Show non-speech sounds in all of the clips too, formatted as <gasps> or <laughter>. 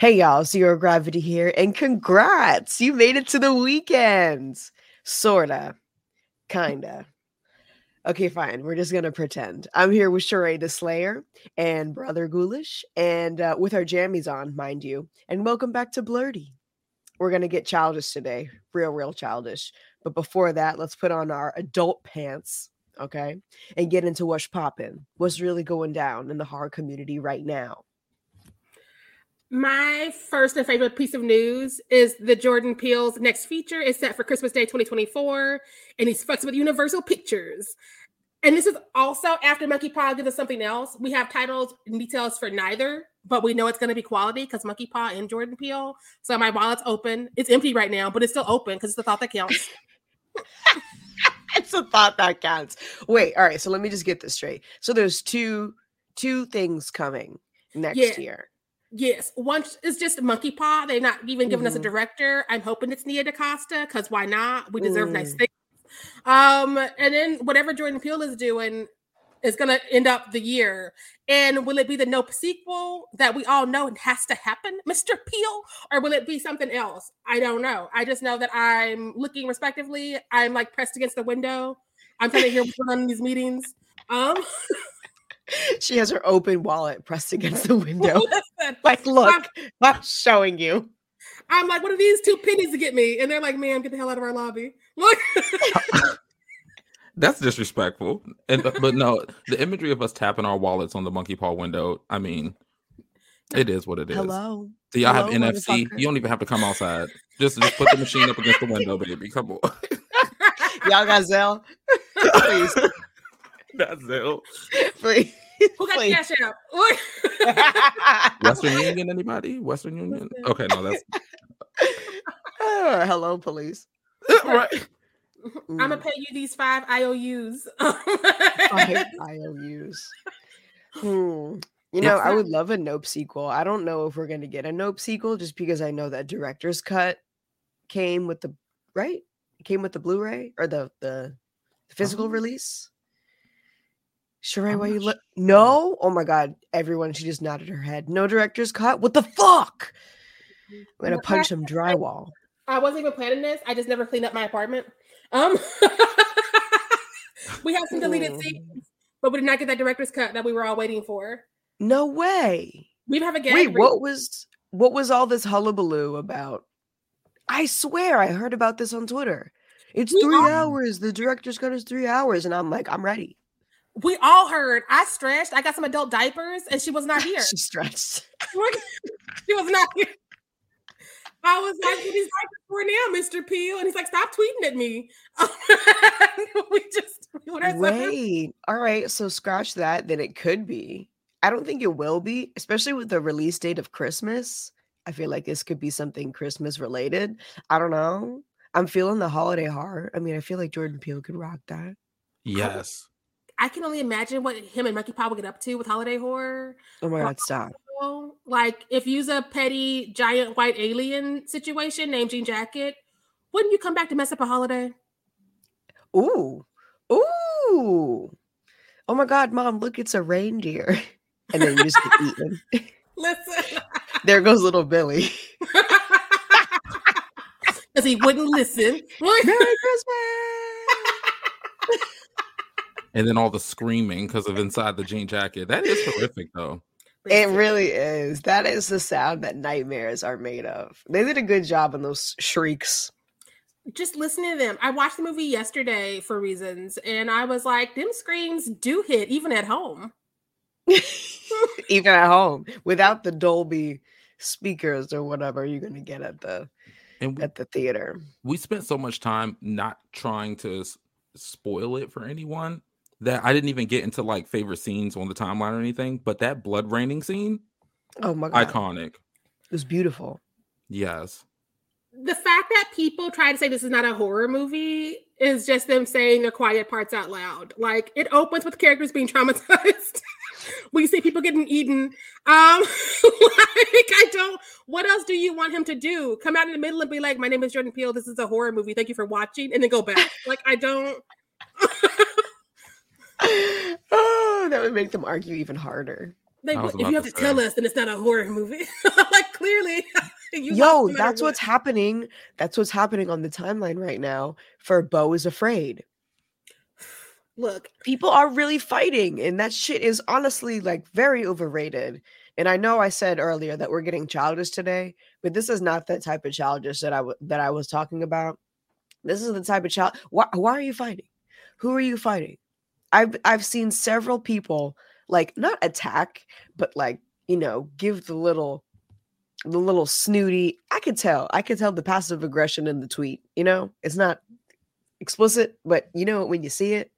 Hey y'all, Zero Gravity here, and congrats! You made it to the weekends. Sorta. Kinda. Okay, fine. We're just gonna pretend. I'm here with Sheree the Slayer and Brother Ghoulish, and uh, with our jammies on, mind you. And welcome back to Blerdy. We're gonna get childish today, real, real childish. But before that, let's put on our adult pants, okay, and get into what's popping, what's really going down in the horror community right now. My first and favorite piece of news is the Jordan Peele's next feature is set for Christmas Day 2024, and he's fucks with Universal Pictures. And this is also after Monkey Paw gives us something else. We have titles and details for neither, but we know it's going to be quality because Monkey Paw and Jordan Peele. So my wallet's open. It's empty right now, but it's still open because it's the thought that counts. <laughs> <laughs> it's a thought that counts. Wait, all right. So let me just get this straight. So there's two two things coming next Yeah. year. Yes, one is just Monkey Paw. They're not even giving us a Mhm. director. I'm hoping it's Nia DaCosta because why not? We deserve nice Mm. things. Um, and then whatever Jordan Peele is doing is gonna end up the year. And will it be the Nope sequel that we all know it has to happen, Mr. Peele, or will it be something else? I don't know. I just know that I'm looking respectively. I'm like pressed against the window. I'm trying to hear what's going on in these meetings. Um, <laughs> She has her open wallet pressed against the <laughs> window. listen, <laughs> like, look, I'm showing you. I'm like, what are these two pennies to get me? And they're like, ma'am, get the hell out of our lobby. Look. <laughs> That's disrespectful. And but- but no, the imagery of us tapping our wallets on the monkey paw window. I mean, it is what it is. Hello. Do y'all have NFC? You don't even have to come outside. Just just put the machine up against the window, baby. Come on. Y'all got Zelle? Please, That's it. <laughs> please. Who got please. cash <laughs> out? Western Union, anybody? Western Union? Okay, no, that's Oh, <laughs> hello, police. right. I'm gonna pay you these five IOUs. Five IOUs. Hmm. You know, I would love a Nope sequel. I don't know if we're going to get a Nope sequel just because I know that director's cut came with the right It came with the Blu-ray or the the physical Oh. release. Sheree, why you look? No. Oh my God! Everyone, she just nodded her head. No director's cut. What the fuck? I'm gonna Well, punch I- some drywall. I wasn't even planning this. I just never cleaned up my apartment. Um, <laughs> we have some deleted Mm. scenes, but we did not get that director's cut that we were all waiting for. No way. We have a gag. Wait, what was what was all this hullabaloo about? I swear I heard about this on Twitter. It's We three all- hours. The director's cut is three hours, and I'm like, I'm ready. We all heard. I stretched. I got some adult diapers, and she was not here. <laughs> She stretched. <laughs> she was not here. I was like, what these diapers for now, Mr. Peele? And he's like, stop tweeting at me. <laughs> we just we were so- Wait. All right. So scratch that. Then it could be. I don't think it will be, especially with the release date of Christmas. I feel like this could be something Christmas related. I don't know. I'm feeling the holiday heart. I mean, I feel like Jordan Peele could rock that. Yes. I can only imagine what him and Monkey Paw would get up to with holiday horror. Oh my God, stop. Like if you's a petty giant white alien situation named Jean Jacket, Wouldn't you come back to mess up a holiday? Ooh, ooh. Oh my God, mom, look, it's a reindeer. <laughs> And then you just get eaten. <laughs> Listen, <laughs> There goes little Billy. because he wouldn't listen. Merry Christmas. And then all the screaming because of inside the jean jacket. That is horrific, though. It really is. That is the sound that nightmares are made of. They did a good job on those shrieks. just listening to them. I watched the movie yesterday for reasons, and I was like, them screams do hit even at home. <laughs> Even at home, without the Dolby speakers or whatever you're gonna get at the And we, at the theater. we spent so much time not trying to spoil it for anyone that I didn't even get into like favorite scenes on the timeline or anything. But that blood raining scene, Oh my god, iconic. it was beautiful. Yes. The fact that people try to say this is not a horror movie is just them saying the quiet parts out loud. Like it opens with characters being traumatized. <laughs> we see people getting eaten. Um, <laughs> like I don't. What else do you want him to do? Come out in the middle and be like, "My name is Jordan Peele. This is a horror movie. Thank you for watching," and then go back. like I don't. <laughs> oh, that would make them argue even harder. Like, if you have to to tell us, then it's not a horror movie. <laughs> like clearly, <laughs> you Yo, lost no that's what. what's happening. That's what's happening on the timeline right now for Beau is Afraid. <sighs> Look, People are really fighting, and that shit is honestly like very overrated. And I know I said earlier that we're getting childish today, but this is not the type of childish that I w- that I was talking about. This is the type of child. Why, why are you fighting? Who are you fighting? I've I've seen several people like not attack, but like you know give the little the little snooty. I could tell. I could tell the passive aggression in the tweet. You know, it's not explicit, but you know when you see it.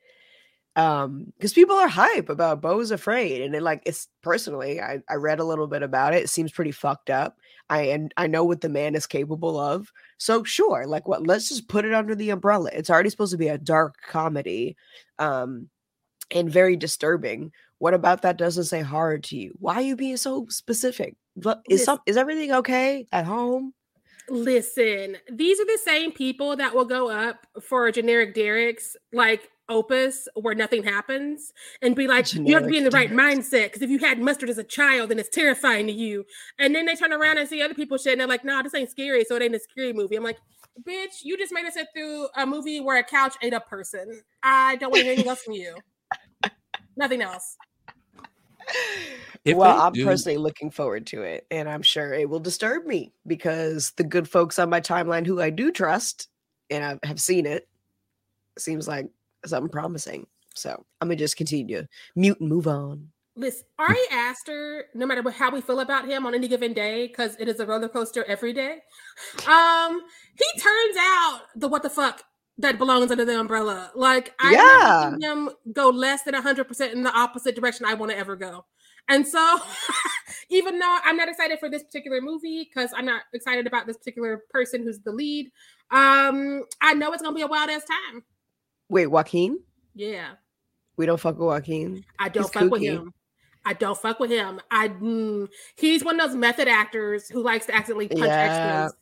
Um, because people are hype about Beau's afraid, and it like it's personally, I I read a little bit about it. It seems pretty fucked up. I and I know what the man is capable of. So sure, like what? Let's just put it under the umbrella. It's already supposed to be a dark comedy, um, and very disturbing. What about that doesn't say horror to you? Why are you being so specific? Is some is everything okay at home? listen, these are the same people that will go up for a generic Derek's like opus where nothing happens and be like, you have to be in the right Generic mindset because if you had mustard as a child, then it's terrifying to you. And then they turn around and see other people shit and they're like, nah, this ain't scary, so it ain't a scary movie. I'm like, bitch, you just made us sit through a movie where a couch ate a person. I don't want to hear anything else from you. Nothing else. If well, I'm do- personally looking forward to it, and I'm sure it will disturb me because the good folks on my timeline who I do trust and I have seen it seems like something promising. So I'm gonna just continue to mute and move on. Listen, Ari Aster, no matter how we feel about him on any given day, because it is a roller coaster every day, um, he turns out the what the fuck that belongs under the umbrella. Like I Yeah. never seen him go less than hundred percent in the opposite direction I want to ever go. And so, <laughs> even though I'm not excited for this particular movie because I'm not excited about this particular person who's the lead, um, I know it's gonna be a wild ass time. Wait, Joaquin? Yeah. We don't fuck with Joaquin. I don't He's fuck with him. I don't fuck with him. I mm, he's one of those method actors who likes to accidentally punch Yeah. extras.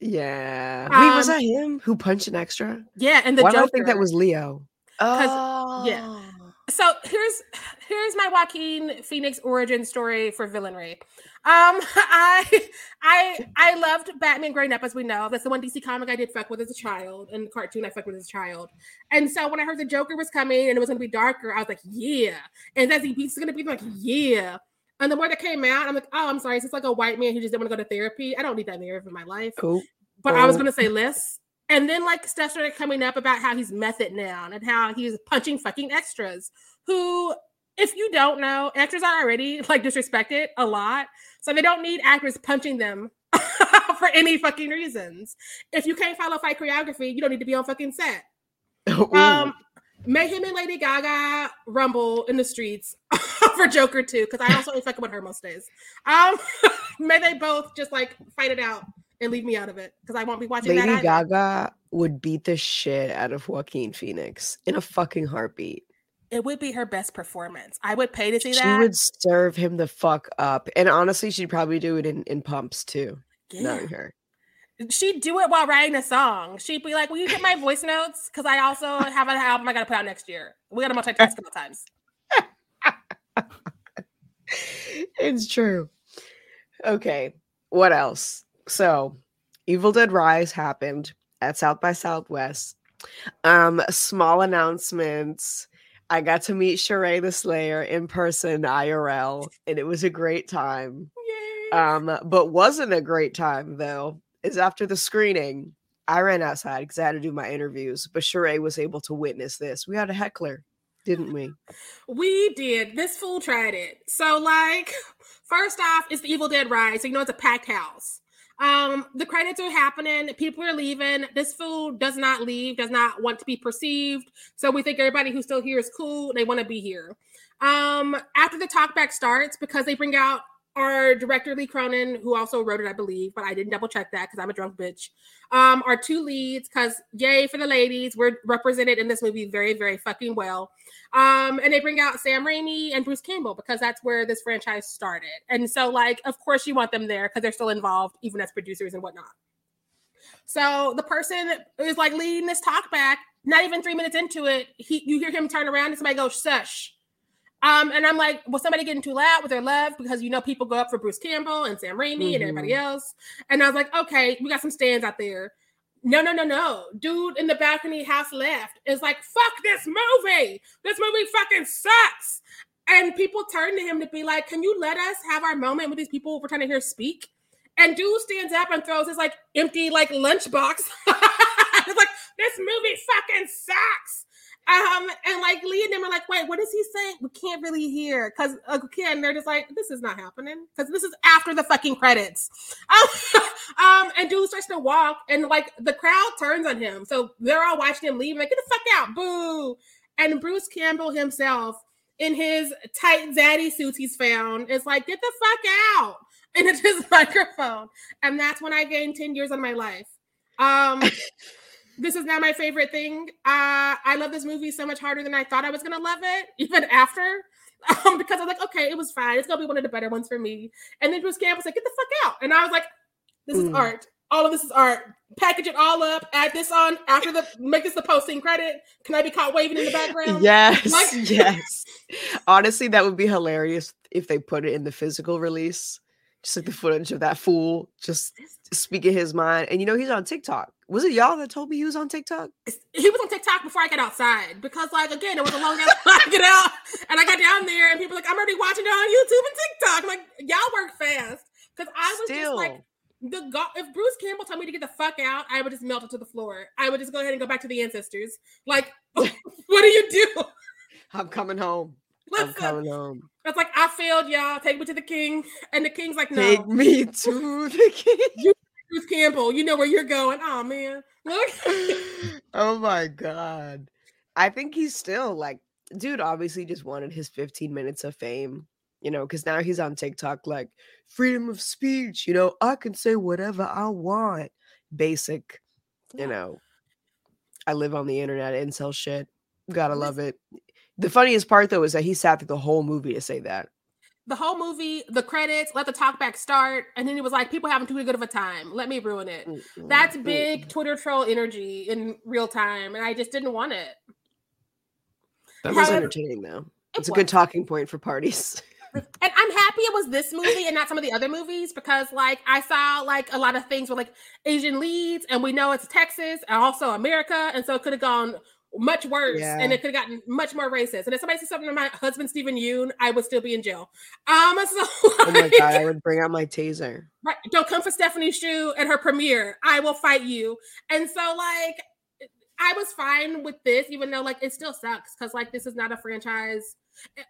Yeah. Wait, was Um, that him who punched an extra? Yeah, and the Why do Joker. I think that was Leo? Oh. yeah. So here's here's my Joaquin Phoenix origin story for villainry. Um, <laughs> I I I loved Batman growing up, as we know. That's the one DC comic I did fuck with as a child, and cartoon I fucked with as a child. And so when I heard the Joker was coming and it was gonna be darker, I was like, yeah. And as he beats gonna be like, yeah. And the more that came out, I'm like, oh, I'm sorry. It's just like a white man who just didn't want to go to therapy. I don't need that narrative in my life. Oh, but I was Oh. gonna say less. And then like stuff started coming up about how he's method now and how he's punching fucking extras who, if you don't know, extras are already like disrespected a lot. So they don't need actors punching them <laughs> for any fucking reasons. If you can't follow fight choreography, you don't need to be on fucking set. <laughs> Um, may him and Lady Gaga rumble in the streets <laughs> for Joker too, because I also fucking with her most days. Um, <laughs> may they both just like fight it out and leave me out of it because I won't be watching that. Lady. Gaga would beat the shit out of Joaquin Phoenix in a fucking heartbeat. It would be her best performance. I would pay to see She that. She would serve him the fuck up. And honestly, she'd probably do it in, in pumps too, yeah. knowing her. She'd do it while writing a song. She'd be like, "Will you get my voice notes? Because I also have an album I got to put out next year. We got to multitask a couple times." <laughs> it's true. Okay, what else? So, Evil Dead Rise happened at South by Southwest. Um, small announcements. I got to meet Sheree the Slayer in person, IRL, and it was a great time. Yay. Um, but wasn't a great time though, is after the screening, I ran outside because I had to do my interviews, but Sheree was able to witness this. We had a heckler, didn't we? We did. This fool tried it. So, like, first off, it's the Evil Dead Rise. So, you know, it's a packed house. Um, the credits are happening, people are leaving. This fool does not leave, does not want to be perceived. So we think everybody who's still here is cool. They want to be here. Um, after the talkback starts, because they bring out our director Lee Cronin, who also wrote it, I believe, but I didn't double check that because I'm a drunk bitch. Um, our two leads, because yay for the ladies, we're represented in this movie very, very fucking well. Um, and they bring out Sam Raimi and Bruce Campbell because that's where this franchise started. And so, like, of course, you want them there because they're still involved, even as producers and whatnot. So the person is like leading this talk back. Not even three minutes into it, he you hear him turn around and somebody goes, "Shush." Um, and I'm like, was somebody getting too loud with their love? Because you know people go up for Bruce Campbell and Sam Raimi mm-hmm. and everybody else. And I was like, okay, we got some stands out there. No, no, no, no. Dude in the balcony house left is like, fuck this movie. This movie fucking sucks. And people turn to him to be like, can you let us have our moment with these people we're trying to hear speak? And dude stands up and throws his like empty like lunchbox. <laughs> it's like, this movie fucking sucks. Um, and like Lee and them are like, wait, what is he saying? We can't really hear because again, they're just like, this is not happening because this is after the fucking credits. <laughs> um, and dude starts to walk, and like the crowd turns on him, so they're all watching him leave, like, get the fuck out, boo. And Bruce Campbell himself, in his tight zaddy suits he's found, is like, get the fuck out <laughs> into his microphone, and that's when I gained ten years on my life. Um. <laughs> this is not my favorite thing. Uh, I love this movie so much harder than I thought I was gonna love it, <laughs> even after. Um, because I was like, okay, it was fine. It's gonna be one of the better ones for me. And then Bruce Campbell was like, get the fuck out. And I was like, this is mm. art. All of this is art. Package it all up. Add this on after the make this the posting credit. Can I be caught waving in the background? Yes, like- <laughs> yes. Honestly, that would be hilarious if they put it in the physical release. Just like the footage of that fool just speaking his mind. And you know, he's on TikTok. Was it y'all that told me he was on TikTok? He was on TikTok before I got outside because, like, again, it was a long ass <laughs> to get out, and I got down there, and people like, I'm already watching it on YouTube and TikTok. I'm like, y'all work fast because I was Still. just like, the go- if Bruce Campbell told me to get the fuck out, I would just melt it to the floor. I would just go ahead and go back to the ancestors. Like, <laughs> <laughs> what do you do? I'm coming home. Listen, I'm coming home. It's like I failed, y'all. Take me to the king, and the king's like, no. Take me to the king. You Bruce Campbell, you know where you're going. Oh man. Look. <laughs> oh my god. I think he's still like, dude, obviously just wanted his 15 minutes of fame, you know, because now he's on TikTok, like freedom of speech, you know, I can say whatever I want. Basic, you know. I live on the internet, incel shit. Gotta love it. The funniest part though is that he sat through the whole movie to say that the whole movie, the credits, let the talkback start, and then it was like people having too good of a time. Let me ruin it. Mm-hmm. That's big Twitter troll energy in real time, and I just didn't want it. That was entertaining, though. It it's was. a good talking point for parties. <laughs> and I'm happy it was this movie and not some of the other movies because, like, I saw like a lot of things with like Asian leads, and we know it's Texas and also America, and so it could have gone much worse yeah. and it could have gotten much more racist. And if somebody said something to my husband, Steven Yeun, I would still be in jail. Um, so oh my god, I <laughs> would bring out my taser. Right. Don't come for Stephanie Hsu at her premiere. I will fight you. And so like I was fine with this, even though like it still sucks because like this is not a franchise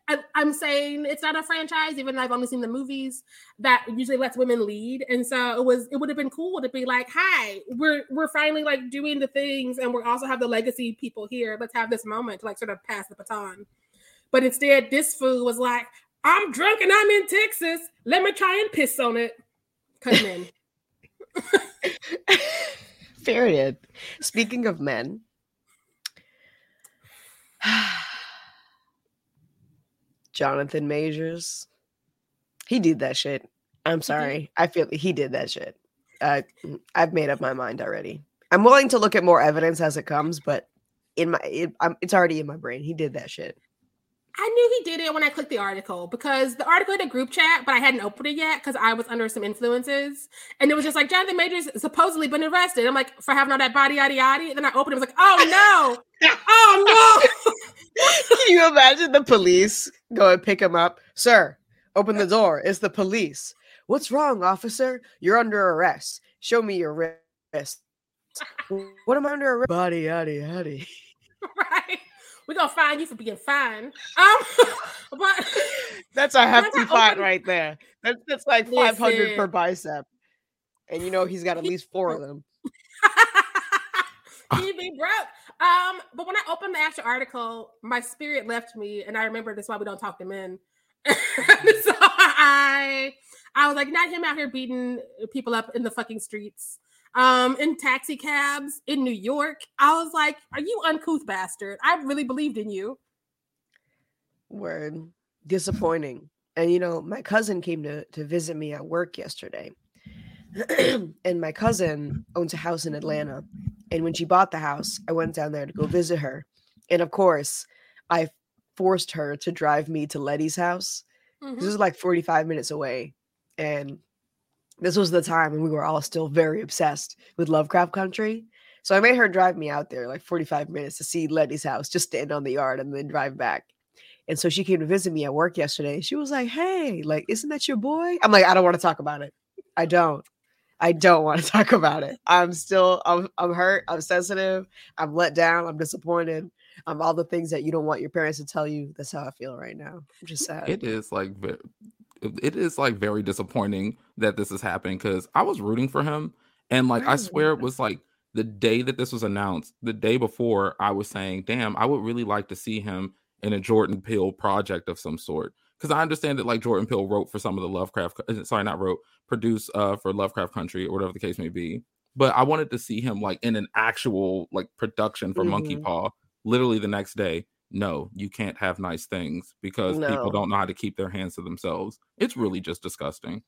I, am saying it's not a franchise, even though I've only seen the movies that usually lets women lead. And so it was it would have been cool to be like, hi, we're we're finally like doing the things and we also have the legacy people here. Let's have this moment to like sort of pass the baton. But instead, this fool was like, I'm drunk and I'm in Texas. Let me try and piss on it. Cut in. <laughs> Period. Speaking of men. <sighs> <sighs> <sighs> Jonathan Majors. He did that shit. I'm sorry. I feel he did that shit. I I've made up my mind already. I'm willing to look at more evidence as it comes, but in my it, I'm, it's already in my brain. He did that shit. I knew he did it when I clicked the article because the article had a group chat, but I hadn't opened it yet because I was under some influences. And it was just like Jonathan Majors supposedly been arrested. I'm like, for having all that body yada yada. And then I opened it, I was like, oh no, <laughs> oh no. <laughs> Can you imagine the police go and pick him up? Sir, open the door. It's the police. What's wrong, officer? You're under arrest. Show me your wrist. <laughs> what am I under arrest? Body yada yada. right. We're gonna fine you for being fine. Um, <laughs> but That's a hefty fine opened- right there. That's that's like 500 per bicep. And you know he's got at least four of them. <laughs> he be broke. Um, but when I opened the actual article, my spirit left me, and I remember that's why we don't talk to men. <laughs> so I, I was like, not him out here beating people up in the fucking streets, um, in taxi cabs in New York. I was like, are you uncouth bastard? I really believed in you. Word. Disappointing. And you know, my cousin came to to visit me at work yesterday. <clears throat> and my cousin owns a house in Atlanta. And when she bought the house, I went down there to go visit her. And of course, I forced her to drive me to Leti's house. Mhm. This is like 45 minutes away. And this was the time when we were all still very obsessed with Lovecraft Country. So I made her drive me out there like 45 minutes to see Leti's house, just stand on the yard and then drive back. And so she came to visit me at work yesterday. She was like, Hey, like, isn't that your boy? I'm like, I don't want to talk about it. I don't. I don't want to <laughs> talk about it. I'm still, I'm, I'm hurt. I'm sensitive. I'm let down. I'm disappointed. I'm all the things that you don't want your parents to tell you. That's how I feel right now. I'm just sad. it is like it is like very disappointing that this is happening because I was rooting for him and like I swear it was like the day that this was announced, the day before I was saying, damn, I would really like to see him in a Jordan Peele project of some sort. Because I understand that like Jordan Peele wrote for some of the Lovecraft, uh, sorry, not wrote, produced uh for Lovecraft Country or whatever the case may be. But I wanted to see him like in an actual like production for Monkey Mhm. Paw literally the next day. No, you can't have nice things because No. people don't know how to keep their hands to themselves. It's really just disgusting.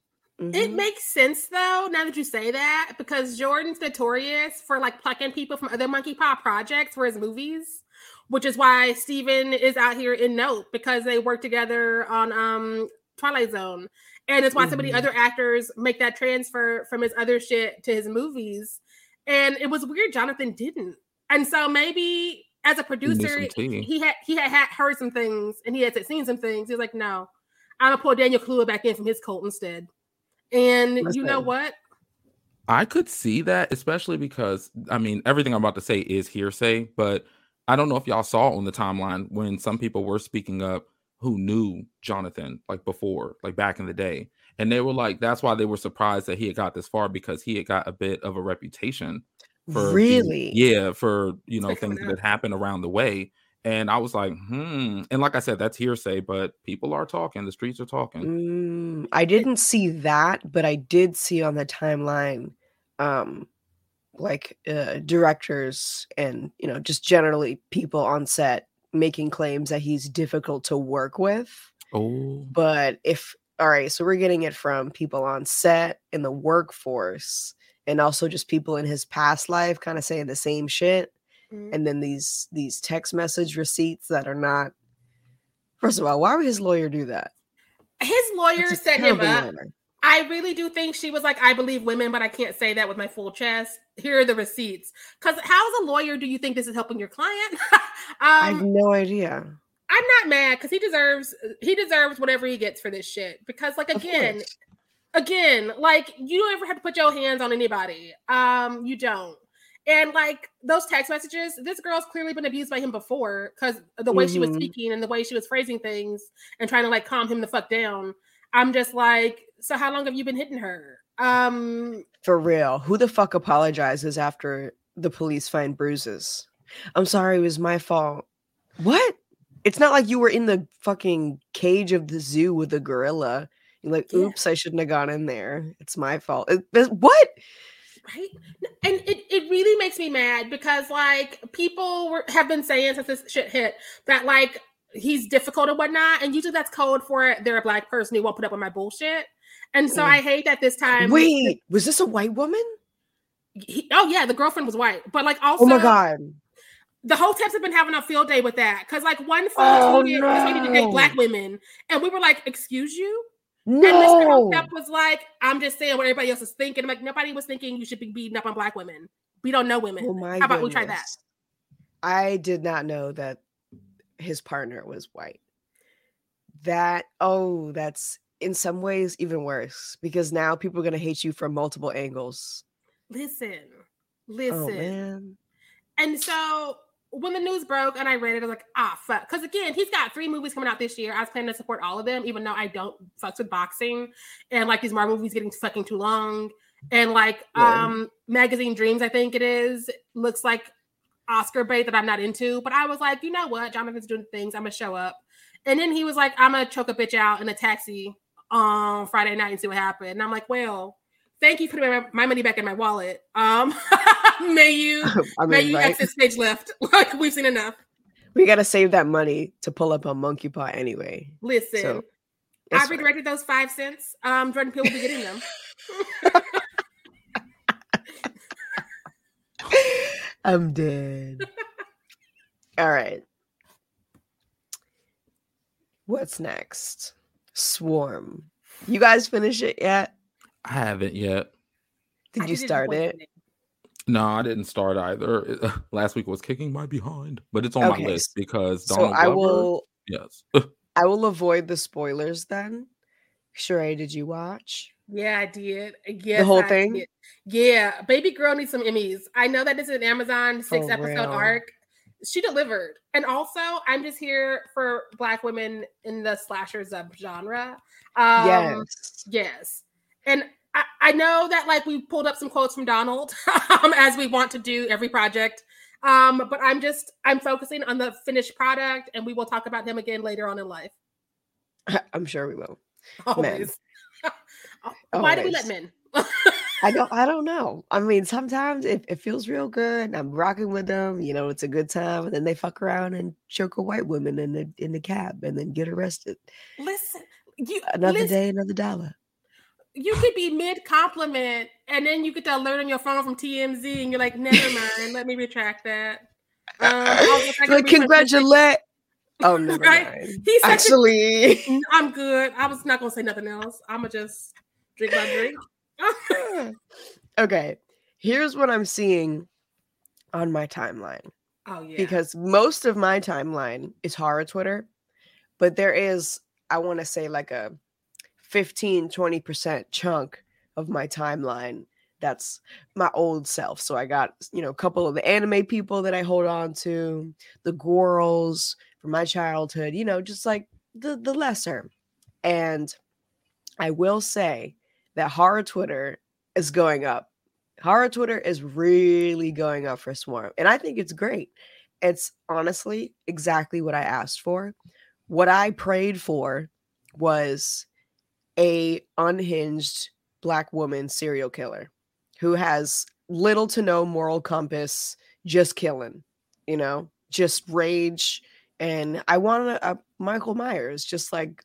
It Mhm. makes sense though, now that you say that, because Jordan's notorious for like plucking people from other Monkey Paw projects for his movies, which is why Steven is out here in Nope because they work together on um Twilight Zone. And it's why so many Mhm. other actors make that transfer from his other shit to his movies. And it was weird Jonathan didn't. And so maybe as a producer, he had he had, had heard some things and he had seen some things. He was like, no, I'm gonna pull Daniel Kaluuya back in from his cult instead. And you know what? I could see that, especially because I mean everything I'm about to say is hearsay, but I don't know if y'all saw on the timeline when some people were speaking up who knew Jonathan like before, like back in the day. And they were like, that's why they were surprised that he had got this far because he had got a bit of a reputation for really? yeah, for you know Like things that happened around the way. And I was like, hmm. And like I said, that's hearsay, but people are talking. The streets are talking. Mm, I didn't see that, but I did see on the timeline, um, like uh, directors and you know just generally people on set making claims that he's difficult to work with. Oh, But if all right, so we're getting it from people on set in the workforce, and also just people in his past life, kind of saying the same shit Mhm. and then these these text message receipts that are not first of all why would his lawyer do that His lawyer set him up. lawyer. I really do think she was like, I believe women, but I can't say that with my full chest. Here are the receipts. Because how as a lawyer do you think this is helping your client? <laughs> i have um, no idea I'm not mad because he deserves he deserves whatever he gets for this shit. Because like again. Again, like you don't ever have to put your hands on anybody. Um, you don't. And like those text messages, this girl's clearly been abused by him before because the way she was Mhm. speaking and the way she was phrasing things and trying to like calm him the fuck down. I'm just like, so how long have you been hitting her? Um, for real who the fuck apologizes after the police find bruises i'm sorry it was my fault what it's not like you were in the fucking cage of the zoo with a gorilla you're like Yeah. oops i shouldn't have gone in there it's my fault It- what right and it, it really makes me mad because like people were, have been saying since this shit hit that like he's difficult and whatnot and usually that's code for they're a black person who won't put up with my bullshit And so Mm. I hate that this time. Wait, was this a white woman? he- oh yeah, the girlfriend was white, but like also Oh my god. the whole temps have been having a field day with that because like one Oh, oh, this lady to date black women, and we were like, "Excuse you." And Mr. No. Hotep was like, "I'm just saying what everybody else is thinking." I'm like, nobody was thinking you should be beating up on black women. We don't know women. Oh my How about we try that? I did not know that his partner was white. That oh, that's in some ways even worse because now people are gonna hate you from multiple angles. Listen, Oh listen. man. And so when the news broke and I read it, I was like, ah, fuck. Because again, he's got three movies coming out this year. I was planning to support all of them, even though I don't fucks with boxing and like these Marvel movies getting fucking too long. And like Yeah. um Magazine Dreams, I think it is, looks like Oscar bait that I'm not into. But I was like, you know what? Jonathan's doing things. I'm gonna show up. And then he was like, I'm gonna choke a bitch out in a taxi on Friday night and see what happened. And I'm like, well, thank you for putting my, my money back in my wallet. Um, <laughs> may you <laughs> I May mean, you right? exit stage left. <laughs> Like we've seen enough. we gotta save that money to pull up a Monkey Paw anyway. Listen, So, I redirected those five cents. Um, Jordan Peele will be getting them. I'm dead. All right. What's next? Swarm. You guys finish it yet? I haven't yet. Did I you start it? disappoint No, I didn't start either. It- last week was kicking my behind, but it's on Okay, my list because So I Glover- will Yes. I will avoid the spoilers then. Sheree, did you watch? Yeah, I did. Yes, the whole I thing? did. Yeah, baby girl needs some Emmys. I know that this is an Amazon six For episode real. arc. She delivered, and also I'm just here for Black women in the slashers of genre. Um, yes. Yes. And I, I know that like we pulled up some quotes from Donald <laughs> um, as we want to do every project. Um, but I'm just I'm focusing on the finished product and we will talk about them again later on in life. <laughs> I'm sure we will. Always. <laughs> Why do we let men? I don't I don't know. I mean, sometimes it, it feels real good. I'm rocking with them, you know, it's a good time, and then they fuck around and choke a white woman in the in the cab and then get arrested. listen, you Another listen, day, another dollar. You could be mid compliment and then you get the alert on your phone from TMZ and you're like, never mind, let me retract that. Um, back and like congratulate. Oh <laughs> no, Right? He's Actually, <laughs> I'm good. I was not gonna say nothing else. I'ma just drink my drink. <laughs> okay. Here's what I'm seeing on my timeline. oh yeah. because most of my timeline is horror Twitter, but there is, I want to say, like a 15 20% chunk of my timeline that's my old self. So I got, you know, a couple of the anime people that I hold on to, the girls from my childhood, you know, just like the the lesser. And I will say that horror Twitter is going up. Horror Twitter is really going up for Swarm. And I think it's great. It's honestly exactly what I asked for. What I prayed for was a unhinged black woman serial killer who has little to no moral compass, just killing, you know, just rage. And I want a, a uh, Michael Myers, just like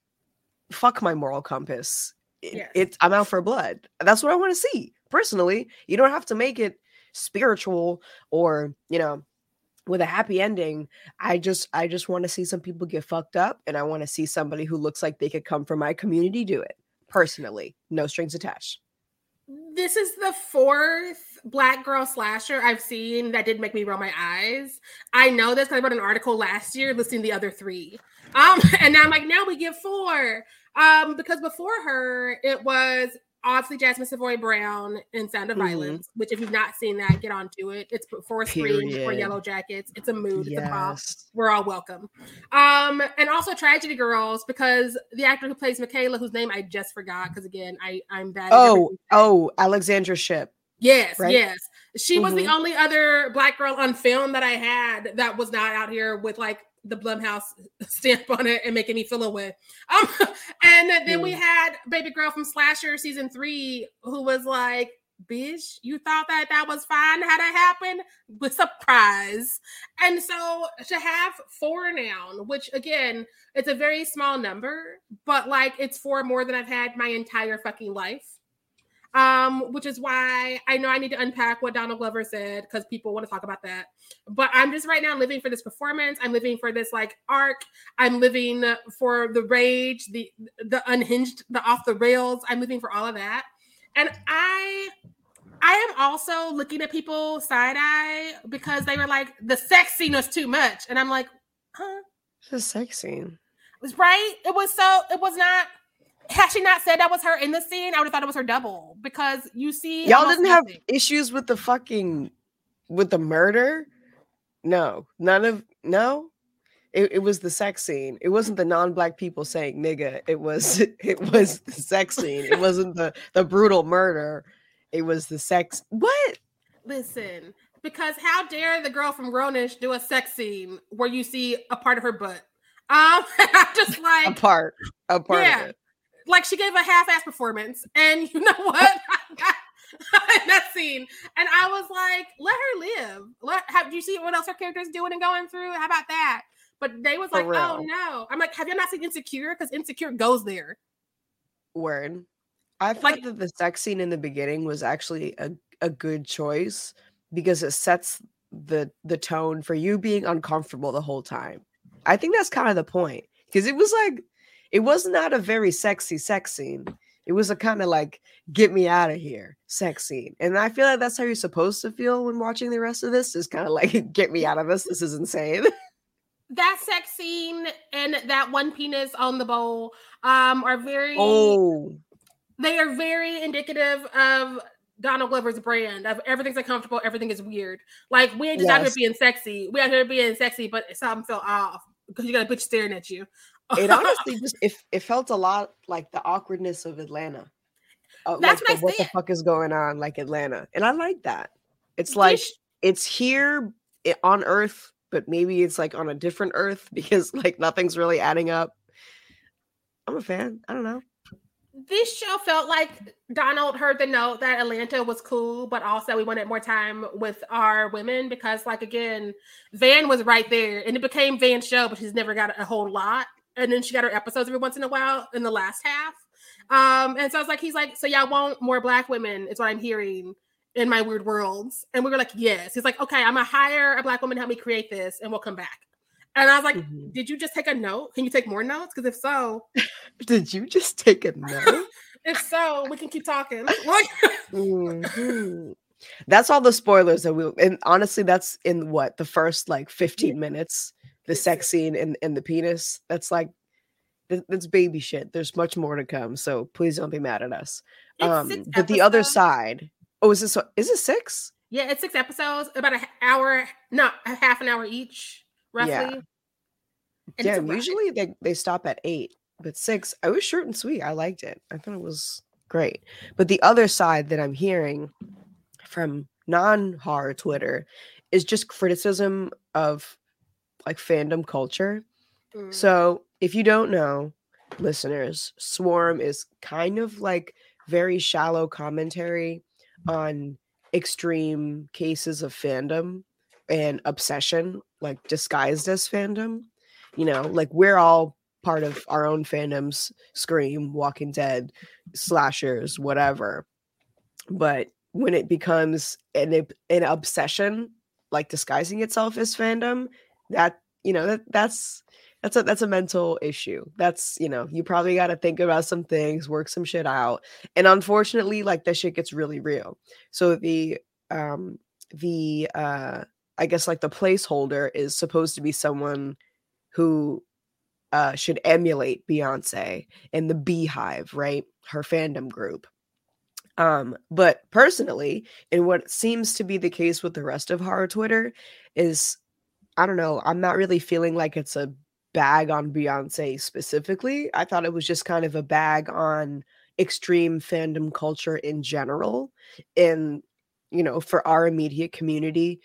fuck my moral compass. It, Yes. it's I'm out for blood. That's what I want to see. Personally, you don't have to make it spiritual or, you know, with a happy ending. I just I just want to see some people get fucked up and I want to see somebody who looks like they could come from my community do it. Personally, no strings attached. this is the fourth black girl slasher I've seen that did make me roll my eyes. I know this because I wrote an article last year listing the other three. Um, <laughs> and now I'm like, now we get four. Um, because before her, it was obviously Jasmine Savoy Brown in Sound of Mhm. Violence, which if you've not seen that, get onto it. It's for before Period. Yellowjackets. It's a mood, it's a pop. Yes. we're all welcome. Um, and also Tragedy Girls because the actor who plays McKayla, whose name I just forgot, because again, I I'm bad. Oh, oh, Alexandra Shipp. yes, right? yes. She was the Mhm. only other black girl on film that I had that was not out here with like the Blumhouse <laughs> stamp on it and making me feel away. Um, <laughs> and then we Mm. had Baby Girl from Slasher season three, who was like bitch, you thought that that was fine How'd that happened? With surprise. And so to have four now, which again, it's a very small number, but like it's four more than I've had my entire fucking life. Um, which is why I know I need to unpack what Donald Glover said because people want to talk about that. But I'm just right now living for this performance. I'm living for this like arc. I'm living for the rage, the the unhinged, the off the rails. I'm living for all of that. And I I am also looking at people side eye because they were like, the sex scene was too much. And I'm like, huh? The sex scene. It was right. It was so, it was not. Had she not said that was her in the scene, I would have thought it was her double because you see, Y'all didn't have issues with the fucking with the murder? No, none of no. It, it was the sex scene. It wasn't the non-black people saying nigga. It was <laughs> it was the sex scene. It wasn't the the brutal murder. It was the sex. What? Listen, because how dare the girl from Grown-ish do a sex scene where you see a part of her butt? Um, <laughs> I'm just like A part. A part Yeah. of it. Like she gave a half-ass performance, and you know what? <laughs> <laughs> in that scene, and I was like, let her live. Let have you see what else her character's doing and going through? How about that? But they was For like, oh no. I'm like, have you not seen Insecure? Because Insecure goes there. Word. I thought Like- that the sex scene in the beginning was actually a, a good choice because it sets the the tone for you being uncomfortable the whole time. I think that's kind of the point because it was like it was not a very sexy sex scene. It was a kind of like get me out of here sex scene. And I feel like that's how you're supposed to feel when watching the rest of this is kind of like <laughs> get me out of this. This is insane. <laughs> That sex scene and that one penis on the bowl um are very oh, they are very indicative of Donald Glover's brand of everything's uncomfortable, everything is weird. Like we ain't just out here being sexy. We out here being sexy, but something felt off because you got a bitch staring at you. It <laughs> honestly just it, it felt a lot like the awkwardness of Atlanta. Uh, That's like what the what the fuck is going on like Atlanta, and I like that. It's like it's here i- on Earth, but maybe it's like on a different Earth <laughs> because like nothing's really adding up. I'm a fan. I don't know. this show felt like Donald heard the note that Atlanta was cool, but also we wanted more time with our women because, like, again, Van was right there and it became Van's show, but she's never got a whole lot. And then she got her episodes every once in a while in the last half. Um, and so I was like, he's like, so y'all want more black women, is what I'm hearing in my weird worlds. And we were like, yes. He's like, okay, I'm gonna hire a black woman to help me create this and we'll come back. And I was like, Mhm. did you just take a note? Can you take more notes? Because if so, <laughs> Did you just take a note? <laughs> if so, we can keep talking. <laughs> Mhm. That's all the spoilers that we and honestly, that's in what the first like 15 minutes, the sex scene and, and the penis. That's like that's baby shit. There's much more to come. So please don't be mad at us. Um, but the other side, oh, is this is it six? Yeah, it's six episodes, about an hour, no, a half an hour each, roughly. Yeah. And Yeah, usually they, they stop at eight, but six, I was short and sweet. I liked it. I thought it was great. But the other side that I'm hearing from non horror Twitter is just criticism of like fandom culture. Mm. So if you don't know, listeners, Swarm is kind of like very shallow commentary on extreme cases of fandom and obsession, like disguised as fandom. You know, like we're all part of our own fandoms, Scream, Walking Dead, slashers, whatever. But when it becomes an an obsession, like disguising itself as fandom, that you know that that's that's a that's a mental issue. That's you know you probably got to think about some things, work some shit out, and unfortunately, like that shit gets really real. So the um the uh I guess like the placeholder is supposed to be someone who uh should emulate Beyonce and the Beyhive, right? Her fandom group. Um, but personally, and what seems to be the case with the rest of horror Twitter is I don't know, I'm not really feeling like it's a bag on Beyonce specifically. I thought it was just kind of a bag on extreme fandom culture in general. And, you know, for our immediate community,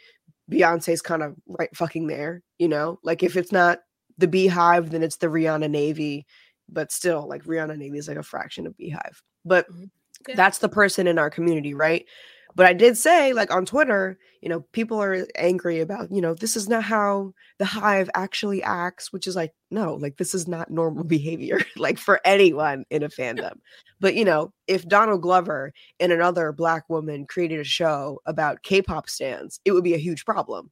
Beyonce's kind of right fucking there, you know? Like if it's not the Beyhive, then it's the Rihanna Navy. But still, like Rihanna Navy is like a fraction of Beyhive. But Mhm. Yeah. That's the person in our community, right? But I did say, like on Twitter, you know, people are angry about, you know, this is not how the hive actually acts, which is like, no, like this is not normal <laughs> behavior, like for anyone in a <laughs> fandom. But, you know, if Donald Glover and another black woman created a show about K pop stands, it would be a huge problem.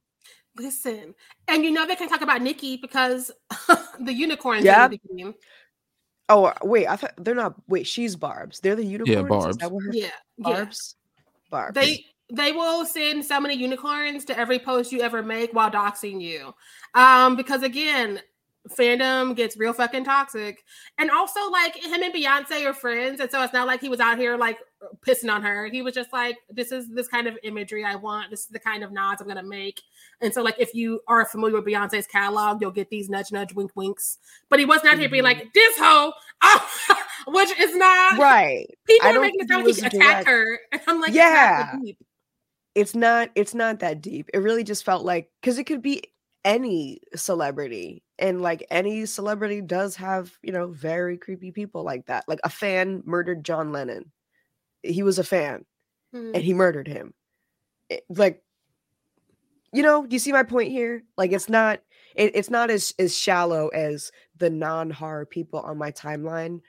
Listen, and you know they can talk about Nicki because <laughs> the unicorns. Yeah. in the game. Oh, uh, wait, I thought they're not, wait, she's Barbz. They're the unicorns? Is Barbz. that what her- Yeah, yeah. Barbz? They they will send so many unicorns to every post you ever make while doxing you. Um, because again, fandom gets real fucking toxic. And also like him and Beyonce are friends. And so it's not like he was out here like pissing on her. He was just like, this is this kind of imagery I want. This is the kind of nods I'm gonna make. And so, like, if you are familiar with Beyonce's catalog, you'll get these nudge, nudge, wink, winks. But he was not here being Mhm. like, this hoe, ah," <laughs> which is not right. people are making it sound like he attacked her. And I'm like, yeah. Yeah. it's not it's not that deep it really just felt like because it could be any celebrity and like any celebrity does have you know very creepy people like that like a fan murdered john lennon. He was a fan Hmm. and he murdered him. It- like you know you see my point here? Like it's not it, it's not as as shallow as the non-horror people on my timeline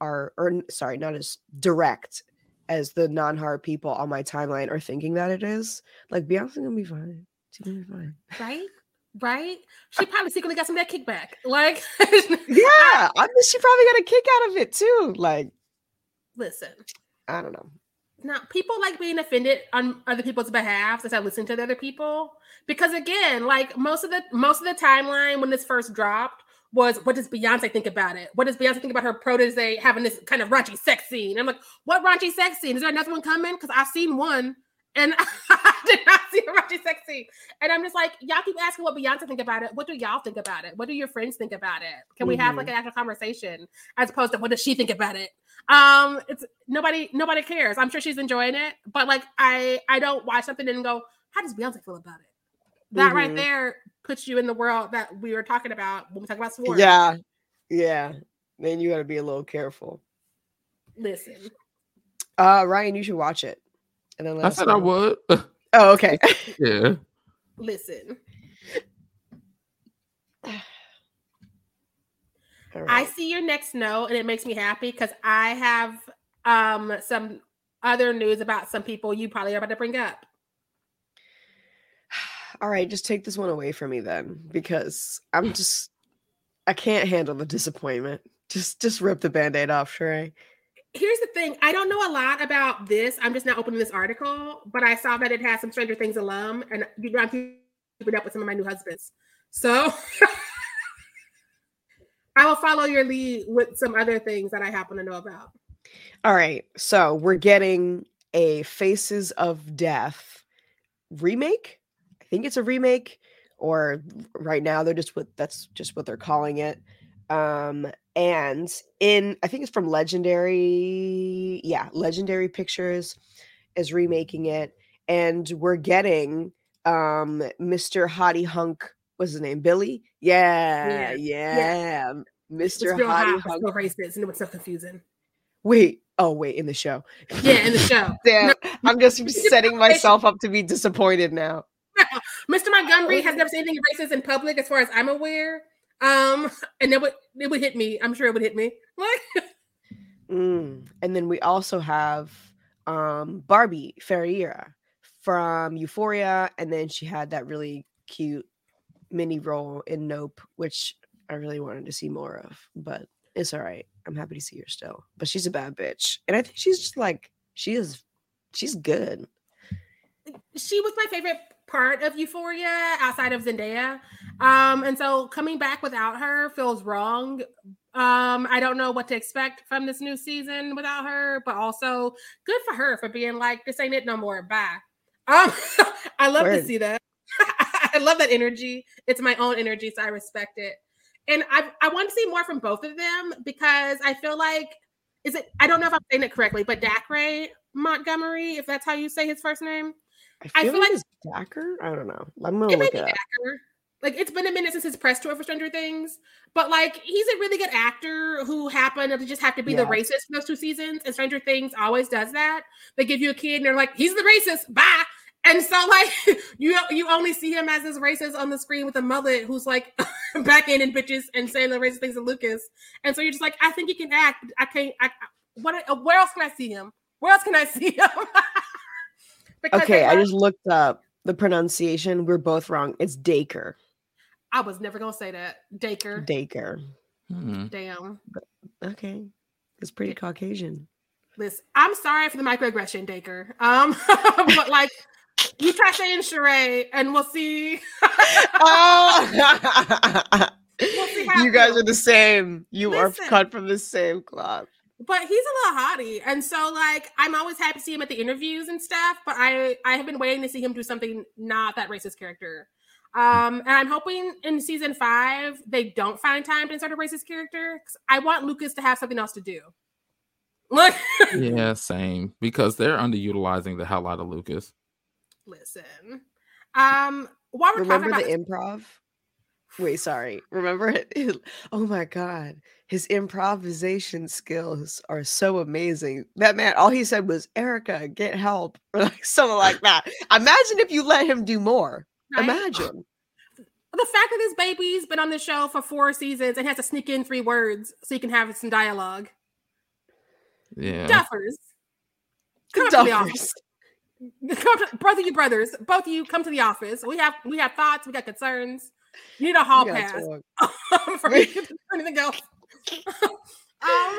are or sorry not as direct as the non-horror people on my timeline are thinking that it is. Like beyonce gonna be fine. She's gonna be fine. Right? Right? She <laughs> probably secretly got some of that kickback. Like, <laughs> yeah i mean she probably got a kick out of it too like listen, i don't know now people like being offended on other people's behalf instead of listen to the other people. Because again, like most of the most of the timeline when this first dropped was what does Beyonce think about it? What does Beyonce think about her protege having this kind of raunchy sex scene? I'm like, what raunchy sex scene? Is there another one coming? Because I've seen one. And <laughs> I did not see a raunchy sex scene. And I'm just like, y'all keep asking what Beyonce think about it. What do y'all think about it? What do your friends think about it? Can we have like an actual conversation as opposed to what does she think about it? Um, it's nobody nobody cares. I'm sure she's enjoying it, but like I I don't watch something and go, how does Beyonce feel about it? That right Mhm. there puts you in the world that we were talking about when we talk about sports. yeah yeah then you got to be a little careful Listen. uh ryan you should watch it and then let I us said I would. <laughs> oh okay yeah. Listen. <sighs> All I see your next note and it makes me happy because I have um some other news about some people you probably are about to bring up. <sighs> All right, just take this one away from me then, because I'm just I can't handle the disappointment. Just just rip the band-aid off, Sheree. Here's the thing I don't know a lot about this. I'm just now opening this article, but I saw that it has some Stranger Things alum, and you know, I'm keeping up with some of my new husbands. So <laughs> I will follow your lead with some other things that I happen to know about. All right, so we're getting a Faces of Death remake. I think it's a remake, or right now they're just what that's just what they're calling it. Um, and in I think it's from Legendary, yeah, Legendary Pictures is remaking it, and we're getting um Mr. Hottie Hunk. What's his name? Billy? Yeah, Yeah, yeah. It's Mr. hot, Hottie it's Hunk. racist, and it was so confusking. Wait, oh wait, in the show. Yeah, in the show. <laughs> Damn, No, I'm just <laughs> setting myself up to be disappointed now. <laughs> Mr. Montgomery has never said anything racist in public, as far as I'm aware. Um, and it would it would hit me. I'm sure it would hit me. Like, <laughs> Mm. And then we also have um Barbie Ferreira from Euphoria, and then she had that really cute mini role in Nope, which I really wanted to see more of, but it's all right. I'm happy to see her still. But she's a bad bitch. And I think she's just like she is she's good. she was my favorite part of Euphoria outside of Zendaya. Um, and so coming back without her feels wrong. Um, I don't know what to expect from this new season without her, but also good for her for being like, this ain't it no more. Bye. Um, <laughs> I love to see that. <laughs> I love that energy. It's my own energy, so I respect it. And I I want to see more from both of them because I feel like is it I don't know if I'm saying it correctly, but Dacre Montgomery, if that's how you say his first name. I feel, I feel like like- Dacker. I don't know. I'm gonna It look it up. Dacker. like it's been a minute since his press tour for Stranger Things, but like he's a really good actor who happened to just have to be Yeah. the racist for those two seasons. And Stranger Things always does that. They give you a kid and they're like, he's the racist, bye. And so like <laughs> you you only see him as this racist on the screen with a mullet who's like <laughs> back in and bitches and saying the racist things to Lucas. And so you're just like, I think he can act. but I can't. I, I- what? Where else can I see him? Where else can I <laughs> see him? Okay, I just looked up the pronunciation. We're both wrong. It's Daker. I was never gonna say that. Daker. Daker. Hmm. Damn. Okay. It's pretty Caucasian. Listen, I'm sorry for the microaggression, Daker. Um, <laughs> but like you try saying charade and we'll see. <laughs> oh, see you guys feels. are the same. You Listen. are cut from the same cloth. But he's a little hottie. And so like I'm always happy to see him at the interviews and stuff, but I I have been waiting to see him do something not that racist character. Um, and I'm hoping in season five they don't find time to insert a racist character. 'cause I want Lucas to have something else to do. Look, <laughs> Yeah, same. Because they're underutilizing the hell out of Lucas. listen. Um, while we're Remember talking the about improv? Wait, sorry. Remember <laughs> it? Oh my god. His improvisation skills are so amazing. That man, all he said was, Erica, get help. <laughs> Or like something <laughs> like that. Imagine if you let him do more. right? Oh, Imagine. the fact that this baby's been on the show for four seasons and has to sneak in three words so you can have some dialogue. Yeah. Duffers. Come to the office. Duffers. Come to, both of you brothers, both of you come to the office. We have we have thoughts, we got concerns. You need a hall pass <laughs> for anything else. <laughs> <laughs> um,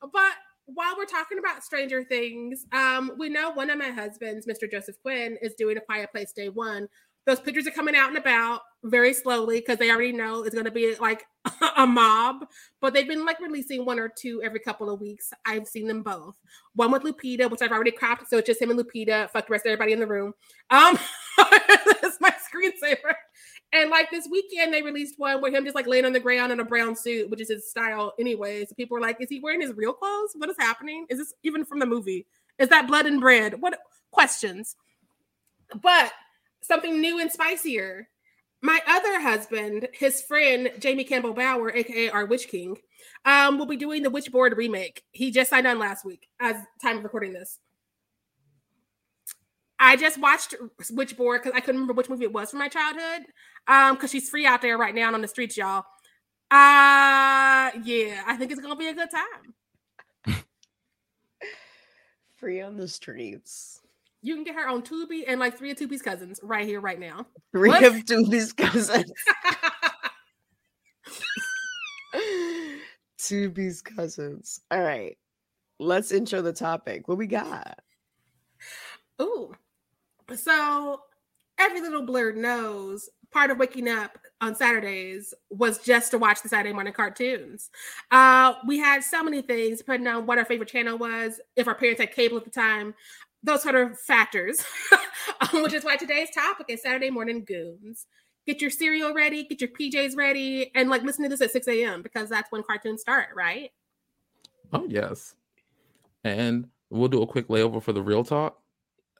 but while we're talking about Stranger Things, um, we know one of my husbands, Mr. Joseph Quinn, is doing a Quiet Place Day One. Those pictures are coming out and about very slowly because they already know it's going to be like a mob. But they've been like releasing one or two every couple of weeks. I've seen them both. One with Lupita, which I've already cropped, so it's just him and Lupita. Fuck the rest of everybody in the room. Um, that's my screensaver. And like this weekend, they released one where him just like laying on the ground in a brown suit, which is his style anyway. So people were like, "Is he wearing his real clothes? What is happening? Is this even from the movie? Is that blood and bread? What questions?" But something new and spicier. My other husband, his friend Jamie Campbell Bower, aka our Witch King, um, will be doing the Witchboard remake. He just signed on last week, as time of recording this. I just watched Witchboard because I couldn't remember which movie it was from my childhood. Um, because she's free out there right now on the streets, y'all. Uh yeah, I think it's gonna be a good time. <laughs> Free on the streets. You can get her on Tubi and like three of Tubi's cousins right here, right now. Three What? of Doobie's <laughs> cousins. <laughs> Doobie's cousins. All right. Let's intro the topic. What we got? Ooh. So every little blerd knows part of waking up on Saturdays was just to watch the Saturday morning cartoons. Uh, we had so many things depending on what our favorite channel was, if our parents had cable at the time, those sort of factors, <laughs> um, which is why today's topic is Saturday morning goons. Get your cereal ready, get your PJs ready, and like listen to this at 6 a.m. because that's when cartoons start, right? Oh yes. And we'll do a quick layover for the real talk.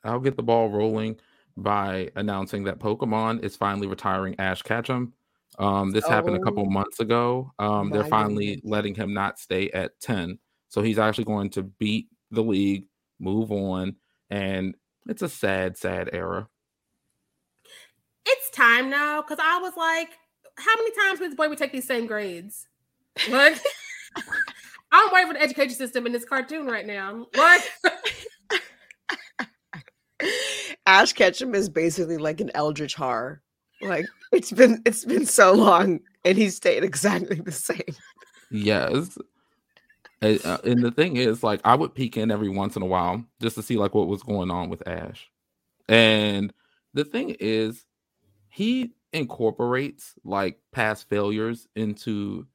I'll get the ball rolling by announcing that Pokemon is finally retiring Ash Ketchum. Um, this happened a couple Oh, months ago. Um, they're finally goodness. letting him not stay at 10. So he's actually going to beat the league, move on, and it's a sad, sad era. It's time now because I was like, how many times would this boy would take these same grades? Like, <laughs> I'm waiting for the education system in this cartoon right now. Like, <laughs> Ash Ketchum is basically like an eldritch horror. Like it's been it's been so long and he stayed exactly the same. Yes. Uh, uh, and the thing is, like, I would peek in every once in a while just to see like what was going on with Ash. And the thing is, he incorporates like past failures into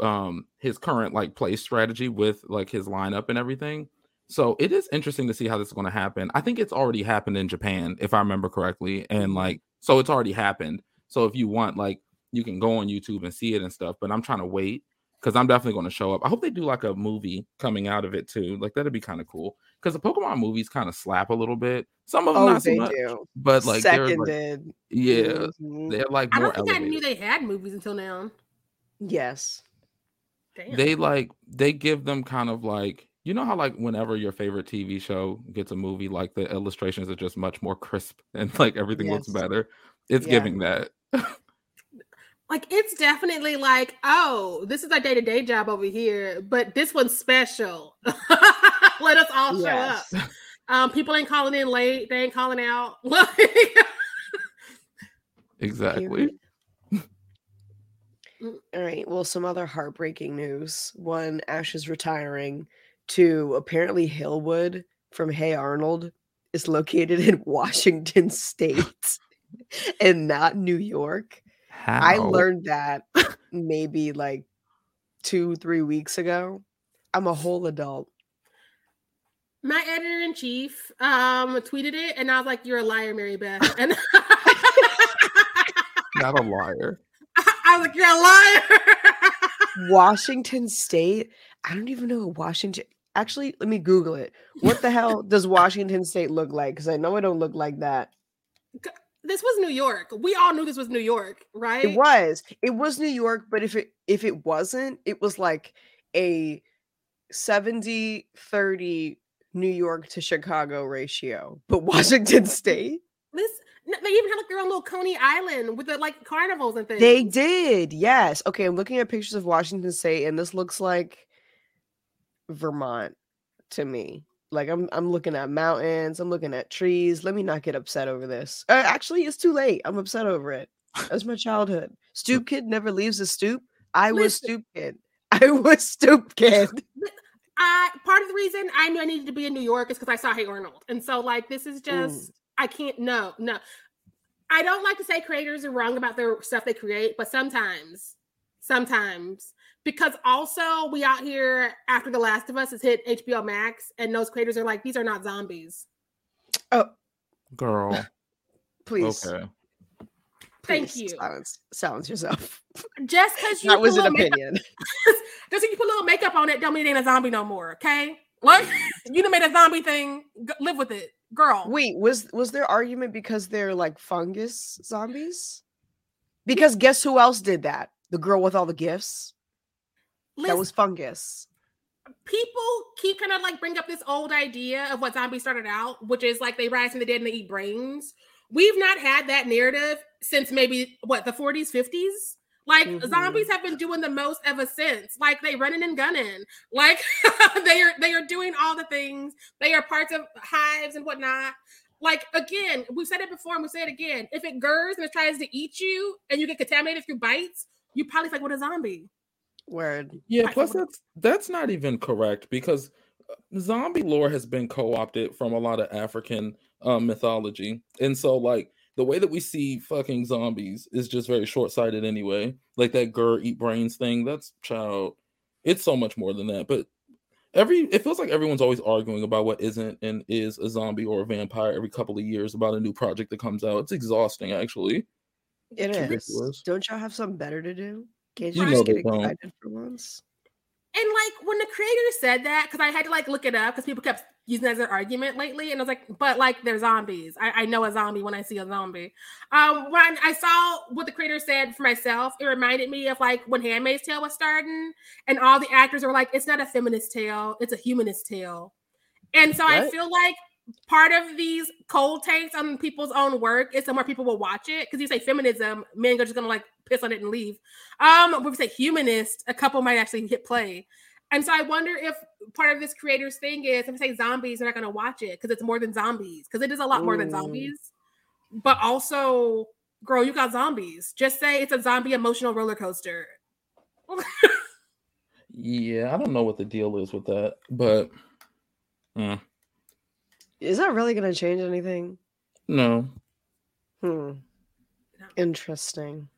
um his current like play strategy with like his lineup and everything. So it is interesting to see how this is going to happen. I think it's already happened in Japan, if I remember correctly, and like so it's already happened. So if you want, like, you can go on YouTube and see it and stuff. But I'm trying to wait because I'm definitely going to show up. I hope they do like a movie coming out of it too. Like that'd be kind of cool because the Pokemon movies kind of slap a little bit. Some of them Oh, not so they much, do. but like they're like, Seconded. yeah, Mhm. they're like I don't think I knew they had movies until now. Yes. Damn. they like they give them kind of like you know how like whenever your favorite TV show gets a movie, like the illustrations are just much more crisp <laughs> and like everything looks better. It's Yeah. giving that. like it's definitely like, oh, this is our day to day job over here, but this one's special. <laughs> Let us all show Yes. up. <laughs> Um, people ain't calling in late. They ain't calling out. Exactly. All right. Well, some other heartbreaking news. One, Ash is retiring. Two, apparently Hillwood from Hey Arnold is located in <laughs> Washington State <laughs> and not New York. How? I learned that <laughs> maybe like two, three weeks ago. I'm a whole adult. my editor in chief um tweeted it, and I was like, "You're a liar, Mary Beth." And not a liar. I was like, "You're a liar." Washington State. I don't even know Washington. Actually, let me Google it. What the hell does Washington State look like? Because I know it don't look like that. this was New York. We all knew this was New York, right? It was. It was New York, but if it if it wasn't, it was like a 70 30 New York to Chicago ratio. But Washington State, This they even had like their own little Coney Island with the like carnivals and things. they did. Yes. Okay, I'm looking at pictures of Washington State and this looks like Vermont to me. Like I'm I'm looking at mountains, I'm looking at trees. Let me not get upset over this. Uh, actually, it's too late. I'm upset over it. That's my childhood. Stoop kid never leaves the stoop. <laughs> I was stoop kid. I was stoop kid. I part of the reason I knew I needed to be in New York is because I saw Hey Arnold, and so like this is just I can't no no. I don't like to say creators are wrong about their stuff they create, but sometimes, sometimes because also we out here after The Last of Us has hit HBO Max, and those creators are like these are not zombies. Oh, girl. <laughs> Please. Okay. Thank please you. Silence, silence yourself. <laughs> Just because you That put was a an little makeup, opinion. <laughs> just because you put a little makeup on it, don't mean it ain't a zombie no more. Okay, like you done made a zombie thing. G- live with it, girl. Wait, was was their argument because they're like fungus zombies? Because guess who else did that? The girl with all the gifts. That was fungus. people keep kind of like bring up this old idea of what zombies started out, which is like they rise from the dead and they eat brains. We've not had that narrative since maybe what the 40s, 50s. Like Mhm. zombies have been doing the most ever since. Like they running and gunning. Like <laughs> they are they are doing all the things. They are parts of hives and whatnot. Like again, we've said it before and we'll say it again. If it gurs and it tries to eat you and you get contaminated through bites, you probably like what a zombie. Word. Yeah, I plus that's that's not even correct because uh, zombie lore has been co-opted from a lot of African um, mythology, and so like the way that we see fucking zombies is just very short-sighted anyway. Like that "gur eat brains" thing. That's child. It's so much more than that. But every it feels like everyone's always arguing about what isn't and is a zombie or a vampire every couple of years about a new project that comes out. It's exhausting, actually. It It's is. ridiculous. Don't y'all have something better to do? Can't You you, know just they get don't. excited for once? And like when the creator said that, because I had to like look it up because people kept using it as an argument lately, and I was like, but like they're zombies. I, I know a zombie when I see a zombie. Um, when I saw what the creator said for myself, it reminded me of like when Handmaid's Tale was starting, and all the actors were like, it's not a feminist tale, it's a humanist tale. And so I feel like part of these cold takes on people's own work is so more people will watch it because you say feminism, men are just gonna like piss on it and leave. Um, if we say humanist, a couple might actually hit play. And so I wonder if part of this creator's thing is if I say zombies, they're not gonna watch it because it's more than zombies, because it is a lot more than zombies. But also, girl, you got zombies. Just say it's a zombie emotional roller coaster. <laughs> Yeah, I don't know what the deal is with that, but mm, Is that really going to change anything? no. Hmm. Interesting.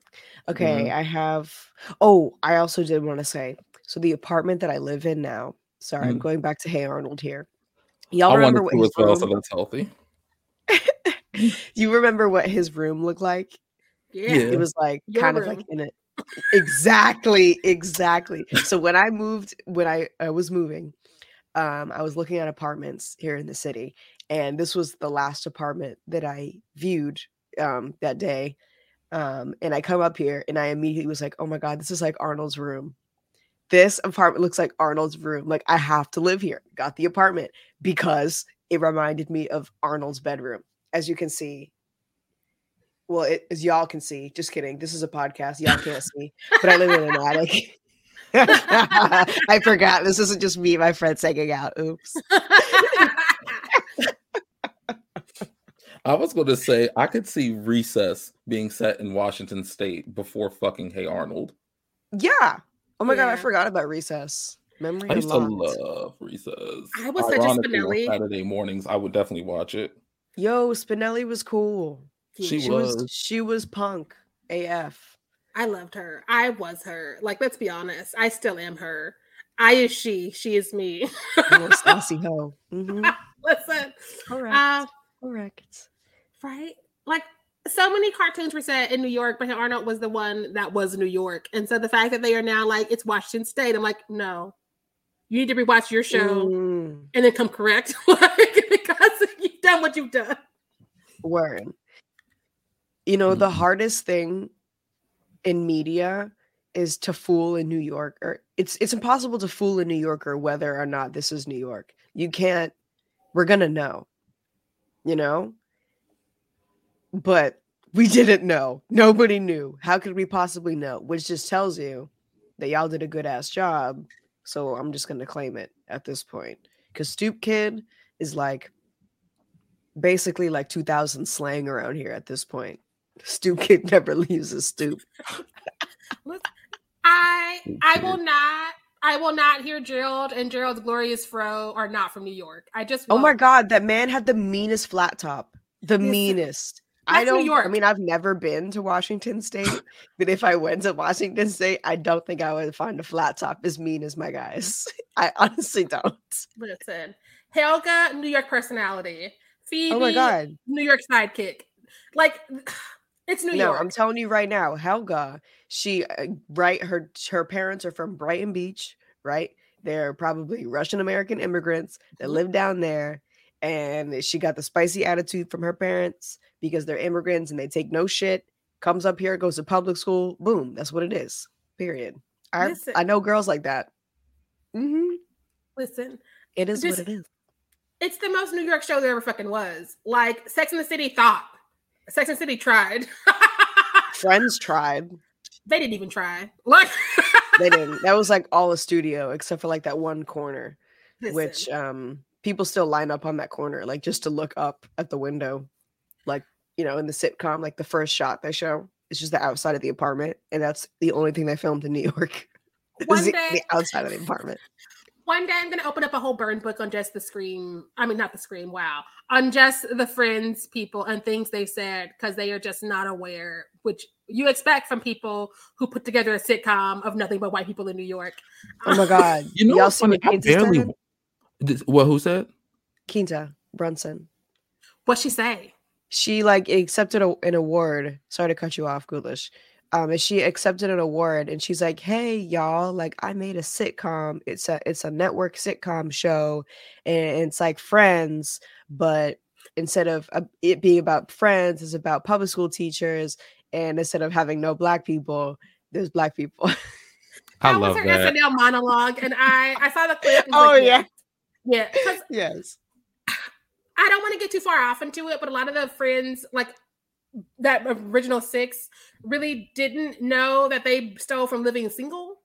Okay, I have. Oh, I also did want to say so the apartment that I live in now. Sorry, I'm Mhm. going back to Hey Arnold here. Y'all I remember wanted what to his as well, so room? that's healthy. <laughs> you remember what his room looked like? Yeah. Yeah. It was like Your kind of like in it. Exactly, exactly. So when I moved, when I, I was moving, um, I was looking at apartments here in the city, and this was the last apartment that I viewed um, that day. Um, and I come up here and I immediately was like, oh my God, this is like Arnold's room. This apartment looks like Arnold's room. Like, I have to live here. Got the apartment because it reminded me of Arnold's bedroom. As you can see, well, it, as y'all can see, just kidding. This is a podcast. Y'all can't see, but I live in an attic. <laughs> I forgot. This isn't just me, my friends hanging out. Oops. I was going to say I could see Recess being set in Washington State before fucking Hey Arnold. Yeah. Oh my god, I forgot about Recess. Memory I used to love Recess. I was such a Ironically, on Spinelli. Saturday mornings, I would definitely watch it. Yo, Spinelli was cool. She She was was. she was punk AF. I loved her. I was her. Like, let's be honest. I still am her. I is she. She is me. Little sassy <laughs> hoe. Mhm. <laughs> Listen. Correct. Uh, Correct. right? Like so many cartoons were set in New York, but Arnold was the one that was New York. And so the fact that they are now like it's Washington State, I'm like, no. You need to rewatch your show Mm, and then come correct. <laughs> like, because you've done what you've done. word. You know, the Mhm. hardest thing in media is to fool in New York or it's it's impossible to fool a New Yorker whether or not this is New York. You can't we're gonna know. You know? But we didn't know. Nobody knew. How could we possibly know? Which just tells you that y'all did a good ass job. So I'm just gonna claim it at this point. Cause Stoop Kid is like basically like 2000 slang around here at this point. Stoop Kid never leaves his stoop. I I will not I will not hear Gerald and Gerald's glorious fro are not from New York. I just Oh my god, that man had the meanest flat top. The Listen, meanest. I that's New don't. I York. mean, I've never been to Washington State, but if I went to Washington State, I don't think I would find a flat top as mean as my guys. <laughs> I honestly don't. Listen. Helga, New York personality. Phoebe, Oh my god! New York sidekick. Like it's New no, York. I'm telling you right now, Helga. She uh, right. Her her parents are from Brighton Beach, right? They're probably Russian American immigrants that Mhm. live down there, and she got the spicy attitude from her parents because they're immigrants and they take no shit. Comes up here, goes to public school. Boom, that's what it is. Period. I Listen. I know girls like that. Mm-hmm. Listen, It is Just- what it is. it's the most New York show there ever fucking was. Like Sex and the City thought. Sex and City tried. <laughs> Friends tried. they didn't even try. Like <laughs> They didn't. That was like all a studio except for like that one corner. Listen, which um people still line up on that corner like just to look up at the window like you know in the sitcom like the first shot they show is just the outside of the apartment and that's the only thing they filmed in new york <laughs> One day- the outside of the apartment one day I'm gonna open up a whole burn book on just the scream. I mean, not the scream. Wow, on just the Friends people and things they said because they are just not aware, which you expect from people who put together a sitcom of nothing but white people in New York. oh my god <laughs> You know y'all what's see funny? what I quinta barely. This- Well, who said? quinta brunson What she say? she like accepted a, an award sorry to cut you off Ghoulish. Um and she accepted an award and she's like hey y'all like i made a sitcom it's a it's a network sitcom show and it's like friends but instead of uh, it being about friends it's about public school teachers and instead of having no black people there's black people <laughs> I that love was her that. SNL monologue, and I I saw the clip. and Oh, like, yeah. yeah. Because yes I don't want to get too far off into it, but a lot of the friends, like that original six, really didn't know that they stole from Living Single.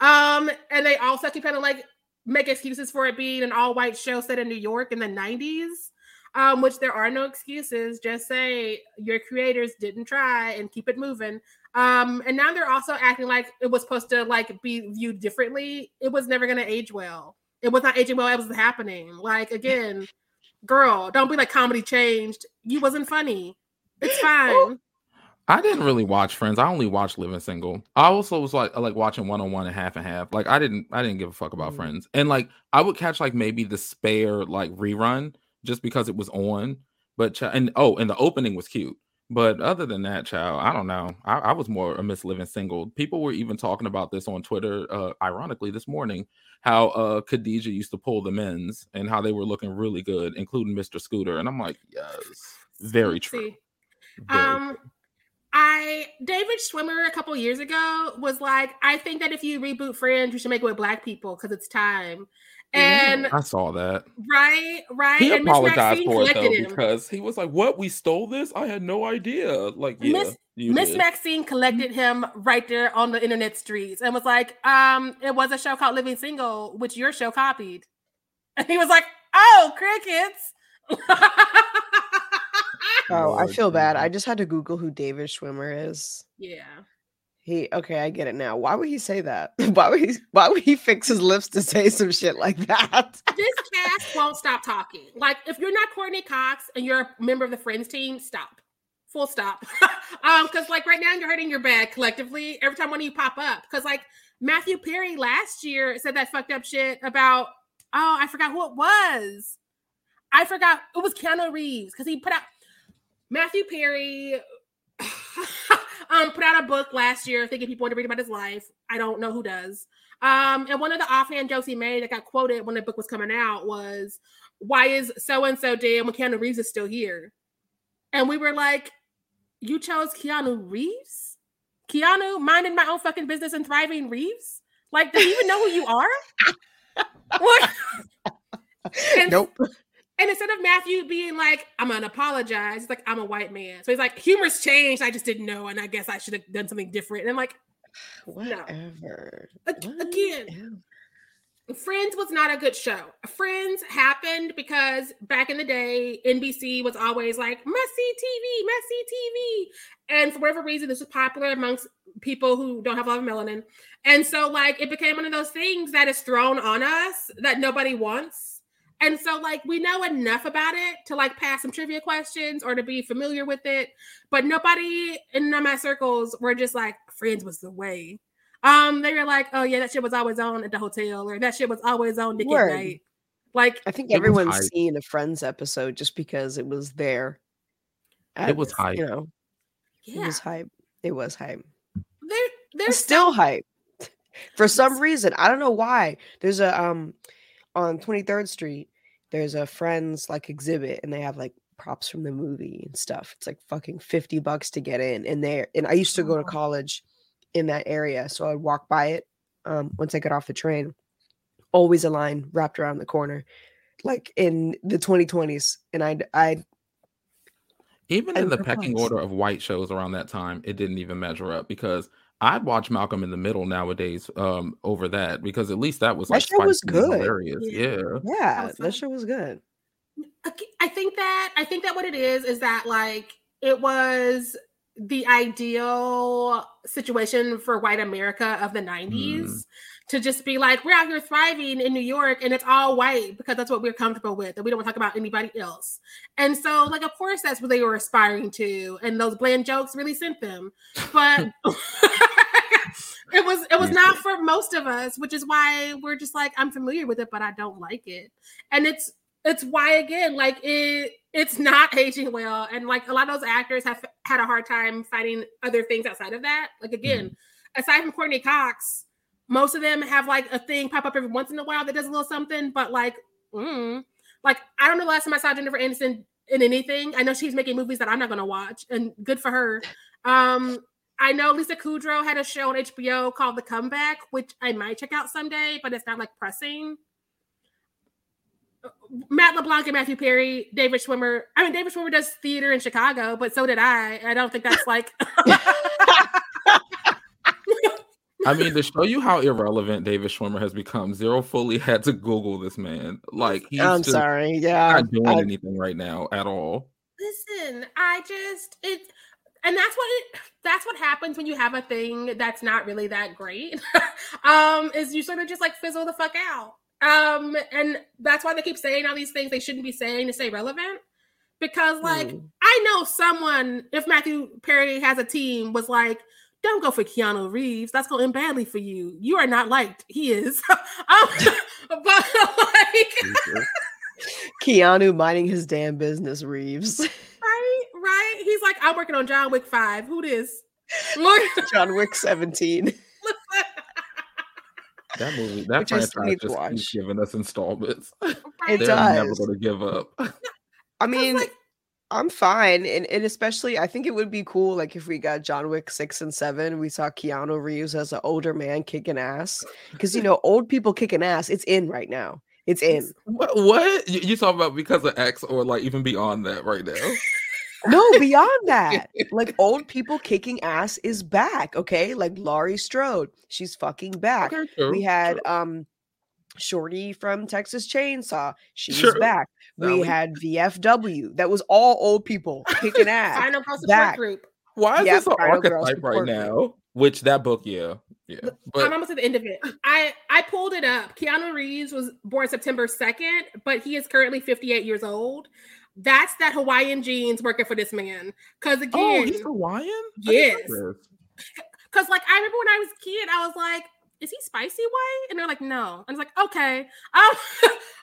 Um, and they also keep kind of like make excuses for it being an all-white show set in New York in the 90s. Um, which there are no excuses. Just say your creators didn't try and keep it moving. Um, and now they're also acting like it was supposed to like be viewed differently. It was never gonna age well. It was not aging well. It was happening. Like again, girl, don't be like comedy changed. You wasn't funny. It's <laughs> fine. I didn't really watch Friends. I only watched Living Single. I also was like like watching one on one and half and half. Like I didn't I didn't give a fuck about Mm. Friends. And like I would catch like maybe the spare like rerun just because it was on. But ch- and oh, and the opening was cute. But other than that, child, I don't know. I, I was more a miss living single. People were even talking about this on Twitter, uh, ironically, this morning, how uh Khadijah used to pull the men's and how they were looking really good, including Mr. Scooter. And I'm like, yes, very true. See, Very um, I David Schwimmer a couple years ago was like, I think that if you reboot Friends, you should make it with black people because it's time. And I saw that. right, right. He and apologized for it though him. because he was like, "What? We stole this? I had no idea." Like, yeah, Miss Miss. Maxine collected him right there on the internet streets and was like, um, it was a show called Living Single, which your show copied. And he was like, Oh, crickets. <laughs> Oh, I feel bad. I just had to Google who David Schwimmer is. yeah. He okay, I get it now. Why would he say that? <laughs> Why would he why would he fix his lips to say some shit like that? <laughs> This cast won't stop talking. Like, if you're not Courteney Cox and you're a member of the Friends team, stop. Full stop. <laughs> um, because like right now you're hurting your bag collectively every time one of you pop up. Because like Matthew Perry last year said that fucked up shit about oh, I forgot who it was. I forgot it was Keanu Reeves because he put out Matthew Perry <laughs> um put out a book last year thinking people want to read about his life. I don't know who does. Um, and one of the offhand jokes he made that got quoted when the book was coming out was, "Why is so and so dead when Keanu Reeves is still here?" And we were like, "You chose Keanu Reeves? Keanu minding my own fucking business and thriving Reeves? Like, do you even know who you are? <laughs> what?" <laughs> And- nope. And instead of Matthew being like, I'm gonna apologize, he's like, I'm a white man. So he's like, humor's changed. I just didn't know, and I guess I should have done something different. And I'm like, Whatever. Again, Whatever. Friends was not a good show. Friends happened because back in the day, NBC was always like messy TV, messy TV. And for whatever reason, this was popular amongst people who don't have a lot of melanin. And so, like, it became one of those things that is thrown on us that nobody wants. And so, like, we know enough about it to like pass some trivia questions or to be familiar with it. But nobody in none of my circles were just like, Friends was the way. Um, they were like, "Oh yeah, that shit was always on at the hotel, or that shit was always on Nick Word. at night." Like, I think everyone's hype. seen a Friends episode just because it was there. It was At- hype. You know, it was hype. It was hype. they're they're It's still so- hype. For some reason, I don't know why. There's a um on 23rd Street, there's a friends like exhibit and they have like props from the movie and stuff. It's like fucking 50 bucks to get in. And there and I used to go to college in that area. So I'd walk by it um once I got off the train. Always a line wrapped around the corner. Like in the 2020s. And I'd I'd Even in the pecking order of white shows around that time, it didn't even measure up because I'd watch Malcolm in the Middle nowadays um over that because at least that was That like show was good. hilarious. Yeah. Yeah. yeah, was fun. that show was good. I think that I think that what it is is that like it was the ideal situation for white America of the 90s Mm. to just be like, we're out here thriving in New York and it's all white because that's what we're comfortable with and we don't want to talk about anybody else. And so, like, of course, that's what they were aspiring to, and those bland jokes really sent them. But <laughs> <laughs> it was it was not for most of us, which is why we're just like, I'm familiar with it, but I don't like it. And it's it's why again like it it's not <laughs> aging well. And like a lot of those actors have had a hard time finding other things outside of that. Like again aside from courteney cox most of them have like a thing pop up every once in a while that does a little something but like mm, like i don't know the last time i saw jennifer aniston in anything. I know she's making movies that i'm not going to watch and good for her. Um I know Lisa Kudrow had a show on HBO called The Comeback, which I might check out someday, but it's not like pressing. Matt LeBlanc and Matthew Perry, David Schwimmer. I mean, David Schwimmer does theater in Chicago, but so did I. I don't think that's like. <laughs> <laughs> I mean, to show you how irrelevant David Schwimmer has become, Zero fully had to Google this man. Like he's I'm just sorry. Yeah. not doing I- anything right now at all. Listen, I just it, and that's what it. That's what happens when you have a thing that's not really that great. <laughs> um, is you sort of just like fizzle the fuck out. Um, and that's why they keep saying all these things they shouldn't be saying to stay relevant. Because like Mm. I know someone, if Matthew Perry has a team, was like, "Don't go for Keanu Reeves. That's going to end badly for you. You are not liked. He is." <laughs> um, <laughs> but like. Keanu minding his damn business, Reeves. Right, Right? He's like, I'm working on John Wick 5. Who this? Look. <laughs> John Wick 17. <laughs> That movie, that Which I franchise need to just watch. keeps giving us installments. <laughs> It They're does. never going to give up. I mean, like- I'm fine, and, and especially I think it would be cool like if we got John Wick six and seven, we saw Keanu Reeves as an older man kicking ass because you know old people kicking ass. It's in right now. It's in. What? what? You, you talking about because of X or like even beyond that right now? No, beyond <laughs> that, like old people kicking ass is back. Okay, like Laurie Strode, she's fucking back. Okay, true, we had true. um Shorty from Texas Chainsaw, she's True. back. We Sally. had VFW, that was all old people kicking ass. Final Girl Support back. Group. Why is Yep, this an Final Girl archetype right support group. now? Which that book, yeah, yeah. But I'm almost at the end of it. I I pulled it up. Keanu Reeves was born September 2nd, but he is currently 58 years old. That's that Hawaiian genes working for this man. Because again, oh, again, he's Hawaiian. Yes. Because <laughs> like I remember when I was a kid, I was like, "Is he spicy white?" And they're like, "No." I was like, "Okay." <laughs> Um,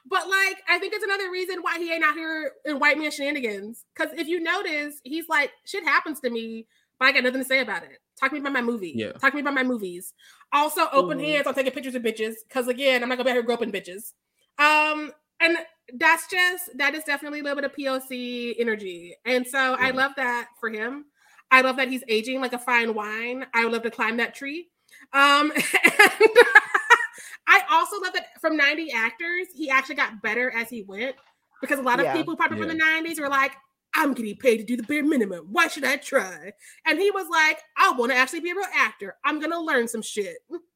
but like, I think it's another reason why he ain't out here in white man shenanigans. Because if you notice, he's like, "Shit happens to me, but I got nothing to say about it." Talk to me about my movie. Yeah. Talk to me about my movies. Also, open Mhm. hands on taking pictures of bitches. Because again, I'm not gonna be out here groping bitches. Um, and that's just that is definitely a little bit of POC energy. And so I love that for him. I love that he's aging like a fine wine. I would love to climb that tree. Um, <laughs> and <laughs> I also love that from 90 actors, he actually got better as he went. Because a lot of Yeah. people probably from the 90s were like, I'm getting paid to do the bare minimum. Why should I try? And he was like, I want to actually be a real actor. I'm gonna learn some shit. <laughs>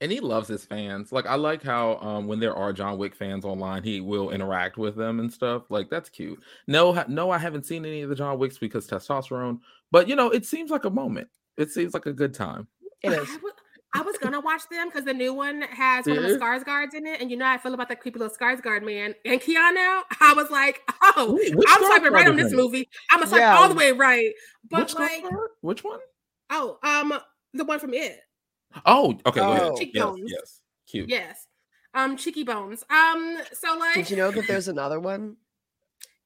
and he loves his fans. Like I like how um when there are John Wick fans online, he will interact with them and stuff. Like that's cute. No, ha- no, I haven't seen any of the John Wicks because testosterone. But you know, it seems like a moment. It seems like a good time. It <laughs> I is. wa- I was gonna watch them because the new one has one of the Yeah. Skarsgårds in it, and you know how I feel about that creepy little Skarsgård man. And Keanu, I was like, oh, Wh- which I'm swiping right on this in movie. I'm gonna swipe Yeah. all the way right. But Which like, Skarsgård? Which one? oh, um, the one from it, Oh, okay. Go ahead. Oh. Yes, Cheekbones. yes. Cute. yes, um, cheeky bones. Um, so like, Did you know that <laughs> there's another one?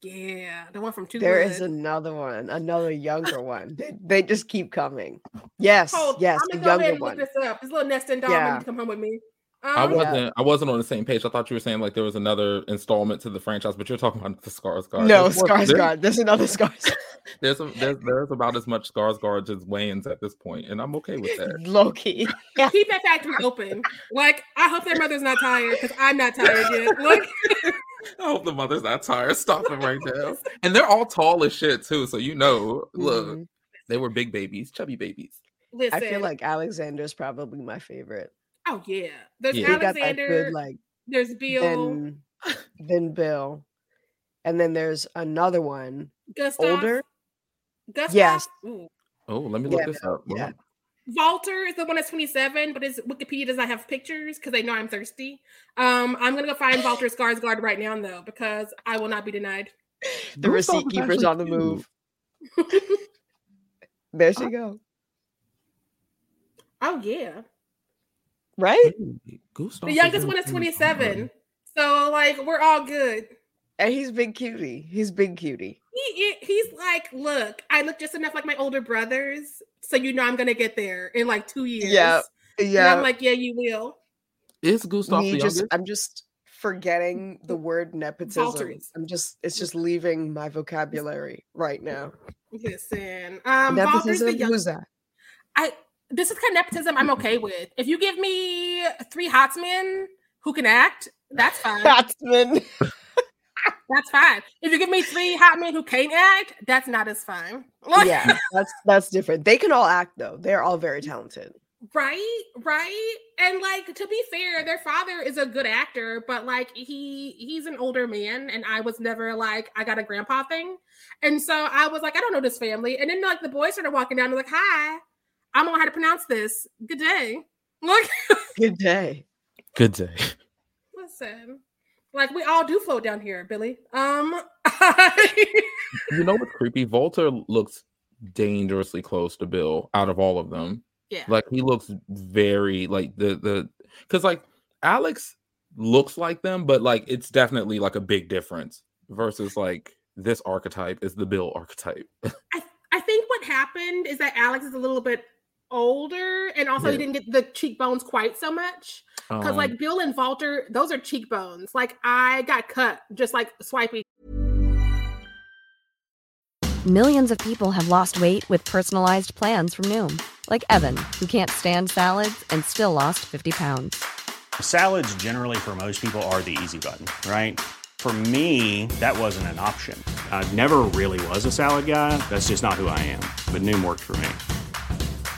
yeah, the one from Two There Good. is another one, another younger <laughs> one. They, they just keep coming. Yes, Hold, yes, I'm the gonna go ahead younger and look one. this up. This little nesting dog Yeah. need to come home with me. I Um, wasn't. I wasn't on the same page. I thought you were saying like there was another installment to the franchise, but you're talking about the Skarsgård. No, There's more- there- There's another Skarsgård. <laughs> There's, a, there's there's about as much Skarsgård as Wayans at this point, and I'm okay with that. Loki. keep that factory open. Like, I hope their mother's not tired because I'm not tired yet. Like, <laughs> I hope the mother's not tired. Stop it right now. And they're all tall as shit too, so you know, look, Mhm. they were big babies, chubby babies. listen. I feel like Alexander's probably my favorite. Oh yeah, there's Yeah. He got that Alexander. good like there's Bill. then then Bill. And then there's another one. Gustav. older? Gustav. Yes. Ooh. Oh, let me look Yeah, this up. yeah. Wow. Walter is the one that's 27, but his Wikipedia does not have pictures because they know I'm thirsty. Um, I'm gonna go find Walter Skarsgård right now though because I will not be denied. The Gustav receipt is keeper's on the move. <laughs> There she go. Oh yeah, Right? Hey, Gustav the youngest one is Skarsgård. 27, so like we're all good. And he's big cutie. He's big cutie. He, he- he's like, look, I look just enough like my older brothers, so you know I'm gonna get there in like two years. Yeah, And Yeah. I'm like, yeah, you will. Is Gustav me the just youngest? I'm just forgetting the word nepotism. Valter. I'm just it's just leaving my vocabulary right now. Listen, um, Walter's the nepotism? young- Who's that? I this is kind of nepotism I'm okay <laughs> with. If you give me three hotsmen who can act, that's fine. Scotsman. That's fine. If you give me three hot men who can't act, that's not as fine. Like, yeah, that's that's different. They can all act though. They're all very talented. right, right. And like to be fair, their father is a good actor, but like he he's an older man, and I was never like I got a grandpa thing, and so I was like I don't know this family, and then like the boys started walking down, and like hi, I don't know how to pronounce this. Good day. Look, <laughs> Good day. Good day. listen. Like we all do float down here, Billy. Um, <laughs> You know what's creepy? Valter looks dangerously close to Bill out of all of them. yeah. Like he looks very like the the because like Alex looks like them, but like it's definitely like a big difference versus like this archetype is the Bill archetype. <laughs> I, I think what happened is that Alex is a little bit older and also Yeah. he didn't get the cheekbones quite so much. Because Um, like Bill and Walter, those are cheekbones. Like I got cut just like swiping. Millions of people have lost weight with personalized plans from Noom, like Evan, who can't stand salads and still lost 50 pounds. Salads, generally, for most people, are the easy button, right? For me, that wasn't an option. I never really was a salad guy. That's just not who I am. But Noom worked for me.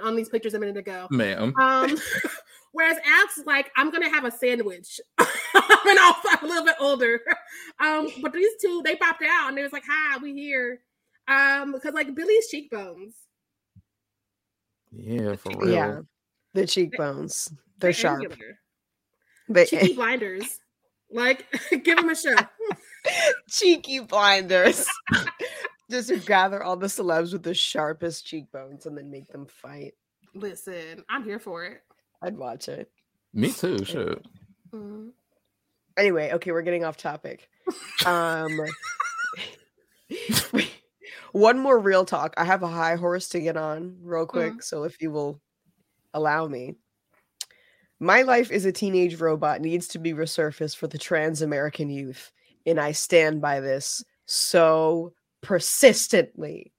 On these pictures a minute ago. ma'am. Um, <laughs> whereas Alex is like, I'm gonna have a sandwich. <laughs> and also I'm a little bit older. Um, but these two they popped out and it was like, hi, we here. Um, because like Billy's cheekbones. yeah, for real. Yeah. The cheekbones. They're sharp. angular. They, Cheeky <laughs> blinders. Like, give him a show. cheeky blinders. Just to gather all the celebs with the sharpest cheekbones and then make them fight. Listen, I'm here for it. I'd watch it. Me too. Shit. Mhm. Anyway, okay, we're getting off topic. Um <laughs> one more real talk. I have a high horse to get on real quick, so if you will allow me. My life is a teenage robot needs to be resurfaced for the trans American youth, and I stand by this so persistently.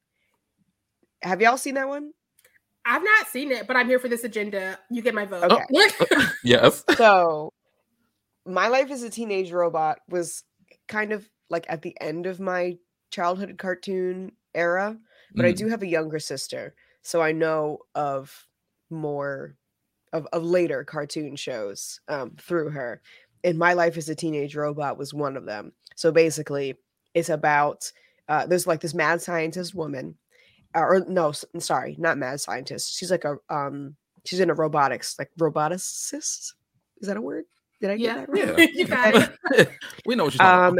Have y'all seen that one? I've not seen it, but I'm here for this agenda. You get my vote. Okay. <laughs> Yes. so my life as a teenage robot was kind of like at the end of my childhood cartoon era but i Mhm. do have a younger sister so i know of more of, of later cartoon shows um, through her and my life as a teenage robot was one of them so basically it's about uh, there's like this mad scientist woman uh, or no sorry not mad scientist she's like a um she's in a robotics like roboticist? Is that a word? Did i get Yeah. that right Yeah. You <laughs> <laughs> we know what you're talking um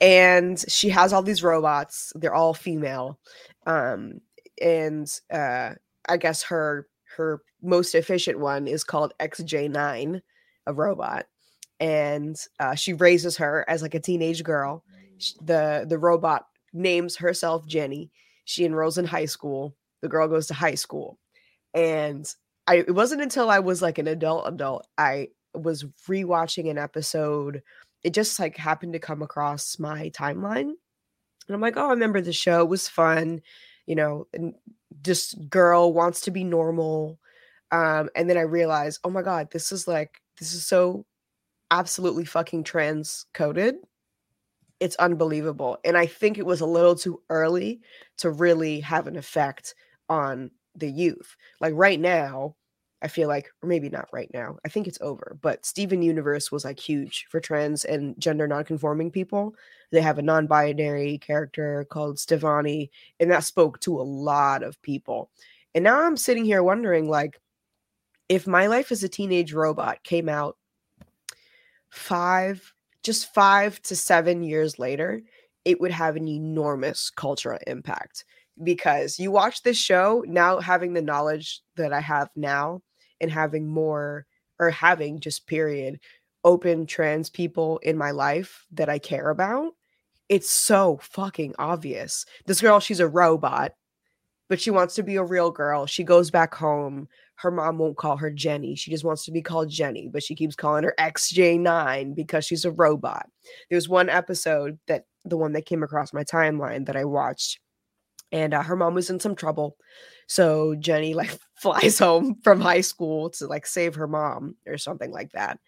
and she has all these robots they're all female um and uh i guess her her most efficient one is called xj9 a robot and uh, she raises her as like a teenage girl. Sh- the the robot names herself jenny. She enrolls in high school. The girl goes to high school. And i it wasn't until i was like an adult adult i was rewatching an episode. It just like happened to come across my timeline. And i'm like oh i remember the show. It was fun. You know and this girl wants to be normal. Um and then i realized oh my god this is like this is so absolutely fucking trans coded it's unbelievable and i think it was a little too early to really have an effect on the youth like right now i feel like or maybe not right now i think it's over but steven universe was like huge for trans and gender nonconforming people. They have a non-binary character called Stevonnie and that spoke to a lot of people and now i'm sitting here wondering like if my life as a teenage robot came out five just five to seven years later it would have an enormous cultural impact because you watch this show now having the knowledge that i have now and having more or having just period open trans people in my life that i care about it's so fucking obvious. This girl, she's a robot, but she wants to be a real girl. She goes back home. Her mom won't call her Jenny. She just wants to be called Jenny, but she keeps calling her XJ9 because she's a robot. There's one episode that the one that came across my timeline that I watched, and uh, her mom was in some trouble. So Jenny like <laughs> flies home from high school to like save her mom or something like that.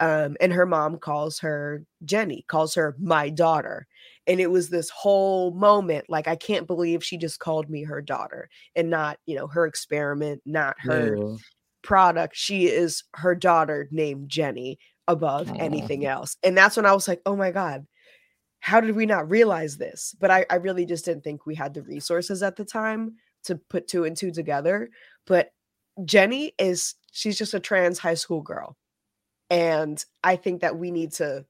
Um, and her mom calls her Jenny, calls her my daughter. And it was this whole moment like, I can't believe she just called me her daughter and not, you know, her experiment, not her Yeah. product. She is her daughter named Jenny above Aw. anything else. And that's when I was like, oh my God, how did we not realize this? But I, I really just didn't think we had the resources at the time to put two and two together. But Jenny is, she's just a trans high school girl. And I think that we need to,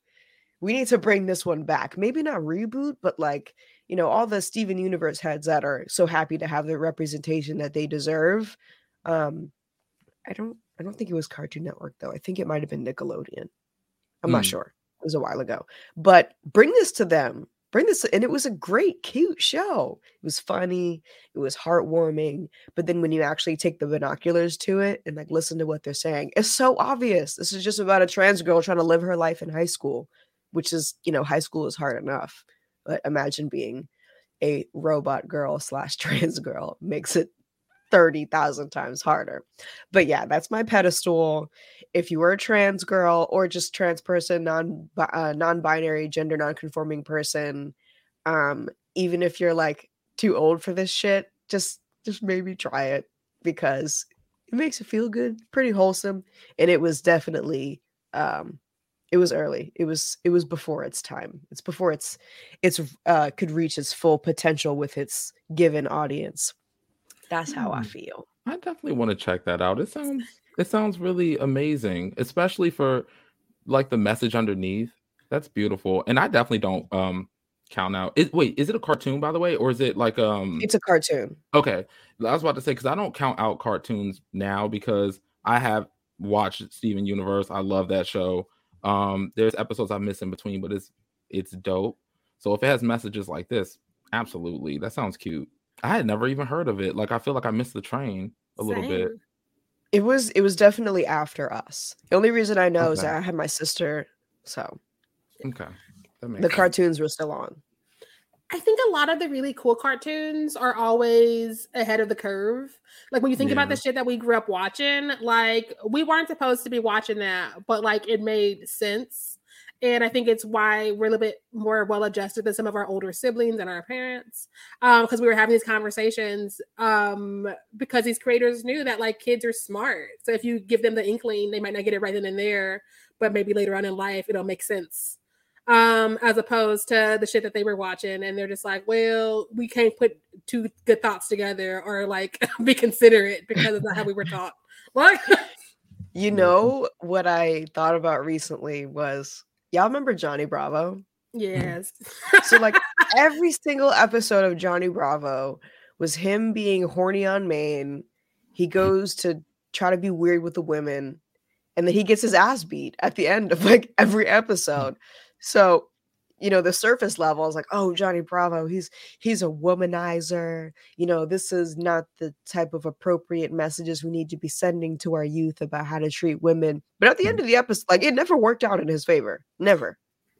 we need to bring this one back. Maybe not reboot, but like, you know, all the Steven Universe heads that are so happy to have the representation that they deserve. Um, I don't I don't think it was Cartoon Network though. I think it might have been Nickelodeon. I'm not Mm. sure. It was a while ago. But bring this to them. Bring this and it was a great cute show. It was funny, it was heartwarming, but then when you actually take the binoculars to it and like listen to what they're saying, it's so obvious. This is just about a trans girl trying to live her life in high school, which is, you know, high school is hard enough. But imagine being a robot girl slash <laughs> trans girl makes it 30,000 times harder. But yeah, that's my pedestal. If you were a trans girl or just trans person, non uh, non-binary, gender non-conforming person, um even if you're like too old for this shit, just just maybe try it because it makes you feel good, pretty wholesome, and it was definitely um it was early. It was it was before its time. It's before it's it's uh could reach its full potential with its given audience. That's how I Hmm. feel. I definitely want to check that out. It sounds it sounds really amazing, especially for like the message underneath. That's beautiful. And I definitely don't um count out. It, wait, is it a cartoon by the way, or is it like um? It's a cartoon. Okay, I was about to say because I don't count out cartoons now because I have watched Steven Universe. I love that show. Um, there's episodes I miss in between, but it's it's dope. So if it has messages like this, absolutely, that sounds cute. I had never even heard of it. Like I feel like I missed the train a little bit. It was it was definitely after us. The only reason I know is Okay. that I had my sister, so Okay, that makes the sense. cartoons were still on. I think a lot of the really cool cartoons are always ahead of the curve. Like when you think about the shit that we grew up watching, like we weren't supposed to be watching that, but like it made sense. And I think it's why we're a little bit more well adjusted than some of our older siblings and our parents. Um, because we were having these conversations. Um, because these creators knew that like kids are smart. So if you give them the inkling, they might not get it right then and there, but maybe later on in life it'll make sense um as opposed to the shit that they were watching and they're just like well we can't put two good thoughts together or like <laughs> be considerate because it's not how we were taught <laughs> like You know what I thought about recently was y'all remember Johnny Bravo? yes <laughs> So like every single episode of Johnny Bravo was him being horny on main. He goes to try to be weird with the women, and then he gets his ass beat at the end of like every episode. So, you know, the surface level is like, oh, Johnny Bravo, he's he's a womanizer. You know, this is not the type of appropriate messages we need to be sending to our youth about how to treat women. But at the end mm. of the episode, like it never worked out in his favor. Never.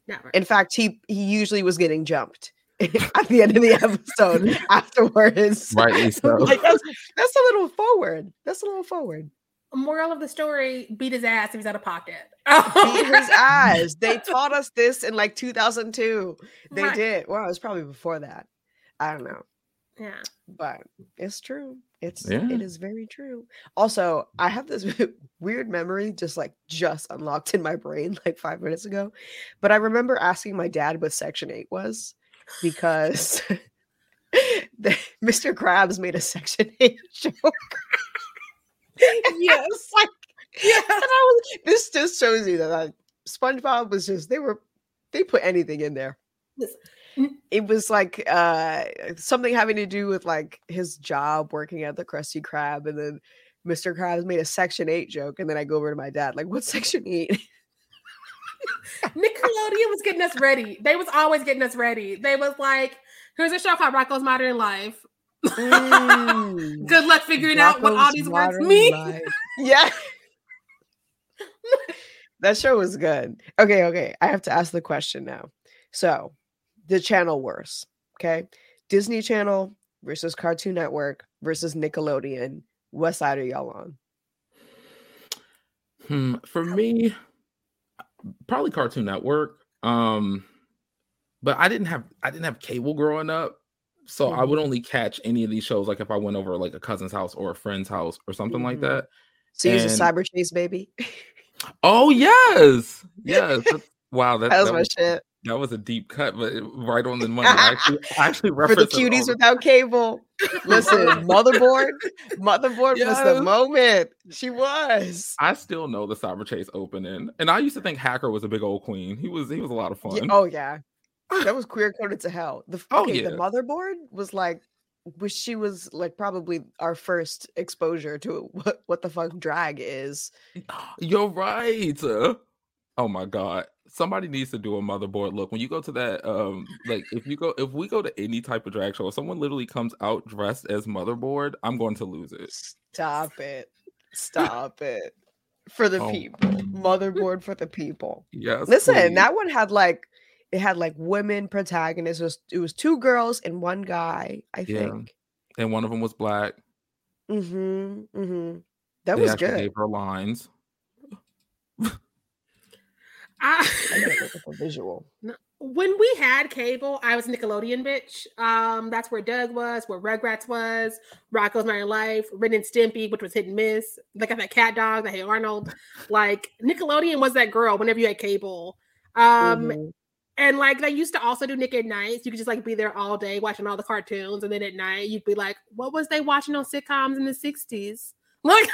Never. In fact, he he usually was getting jumped <laughs> at the end of the episode <laughs> afterwards. Rightly <laughs> so. Like, that's, that's a little forward. That's a little forward. Moral of the story beat his ass if he's out of pocket Beat his <laughs> ass. They taught us this in like 2002. They Right. did. Well, it was probably before that. I don't know, yeah but it's true. It's Yeah. it is very true. Also, I have this <laughs> weird memory just like just unlocked in my brain like five minutes ago. But I remember asking my dad what Section 8 was because <laughs> the, Mr. Krabs made a Section 8 joke. <laughs> yes. like, and I was, this just shows you that like, SpongeBob was just they were they put anything in there. Mm. It was like uh something having to do with like his job working at the Krusty Krab, and then Mr. Krabs made a Section Eight joke, and then I go over to my dad like, "What's Section 8? <laughs> Nickelodeon was getting us ready. They was always getting us ready. They was like, here's a show called Rocko's Modern Life. Mm. Good luck figuring out what all these words mean. Life. Yeah. that show was good. Okay, okay. I have to ask the question now. So, the channel worse. Okay. Disney Channel versus Cartoon Network versus Nickelodeon. What side are y'all on? Hmm, for me, probably Cartoon Network. Um, but I didn't have I didn't have cable growing up, so I would Mhm. only catch any of these shows like if I went over like a cousin's house or a friend's house or something like Mhm. that. So you use a cyber chase, baby. <laughs> Oh yes, yes. <laughs> wow, that, That was that my was shit. that was a deep cut, but right on the <laughs> money. I actually, I actually For the referenced it all cuties the- without cable. Listen, motherboard. Motherboard was the moment. She was. I still know the cyber chase opening, and I used to think Hacker was a big old queen. He was he was a lot of fun. Yeah, oh yeah. That was queer coded to hell. The Oh, okay, the motherboard was like was she was like probably our first exposure to what, what the fuck drag is. <gasps> You're right. Oh my god. Somebody needs to do a motherboard look. When you go to that, um, like if you go if we go to any type of drag show, if someone literally comes out dressed as motherboard, I'm going to lose it. Stop it. <laughs> Stop it. For the Oh. people. Motherboard <laughs> for the people. Yes. Listen, please. that one had like it had like women protagonists. It was it was two girls and one guy, I Yeah. think. and one of them was black. Mm-hmm. Mm-hmm. That they was actually good. gave her lines. I, <laughs> I gotta a visual. <laughs> when we had cable, I was a Nickelodeon bitch. Um, that's where Doug was, where Rugrats was, Rocko's Modern Life, Ren and Stimpy, which was hit and miss. They got that CatDog, that Hey Arnold. Like Nickelodeon was that girl whenever you had cable. Um, Mhm. And like they used to also do Nick at nights. You could just like be there all day watching all the cartoons, and then at night you'd be like, "What was they watching on sitcoms in the '60s?" <laughs> Like,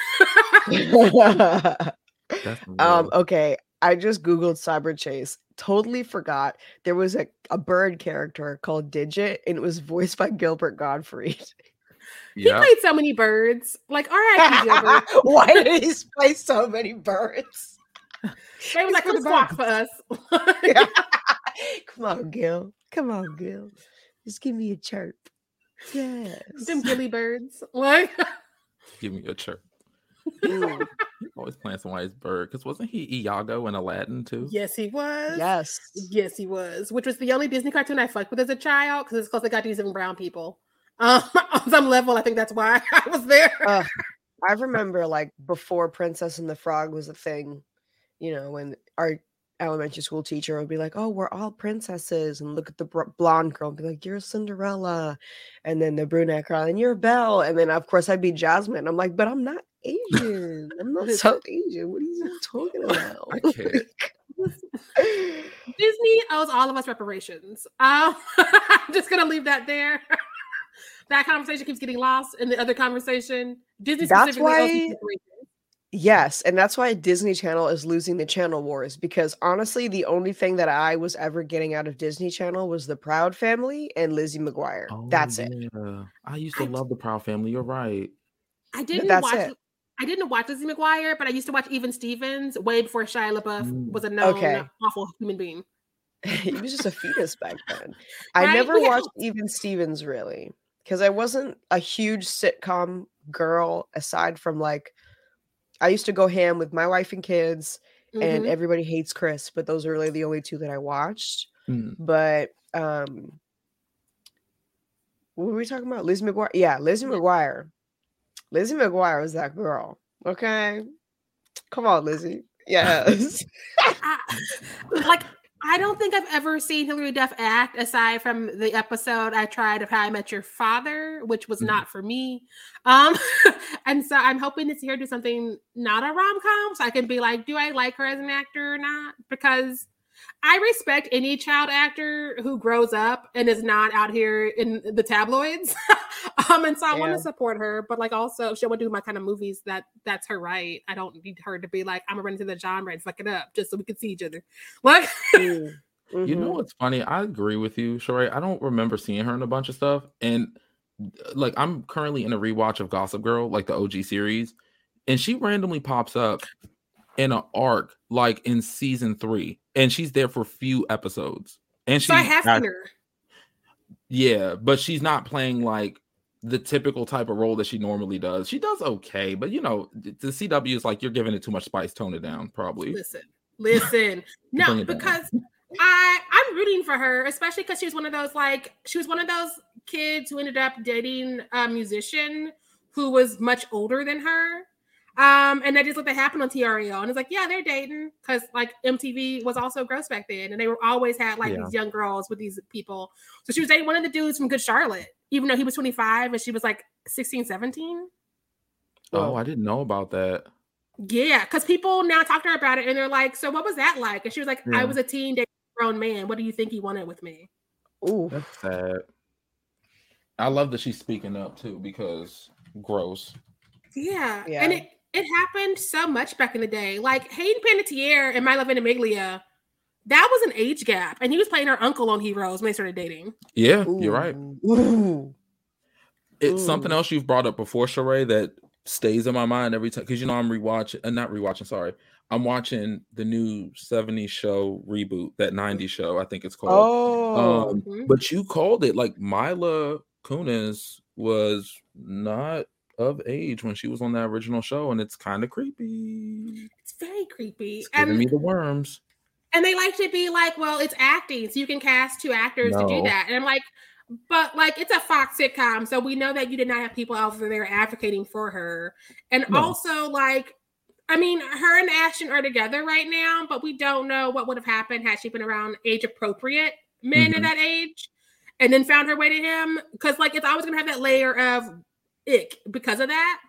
<laughs> <laughs> um, okay. I just Googled Cyberchase. Totally forgot there was a, a bird character called Digit, and it was voiced by Gilbert Gottfried. he played so many birds. Like, all right, Gilbert. Why did he play so many birds? They was like, for "Come squawk for us." <laughs> Come on, Gil. Come on, Gil. Just give me a chirp. Yes. Them gilly <laughs> birds. What? <laughs> Give me a chirp. Always playing somebody's bird. Because wasn't he Iago in Aladdin too? yes, he was. yes. Yes, he was. Which was the only Disney cartoon I fucked with as a child because it's because they got these even brown people. Um, on some level, I think that's why I was there. Ugh. I remember like before Princess and the Frog was a thing, you know, when our elementary school teacher would be like, "Oh, we're all princesses," and look at the br- blonde girl and be like, "You're Cinderella," and then the brunette girl, and you're Belle, and then of course I'd be Jasmine. I'm like, "But I'm not Asian. I'm not <laughs> South Asian. What are you talking <laughs> about?" I <laughs> can't. Disney owes all of us reparations. Um, I'm just gonna leave that there. that conversation keeps getting lost in the other conversation. Disney That's specifically owes us why- reparations. Yes, and that's why Disney Channel is losing the channel wars because honestly, the only thing that I was ever getting out of Disney Channel was the Proud Family and Lizzie McGuire. That's it. I used to I- love the Proud Family. You're right. I didn't that's watch. it. I didn't watch Lizzie McGuire, but I used to watch Even Stevens way before Shia LaBeouf Mm. was a known Okay. awful human being. <laughs> he was just a fetus back then. I Right? never Yeah. watched even Stevens really because I wasn't a huge sitcom girl aside from like I used to go ham with my wife and kids and Mhm. everybody hates Chris, but those are really the only two that I watched. Mm. But um what were we talking about? Lizzie McGuire. Yeah, Lizzie McGuire. Lizzie McGuire was that girl. Okay. Come on, Lizzie. <laughs> Yes. I, like I don't think I've ever seen Hilary Duff act aside from the episode I tried of How I Met Your Father, which was Mhm. not for me. Um, <laughs> and so I'm hoping to see her do something not a rom com, so I can be like, do I like her as an actor or not? Because I respect any child actor who grows up and is not out here in the tabloids. <laughs> um, and so I want to support her, but like also if she want to do my kind of movies, that that's her right. I don't need her to be like, I'm gonna run into the genre and fuck it up just so we can see each other. <laughs> Like Mm, You know what's funny? I agree with you, Sheree. I don't remember seeing her in a bunch of stuff. And like I'm currently in a rewatch of Gossip Girl, like the OG series, and she randomly pops up in an arc like in season three. And she's there for a few episodes. And she So I have seen her. Yeah, but she's not playing like the typical type of role that she normally does. She does okay, but you know, the CW is like you're giving it too much spice, tone it down, probably. Listen, listen. <laughs> No, down. because I I'm rooting for her, especially because she was one of those like she was one of those kids who ended up dating a musician who was much older than her. Um, and that is what that happened on TRL. And it's like, yeah, they're dating because like MTV was also gross back then, and they were always had like Yeah. these young girls with these people. So she was dating one of the dudes from Good Charlotte, even though he was 25 and she was like 16, 17. Oh, I didn't know about that. Yeah, because people now talk to her about it and they're like, So what was that like? And she was like, I was a teen dating a grown man. What do you think he wanted with me? Ooh. That's sad. I love that she's speaking up too because gross. Yeah. Yeah. And it it happened so much back in the day. Like Hayden Panettiere and Milo Ventimiglia, that was an age gap. And he was playing her uncle on Heroes when they started dating. Yeah, you're right. Ooh. It's something else you've brought up before, Sheree, that stays in my mind every time because you know I'm rewatching, uh, not rewatching. Sorry, I'm watching the new '70s show reboot, that '90s show. I think it's called. Oh. Um, Mhm. but you called it like Mila Kunis was not of age when she was on that original show, and it's kind of creepy. It's very creepy. It's giving And, me the worms. and they like to be like, well, it's acting, so you can cast two actors to do that. And I'm like, but like it's a Fox sitcom, so we know that you did not have people out there advocating for her. And No. also, like, I mean, her and Ashton are together right now, but we don't know what would have happened had she been around age appropriate men Mhm. at that age and then found her way to him. Because like it's always gonna have that layer of ick because of that.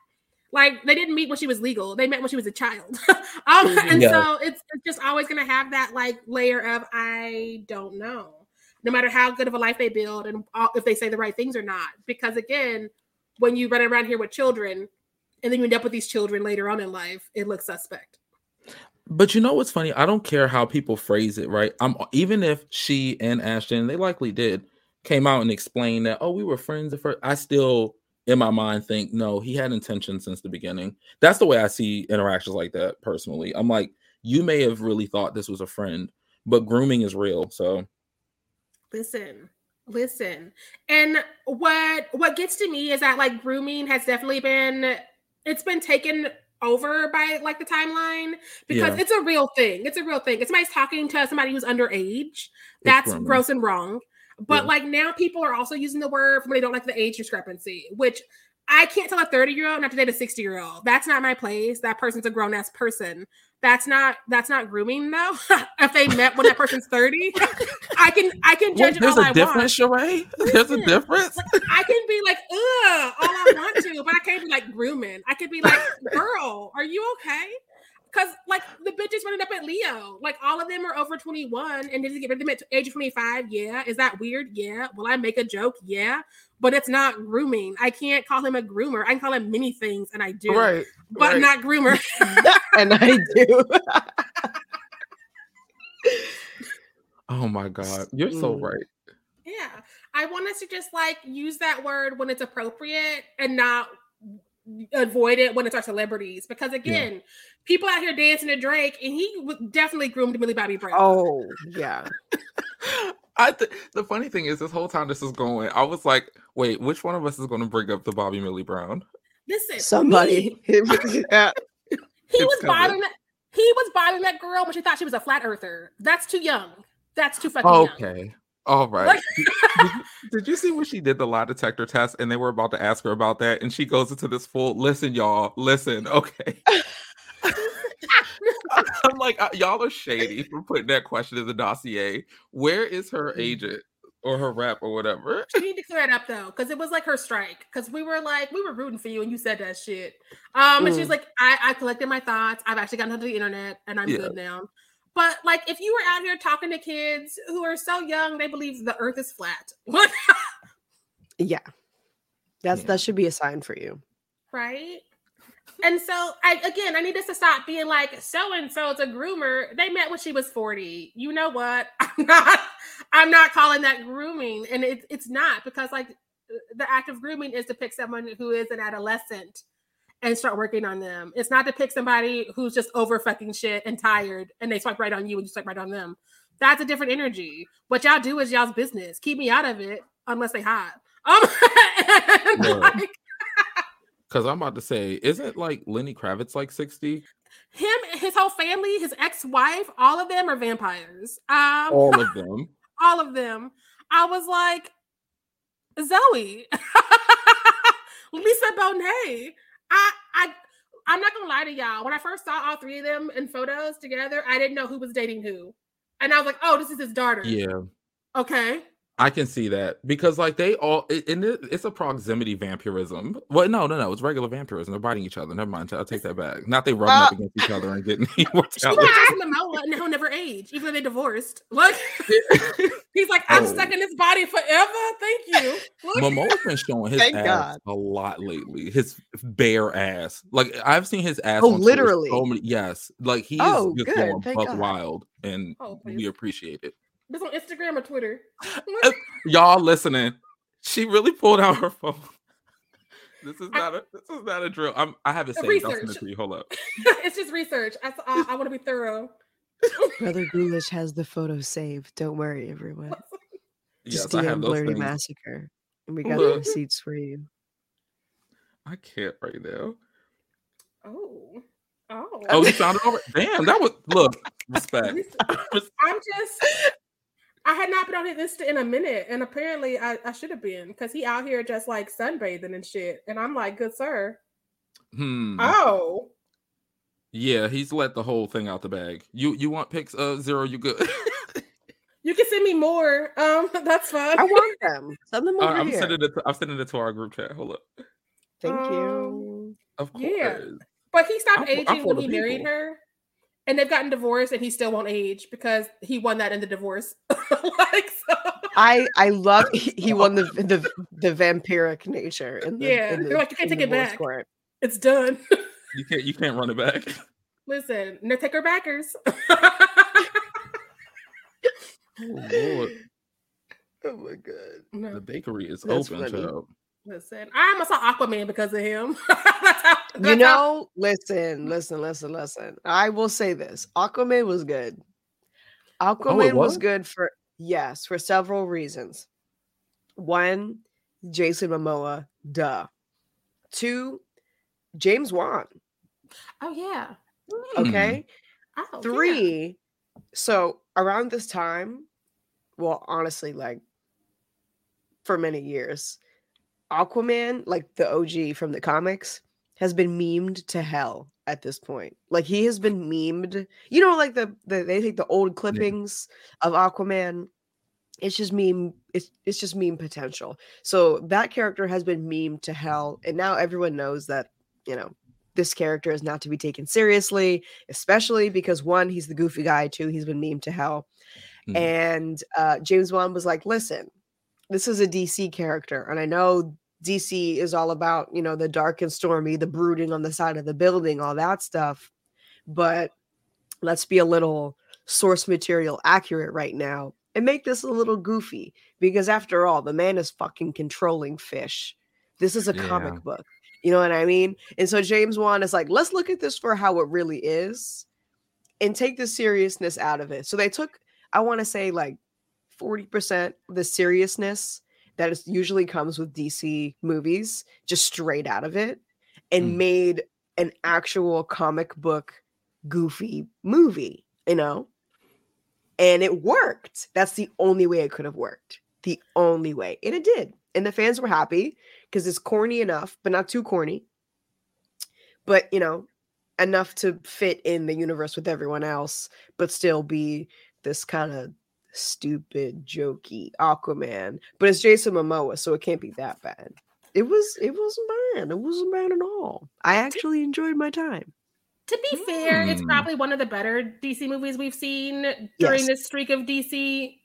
Like they didn't meet when she was legal; they met when she was a child. <laughs> um, and Yeah. so it's, it's just always gonna have that like layer of I don't know no matter how good of a life they build and all, if they say the right things or not. Because again, when you run around here with children and then you end up with these children later on in life, it looks suspect. But you know what's funny? I don't care how people phrase it, right? I'm even if she and Ashton, they likely did, came out and explained that, oh, we were friends at first. I still, in my mind, think no, he had intention since the beginning. That's the way I see interactions like that personally. I'm like, you may have really thought this was a friend, but grooming is real. So Listen, listen. And what what gets to me is that like grooming has definitely been it's been taken over by like the timeline because Yeah. it's a real thing. It's a real thing. It's somebody's talking to somebody who's underage. That's gross and wrong. But Yeah. like now people are also using the word when they don't like the age discrepancy, which I can't tell a 30 year old not to date a 60 year old. That's not my place. That person's a grown ass person. That's not that's not grooming though. <laughs> if they met when that person's 30, <laughs> I can I can Well, judge it there's all a I difference, Sheree. <laughs> There's a difference. Like, I can be like, ugh, all I want to, but I can't be like grooming. I could be like, girl, are you okay? Because like the bitches running up at Leo, like all of them are over 21 and did he get rid of them at age 25? Yeah. Is that weird? Yeah. Will I make a joke? Yeah. But it's not grooming. I can't call him a groomer. I can call him many things, and I do, Right. but right. not groomer. <laughs> <laughs> and I do. <laughs> Oh my God. You're so Mm. right. Yeah. I want us to just like use that word when it's appropriate and not avoid it when it's our celebrities. Because again, people out here dancing to Drake and he w- definitely groomed Millie Bobby Brown. Oh, yeah. <laughs> I th- the funny thing is, this whole time this is going, I was like, wait, which one of us is going to bring up the Bobby Millie Brown? Listen, Somebody. <laughs> <laughs> he It's was bothering that he was bothering that girl when she thought she was a flat earther. That's too young. That's too fucking young. Okay. All right. Like- did, you, <laughs> did you see when she did the lie detector test and they were about to ask her about that? And she goes into this full listen, y'all, listen, okay. <laughs> I'm like, uh, y'all are shady for putting that question in the dossier. Where is her Mm-hmm. agent or her rep or whatever? She need to clear it up though, because it was like her strike. Because we were like, we were rooting for you, and you said that shit. Um, and she's Mm. like, I, I collected my thoughts. I've actually gotten onto the internet, and I'm Yeah. good now. But like, if you were out here talking to kids who are so young, they believe the Earth is flat. <laughs> Yeah. That's Yeah. that should be a sign for you. right? And so, I again, I need us to stop being like, so and so is a groomer. They met when she was forty. You know what? <laughs> I'm not. I'm not calling that grooming, and it's it's not because like the act of grooming is to pick someone who is an adolescent and start working on them. It's not to pick somebody who's just over fucking shit and tired and they swipe right on you and you swipe right on them. That's a different energy. What y'all do is y'all's business. Keep me out of it unless they hot. <laughs> Um, like, <laughs> Because I'm about to say, isn't like Lenny Kravitz like 60? him, his whole family, his ex-wife, all of them are vampires. Um, All of <laughs> them. all of them. I was like, Zoe, Lisa Bonet. I, I, I'm not gonna lie to y'all. When I first saw all three of them in photos together, I didn't know who was dating who, and I was like, oh, this is his daughter. Yeah. Okay. I can see that because like they all it, and it, it's a proximity vampirism. Well, no, no, no, it's regular vampirism. They're biting each other. Never mind. I'll take that back. Not they rubbing up Uh, against each other and getting <laughs> <laughs> She immortality. like Jason Momoa, and he'll never age, even though they divorced. Like <laughs> he's like, I'm Oh. stuck in this body forever. Thank you. Like, Momoa's been showing his Thank ass God. a lot lately. His bare ass. Like I've seen his ass. Oh, on literally? So many, yes. Like he is Oh, just good. going Thank buck God. wild, and Oh, we appreciate it. This on Instagram or Twitter. <laughs> Y'all listening? She really pulled out her phone. <laughs> This is not a this is not a drill. I'm I have it saved. I'll send it to you. Hold up. <laughs> it's just research. I, I, I want to be thorough. Brother Ghoulish has the photo saved. Don't worry, everyone. Just Yes, I have DM those Blerdy things. Massacre. And we got Look. the receipts for you. I can't right now. Oh. Oh. Oh, you found it over? Damn, that was look respect. I'm just. I had not been on his Insta in a minute, and apparently I, I should have been because he out here just like sunbathing and shit, and I'm like, good sir. Hmm. Oh, Yeah, he's let the whole thing out the bag. You you want pics? Uh, zero. You good? <laughs> you can send me more. Um, <laughs> that's fine. I want them. Send them Uh, over I'm here. sending it. To, I'm sending it to our group chat. Hold up. Thank Um, you. Of course. Yeah. But he stopped I'm for- I'm aging when the he married her, and they've gotten divorced, and he still won't age because he won that in the divorce. <laughs> like, so, I I love he, <laughs> he won the the the vampiric nature in the, Yeah, in they're the, like, you can't take it back. court. it's done. <laughs> You can't. You can't run it back. Listen, no take her backers. Oh Lord, Oh my god. No. the bakery is That's open. Funny. child. Listen, I almost saw Aquaman because of him. <laughs> that's how, You that's how- know, listen, listen, listen, listen. I will say this: Aquaman was good. Oh, Aquaman was? was? good for yes, for several reasons. One, Jason Momoa, duh. Two, James Wan. oh yeah. Okay. Mm. Oh, yeah. Three. So around this time, well, honestly, like for many years, Aquaman, like the OG from the comics, has been memed to hell at this point. Like he has been memed. You know, like the, the they take the old clippings of Aquaman. It's just meme. It's it's just meme potential. So that character has been memed to hell, and now everyone knows that you know this character is not to be taken seriously, especially because one, he's the goofy guy. Two, he's been memed to hell. Mhm. And uh, James Wan was like, "Listen, this is a DC character, and I know DC is all about you know the dark and stormy, the brooding on the side of the building, all that stuff. But let's be a little source material accurate right now and make this a little goofy because after all, the man is fucking controlling fish. This is a Yeah. comic book." You know what I mean? And so James Wan is like, let's look at this for how it really is and take the seriousness out of it. So they took, I want to say, like 40% the seriousness that is usually comes with DC movies, just straight out of it, and Mm. made an actual comic book goofy movie, you know? And it worked. That's the only way it could have worked. The only way. And it did. And the fans were happy because it's corny enough, but not too corny. But, you know, enough to fit in the universe with everyone else, but still be this kind of stupid, jokey Aquaman. But it's Jason Momoa, so it can't be that bad. It was it wasn't bad. It wasn't bad at all. I actually enjoyed my time. To be fair, it's Hmm. probably one of the better DC movies we've seen during Yes. this streak of DC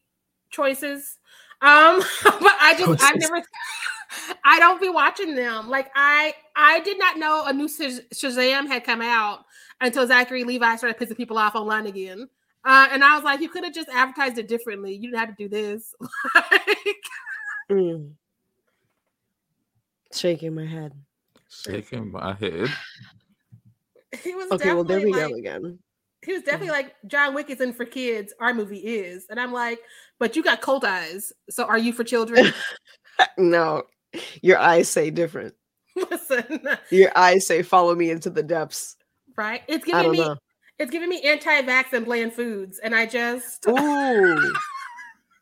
choices. Um, <laughs> but I just I Choices. never <laughs> I don't be watching them. Like I I did not know a new Shazam had come out until Zachary Levi started pissing people off online again. Uh, and I was like, you could have just advertised it differently. You didn't have to do this. <laughs> Like, Mm. Shaking my head. Shaking my head. He was Okay, well there we definitely go like- again. He was definitely like John Wick isn't for kids. Our movie is, and I'm like, but you got cold eyes. So are you for children? <laughs> <laughs> no, your eyes say different. Listen, Your eyes say follow me into the depths. right? It's I giving don't me know. It's giving me anti-vax and bland foods, and I just Ooh.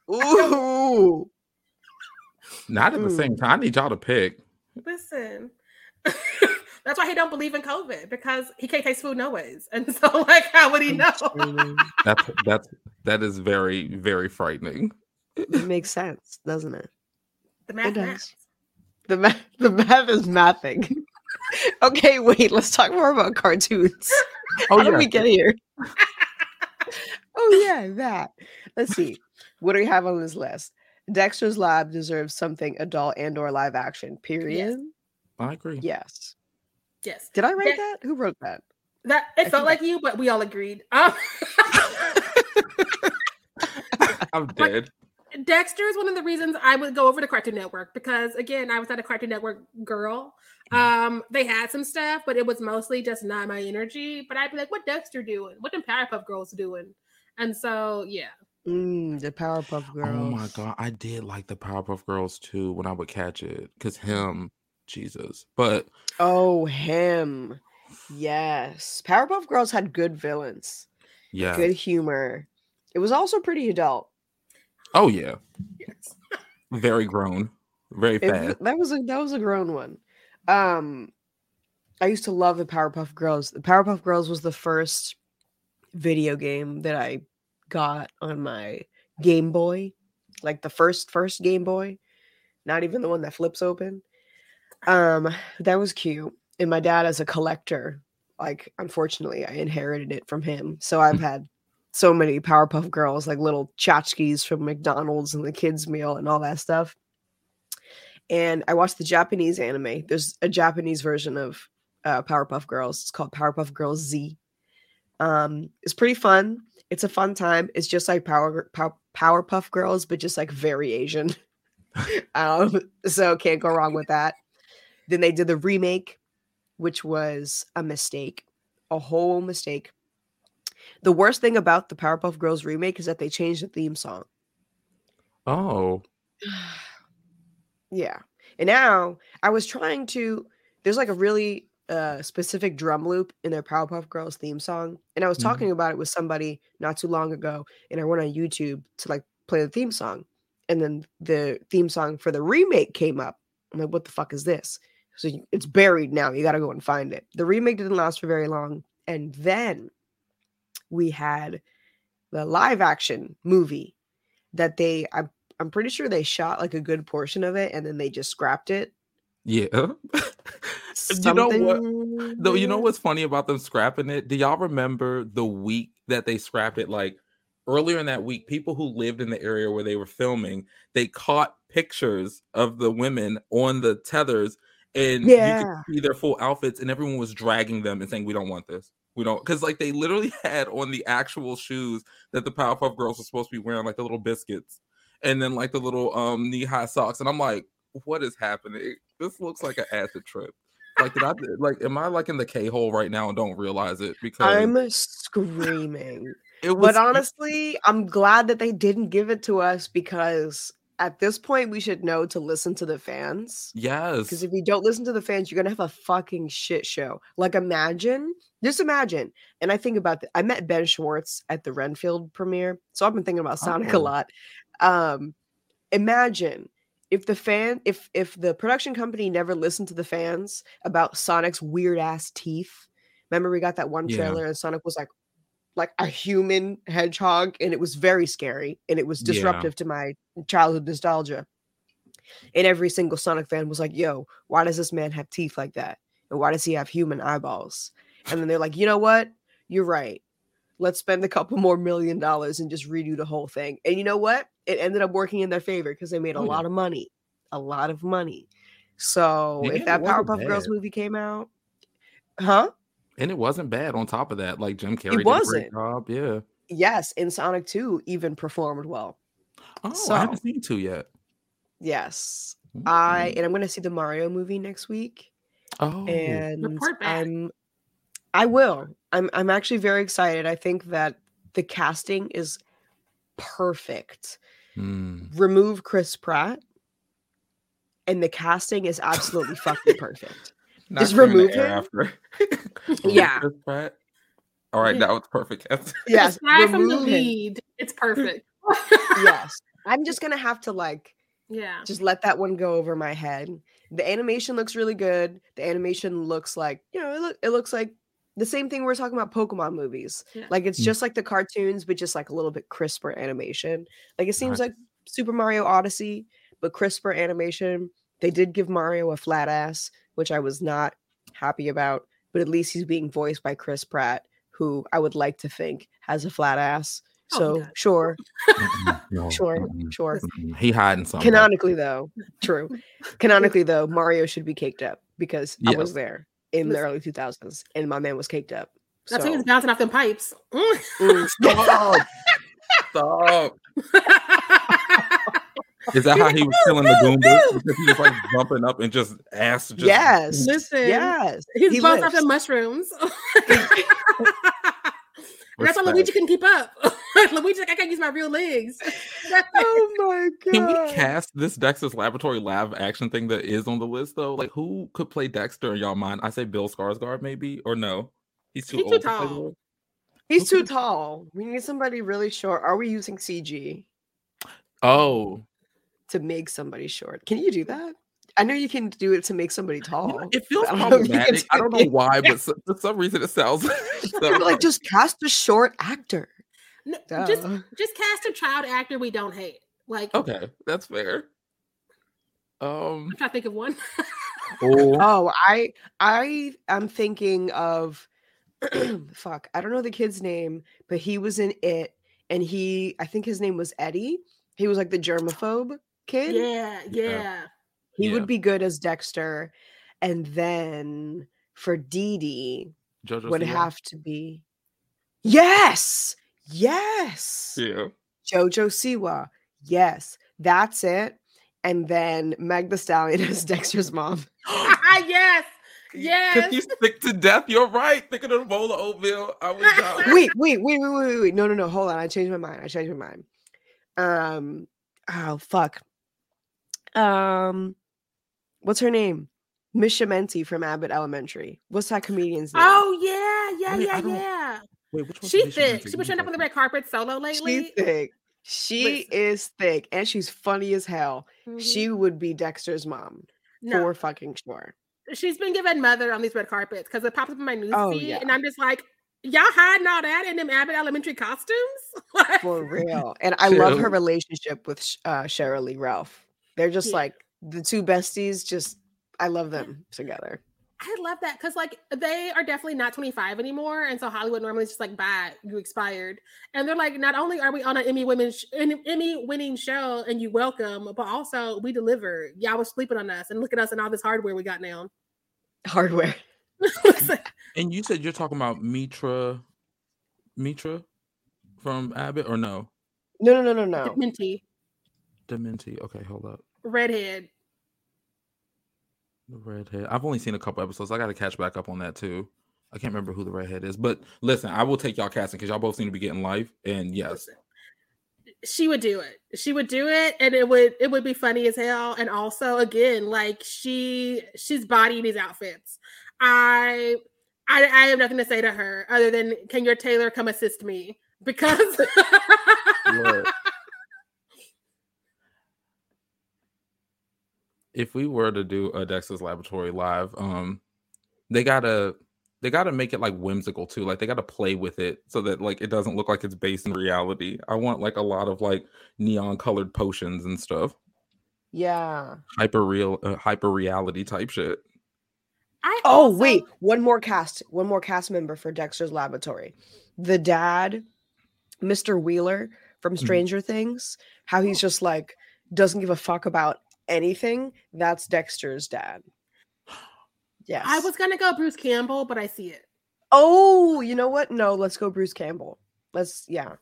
<laughs> Ooh. Not at the Mm. same time. I need y'all to pick. listen. <laughs> That's why he don't believe in COVID because he can't taste food no ways. And so, <laughs> like, how would he know? Screaming. That's that's that is very very frightening. It makes sense, doesn't it? The math, It does. math. The math, the math is mathing. <laughs> okay, wait. Let's talk more about cartoons. <laughs> Oh How did we get here? <laughs> oh yeah, that. Let's see. What do we have on this list? Dexter's Lab deserves something adult and or live action. Period. I agree. Yes. Yes, Did I write Dex- that? Who wrote that? that it felt think like you, but we all agreed. Um, I'm dead. Dexter is one of the reasons I would go over to Cartoon Network because again, I was not a Cartoon Network girl. Um, they had some stuff, but it was mostly just not my energy. But I'd be like, "What Dexter doing? What them Powerpuff Girls doing?" And so, yeah, Mm, the Powerpuff Girls. Oh my god, I did like the Powerpuff Girls too when I would catch it. Cause him, Jesus. But Oh, him. Yes. Powerpuff Girls had good villains, yeah. good humor. It was also pretty adult. Oh yeah. yes, Very grown. Very It- that was a that was a grown one. Um, I used to love the Powerpuff Girls. The Powerpuff Girls was the first video game that I got on my Game Boy, like the first first Game Boy, not even the one that flips open. Um, that was cute. And my dad, as a collector, like unfortunately, I inherited it from him. So I've had so many Powerpuff Girls, like little tchotchkes from McDonald's and the kids' meal and all that stuff and I watched the Japanese anime. There's a Japanese version of uh, Powerpuff Girls. It's called Powerpuff Girls Z. Um, it's pretty fun. It's a fun time. It's just like Power Pow- Powerpuff Girls, but just like very Asian. <laughs> um, so can't go wrong with that. Then they did the remake, which was a mistake, a whole mistake. The worst thing about the Powerpuff Girls remake is that they changed the theme song. Oh. <sighs> <sighs> <sighs> Yeah. And now I was trying to there's like a really uh specific drum loop in their Powerpuff Girls theme song. And I was Mhm. talking about it with somebody not too long ago and I went on YouTube to like play the theme song. And then the theme song for the remake came up. I'm like, what the fuck is this? So it's buried now. You gotta go and find it. The remake didn't last for very long. And then we had the live action movie that they I'm I'm pretty sure they shot like a good portion of it and then they just scrapped it. Yeah. <laughs> you know what? Though you know what's funny about them scrapping it? Do y'all remember the week that they scrapped it? Like earlier in that week, people who lived in the area where they were filming, they caught pictures of the women on the tethers, and you Yeah. could see their full outfits, and everyone was dragging them and saying, "We don't want this. We don't," because like they literally <laughs> had on the actual shoes that the Powerpuff Girls were supposed to be wearing, like the little biscuits, and then like the little um knee high socks, and I'm like, "What is happening? This looks like an acid trip." Like, did I like? Am I like in the K hole right now and don't realize it? Because I'm screaming. it was But honestly, I'm glad that they didn't give it to us because at this point we should know to listen to the fans. yes, Because if you don't listen to the fans, you're gonna have a fucking shit show. Like imagine, just imagine. And I think about that. I met Ben Schwartz at the Renfield premiere, so I've been thinking about Sonic a lot. Um, imagine if the fan, if if the production company never listened to the fans about Sonic's weird ass teeth. Remember, we got that one Yeah. trailer and Sonic was like, like a human hedgehog, and it was very scary and it was Yeah. disruptive to my childhood nostalgia. And every single Sonic fan was like, yo, why does this man have teeth like that? And why does he have human eyeballs? And then they're like, you know what? You're right. Let's spend a couple more million dollars and just redo the whole thing. And you know what? It ended up working in their favor because they made a Oh, yeah. lot of money. A lot of money. So Yeah, if that wasn't Powerpuff Girls movie came out, huh? and it wasn't bad. On top of that, like Jim Carrey did a wasn't. great job. Yeah. Yes, and Sonic 2 even performed well. Oh, so, I haven't seen two yet. Yes. I Mm. and I'm gonna see the Mario movie next week. Oh, and I'm I will. I'm I'm actually very excited. I think that the casting is perfect. Hmm. Remove Chris Pratt and the casting is absolutely fucking perfect. <laughs> Not Just remove him? after. <laughs> <laughs> Yeah. Chris Pratt. All right, Yeah. that was perfect. Yes, Aside from the remove him. lead, it's perfect. Yes. I'm just going to have to like Yeah. just let that one go over my head. The animation looks really good. The animation looks like, you know, it, look, it looks like the same thing we we're talking about Pokemon movies. Yeah. Like it's Mm. just like the cartoons, but just like a little bit crisper animation. Like it seems Nice. like Super Mario Odyssey, but crisper animation. They did give Mario a flat ass, which I was not happy about, but at least he's being voiced by Chris Pratt, who I would like to think has a flat ass. Oh, So does. sure, no, sure, sure. He hiding something. Canonically, though, true. <laughs> Canonically, though, Mario should be caked up because I was there in the early 2000s and my man was caked up. That's why So, he's bouncing off them pipes. mm, <laughs> Stop. Stop. Is that how he was killing the Goombas? Because he was like jumping up and just ass. Just, yes, Listen, yes. He's he bouncing off the mushrooms. <laughs> And that's why Luigi couldn't keep up. Luigi's like, I can't use my real legs. <laughs> Oh my god! Can we cast this Dexter's Laboratory live action thing that is on the list though? Like, who could play Dexter in y'all mind? I say Bill Skarsgård, maybe, or no? He's too He's too old. to tall. role? He's Who too could- tall. We need somebody really short. Are we using CG Oh, to make somebody short? Can you do that? I know you can do it to make somebody tall. it feels I don't know if you problematic. I do don't know why, but <laughs> so, for some reason it sounds. <laughs> You're like just cast a short actor. No, just Duh. just cast a child actor we don't hate. Like okay, that's fair. Um. I'm trying to think of one. Oh, Oh, I I am thinking of <clears throat> fuck. I don't know the kid's name, but he was in it, and he I think his name was Eddie. He was like the germaphobe kid. yeah, yeah. He Yeah. would be good as Dexter, and then for Dee Dee would Siwa? have to be yes, yes. Yeah. Jojo Siwa, yes, that's it. And then Meg the Stallion <laughs> as Dexter's mom. <laughs> <gasps> yes, Because yes. he's sick to death. You're right. Thinking of the bowl of oatmeal. I was down. wait, <laughs> wait, wait, wait, wait, wait, wait. No, no, no. Hold on. I changed my mind. I changed my mind. Um, oh fuck. Um, what's her name? Miss Schemmenti from Abbott Elementary. What's that comedian's name? Oh yeah, yeah, Wait, I yeah, yeah. Wait, which one's She thick. Manti? She was showing up on the red carpet solo lately. she's thick. She Listen. is thick, and she's funny as hell. Mhm. She would be Dexter's mom no, for fucking sure. she's been given mother on these red carpets because it pops up in my news Oh, feed, yeah. and I'm just like, y'all hiding all that in them Abbott Elementary costumes? <laughs> For real. And I love her relationship with Sh- uh, Sheryl Lee Ralph. They're just Yeah. like the two besties. Just I love them together. I love that because like they are definitely not 25 anymore, and so Hollywood normally is just like, "Bye, you expired." And they're like, "Not only are we on an Emmy women sh- an Emmy winning show, and you welcome, but also we deliver. Y'all was sleeping on us, and look at us and all this hardware we got now." Hardware. <laughs> And you said you're talking about Mitra, Mitra from Abbott, or no? No, no, no, no, no. Minty, Dementi. Okay, hold up. redhead. The redhead. I've only seen a couple episodes. I got to catch back up on that too. I can't remember who the redhead is, but listen, I will take y'all casting because y'all both seem to be getting life. And yes, she would do it. She would do it, and it would it would be funny as hell. And also, again, like she she's bodying these outfits. I I I have nothing to say to her other than can your tailor come assist me because if we were to do a Dexter's Laboratory live, um, they gotta they gotta make it like whimsical too. Like they gotta play with it so that like it doesn't look like it's based in reality. I want like a lot of like neon colored potions and stuff, Yeah. hyper real, uh, hyper reality type shit. I Oh, also- wait. One more cast. One more cast member for Dexter's Laboratory. The dad, Mr. Wheeler from Mm-hmm. Stranger Things. How he's just like doesn't give a fuck about anything. That's Dexter's dad. <gasps> Yes. I was gonna go Bruce Campbell, but I see it. Oh, you know what? No, let's go Bruce Campbell. Let's yeah.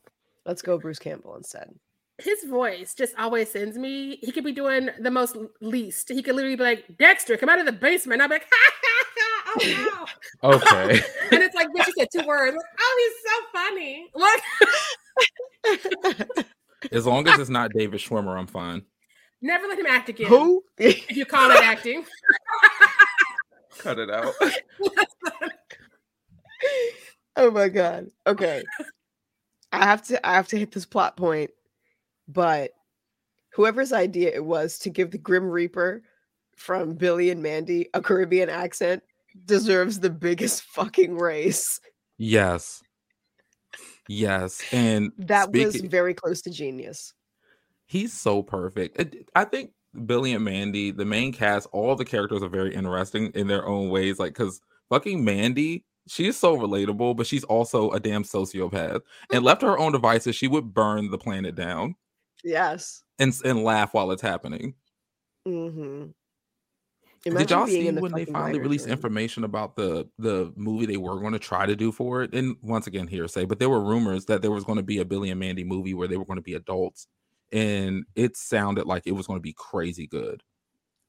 Let's go Bruce Campbell instead. His voice just always sends me. He could be doing the most least. He could literally be like, Dexter, come out of the basement. I'm like, <laughs> ha ha oh no. <laughs> Okay. <laughs> and it's like, but she said two words. Like, oh, he's so funny. Like, as long as it's not David Schwimmer, I'm fine. Never let him act again. Who? If you call it acting. <laughs> Cut it out. <laughs> oh my god. Okay. I have to I have to hit this plot point, but whoever's idea it was to give the Grim Reaper from Billy and Mandy a Caribbean accent deserves the biggest fucking race. Yes. Yes. And That was very close to genius. He's so perfect. I think Billy and Mandy, the main cast, all the characters are very interesting in their own ways. Like, because fucking Mandy, she's so relatable, but she's also a damn sociopath. And left to her own devices, she would burn the planet down Yes. and and laugh while it's happening. Mm-hmm. Did y'all see when they finally released information about the the movie they were going to try to do for it? And once again, hearsay, but there were rumors that there was going to be a Billy and Mandy movie where they were going to be adults, and it sounded like it was going to be crazy good,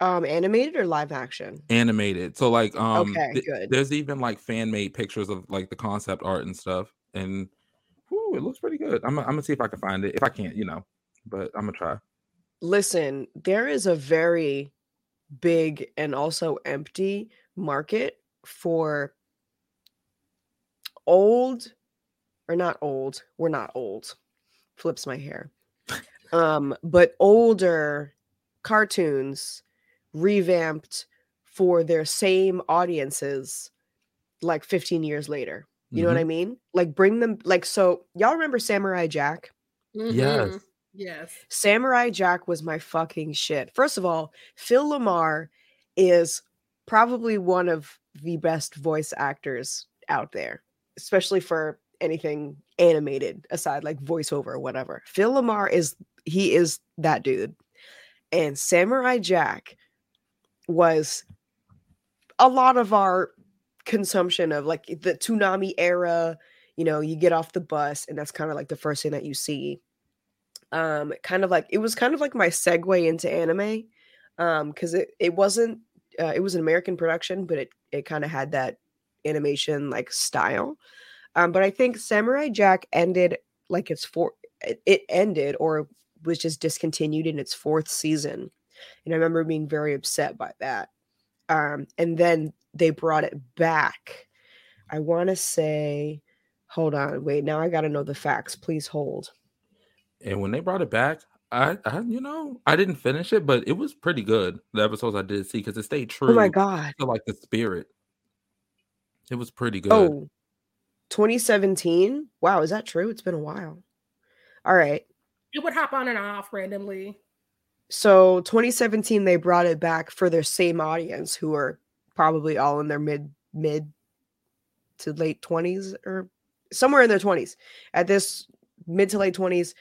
Um, animated or live action? animated. So like, um, Okay, th- good. there's even like fan made pictures of like the concept art and stuff, and whew, it looks pretty good. I'm gonna- I'm gonna see if I can find it. If I can't, you know, but I'm gonna try. Listen, there is a very big and also empty market for old or not old. We're not old. Flips my hair. Um, but older cartoons revamped for their same audiences like 15 years later. You know what I mean? Like bring them like so y'all remember Samurai Jack? Yes. Mhm. Yes. Samurai Jack was my fucking shit. First of all, Phil LaMarr is probably one of the best voice actors out there, especially for anything animated aside like voiceover or whatever. Phil LaMarr is he is that dude. And Samurai Jack was a lot of our consumption of like the Toonami era, you know, you get off the bus and that's kind of like the first thing that you see um kind of like it was kind of like my segue into anime um because it, it wasn't uh, it was an american production but it it kind of had that animation like style um but i think samurai jack ended like its four it, ended or was just discontinued in its fourth season and i remember being very upset by that um and then they brought it back i want to say hold on wait now i gotta know the facts please hold And when they brought it back, I, I, you know, I didn't finish it, but it was pretty good. The episodes I did see because it stayed true oh my god to like the spirit. It was pretty good. Oh, 2017? Wow, is that true? It's been a while. All right. It would hop on and off randomly. So 2017 they brought it back for their same audience who are probably all in their mid mid to late 20s or somewhere in their 20s. At this mid to late 20s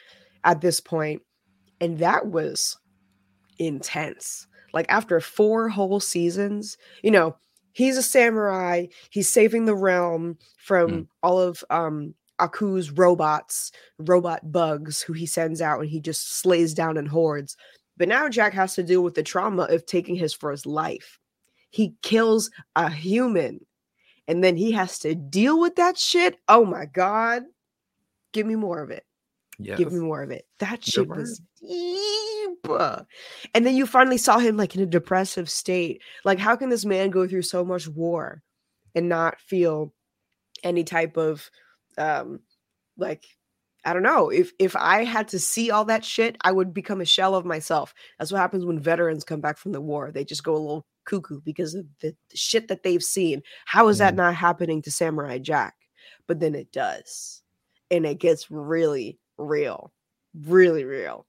at this point and that was intense. Like after four whole seasons, you know, he's a samurai, he's saving the realm from all of um Aku's robots, robot bugs who he sends out and he just slays down in hordes. But now Jack has to deal with the trauma of taking his first life. He kills a human and then he has to deal with that shit. Oh my god. Give me more of it. Yes. Give me more of it. That You're shit was deep. And then you finally saw him like in a depressive state. Like, how can this man go through so much war and not feel any type of um like I don't know. If if I had to see all that shit, I would become a shell of myself. That's what happens when veterans come back from the war. They just go a little cuckoo because of the, the shit that they've seen. How is that not happening to Samurai Jack? But then it does. And it gets really real. Really real.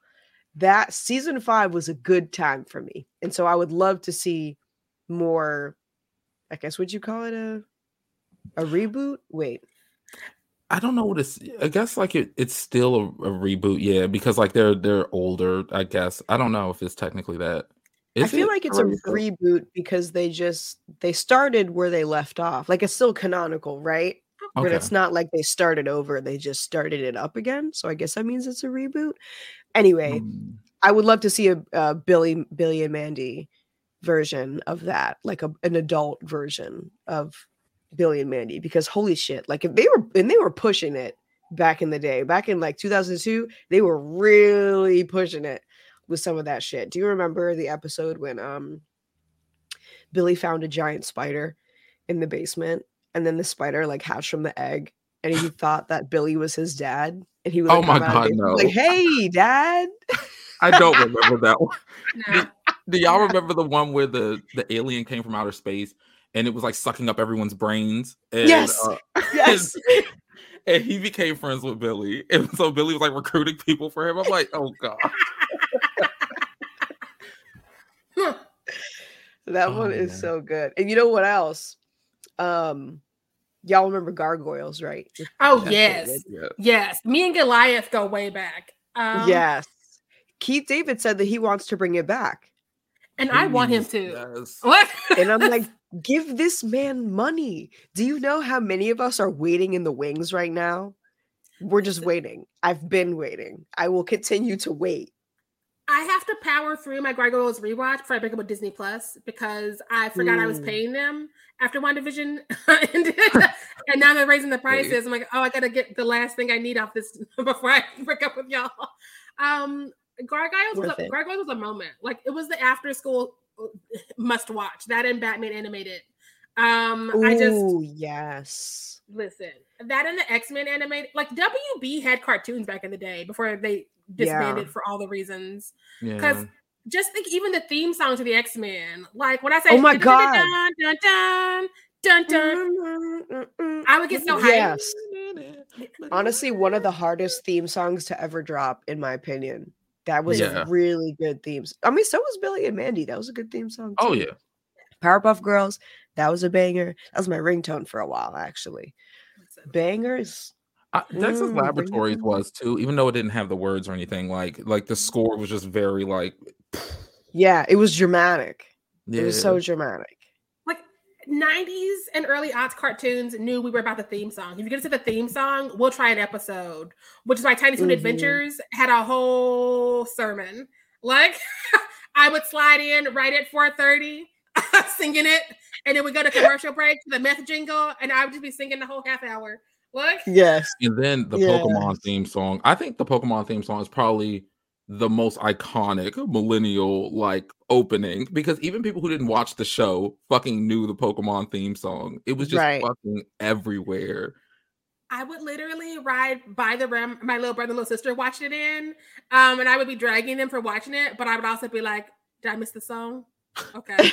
That season 5 was a good time for me. And so I would love to see more I guess would you call it a a reboot? Wait. I don't know what it's. I guess like it, it's still a, a reboot, yeah, because like they're they're older. I guess I don't know if it's technically that. I feel it like it's a reboot because they just they started where they left off. Like it's still canonical, right? But it's not like they started over, they just started it up again. So I guess that means it's a reboot. Anyway, Mm, I would love to see a, uh Billy Billy and Mandy version of that, like a, an adult version of Billy and Mandy, because holy shit, like if they were and they were pushing it back in the day, back in like 2002, they were really pushing it with some of that shit. Do you remember the episode when um Billy found a giant spider in the basement and then the spider like hatched from the egg and he <sighs> thought that Billy was his dad and he was like, Oh my come out of God, no. like hey dad I don't remember that one. <laughs> No. Do y'all remember the one where the the alien came from outer space and it was like sucking up everyone's brains? And, Yes. uh, <laughs> yes and he became friends with Billy, and so Billy was like recruiting people for him. I'm like, oh god, <laughs> that Oh, one is man. so good and you know what else um y'all remember gargoyles right Oh That's yes, yeah. yes. Me and Goliath go way back. Um, yes Keith David said that he wants to bring it back and I want him to. yes. <laughs> What? and I'm like, give this man money. Do you know how many of us are waiting in the wings right now? We're just waiting. I've been waiting. I will continue to wait. I have to power through my Gargoyles rewatch before I break up with Disney Plus because I forgot I was paying them after WandaVision <laughs> ended, <laughs> and now they're raising the prices. I'm like, oh, I gotta get the last thing I need off this <laughs> before I break up with y'all. Um, Gargoyles was a, it. Gargoyles was a moment. Like it was the after school uh, must watch. That and Batman animated. Um, I just Ooh, yes. listen that and the x-men animated like wb had cartoons back in the day before they disbanded Yeah. for all the reasons Yeah. because just think even the theme song to the x-men like when i say Oh my dun, God. dun, dun, dun, dun, dun, I would get so hyped. Yes. Honestly, one of the hardest theme songs to ever drop, in my opinion. That was Yeah. really good themes. I mean, so was Billy and Mandy. That was a good theme song. Oh too. yeah. Powerpuff Girls. That was a banger. That was my ringtone for a while, actually. Bangers. I, Dexter's Mm, Laboratories on. was too, even though it didn't have the words or anything. Like like the score was just very like Yeah, it was dramatic. yeah. It was so dramatic. like 90s and early aughts cartoons knew we were about the theme song. If you get into the theme song, we'll try an episode, which is why Tiny Toon Mhm. Adventures had a whole sermon. Like <laughs> I would slide in right at 4:30, <laughs> singing it, and then we go to commercial break to the meth jingle, and I would just be singing the whole half hour. Like Yes. And then the Yeah. Pokemon theme song. I think the Pokemon theme song is probably the most iconic millennial like opening because even people who didn't watch the show fucking knew the Pokemon theme song. It was just Right. fucking everywhere. I would literally ride by the rim. My little brother and little sister watched it in, um, and I would be dragging them for watching it. But I would also be like, "Did I miss the song?" <laughs> Okay.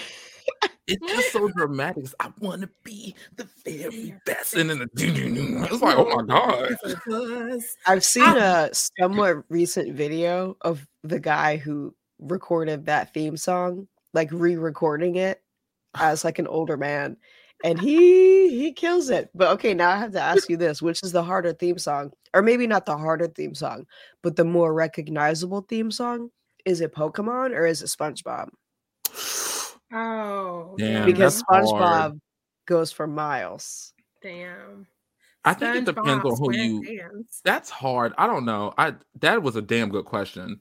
It's just so dramatic. I want to be the very best, and then the it's like, oh my god. was. I've seen a somewhat recent video of the guy who recorded that theme song, like re-recording it as like an older man. And he he kills it. But okay, now I have to ask you this, which is the harder theme song? Or maybe not the harder theme song, but the more recognizable theme song? Is it Pokemon or is it SpongeBob? Oh, Damn, because that's hard. SpongeBob goes for miles. damn. I think it depends on who you. SquarePants. That's hard. I don't know. I that was a damn good question.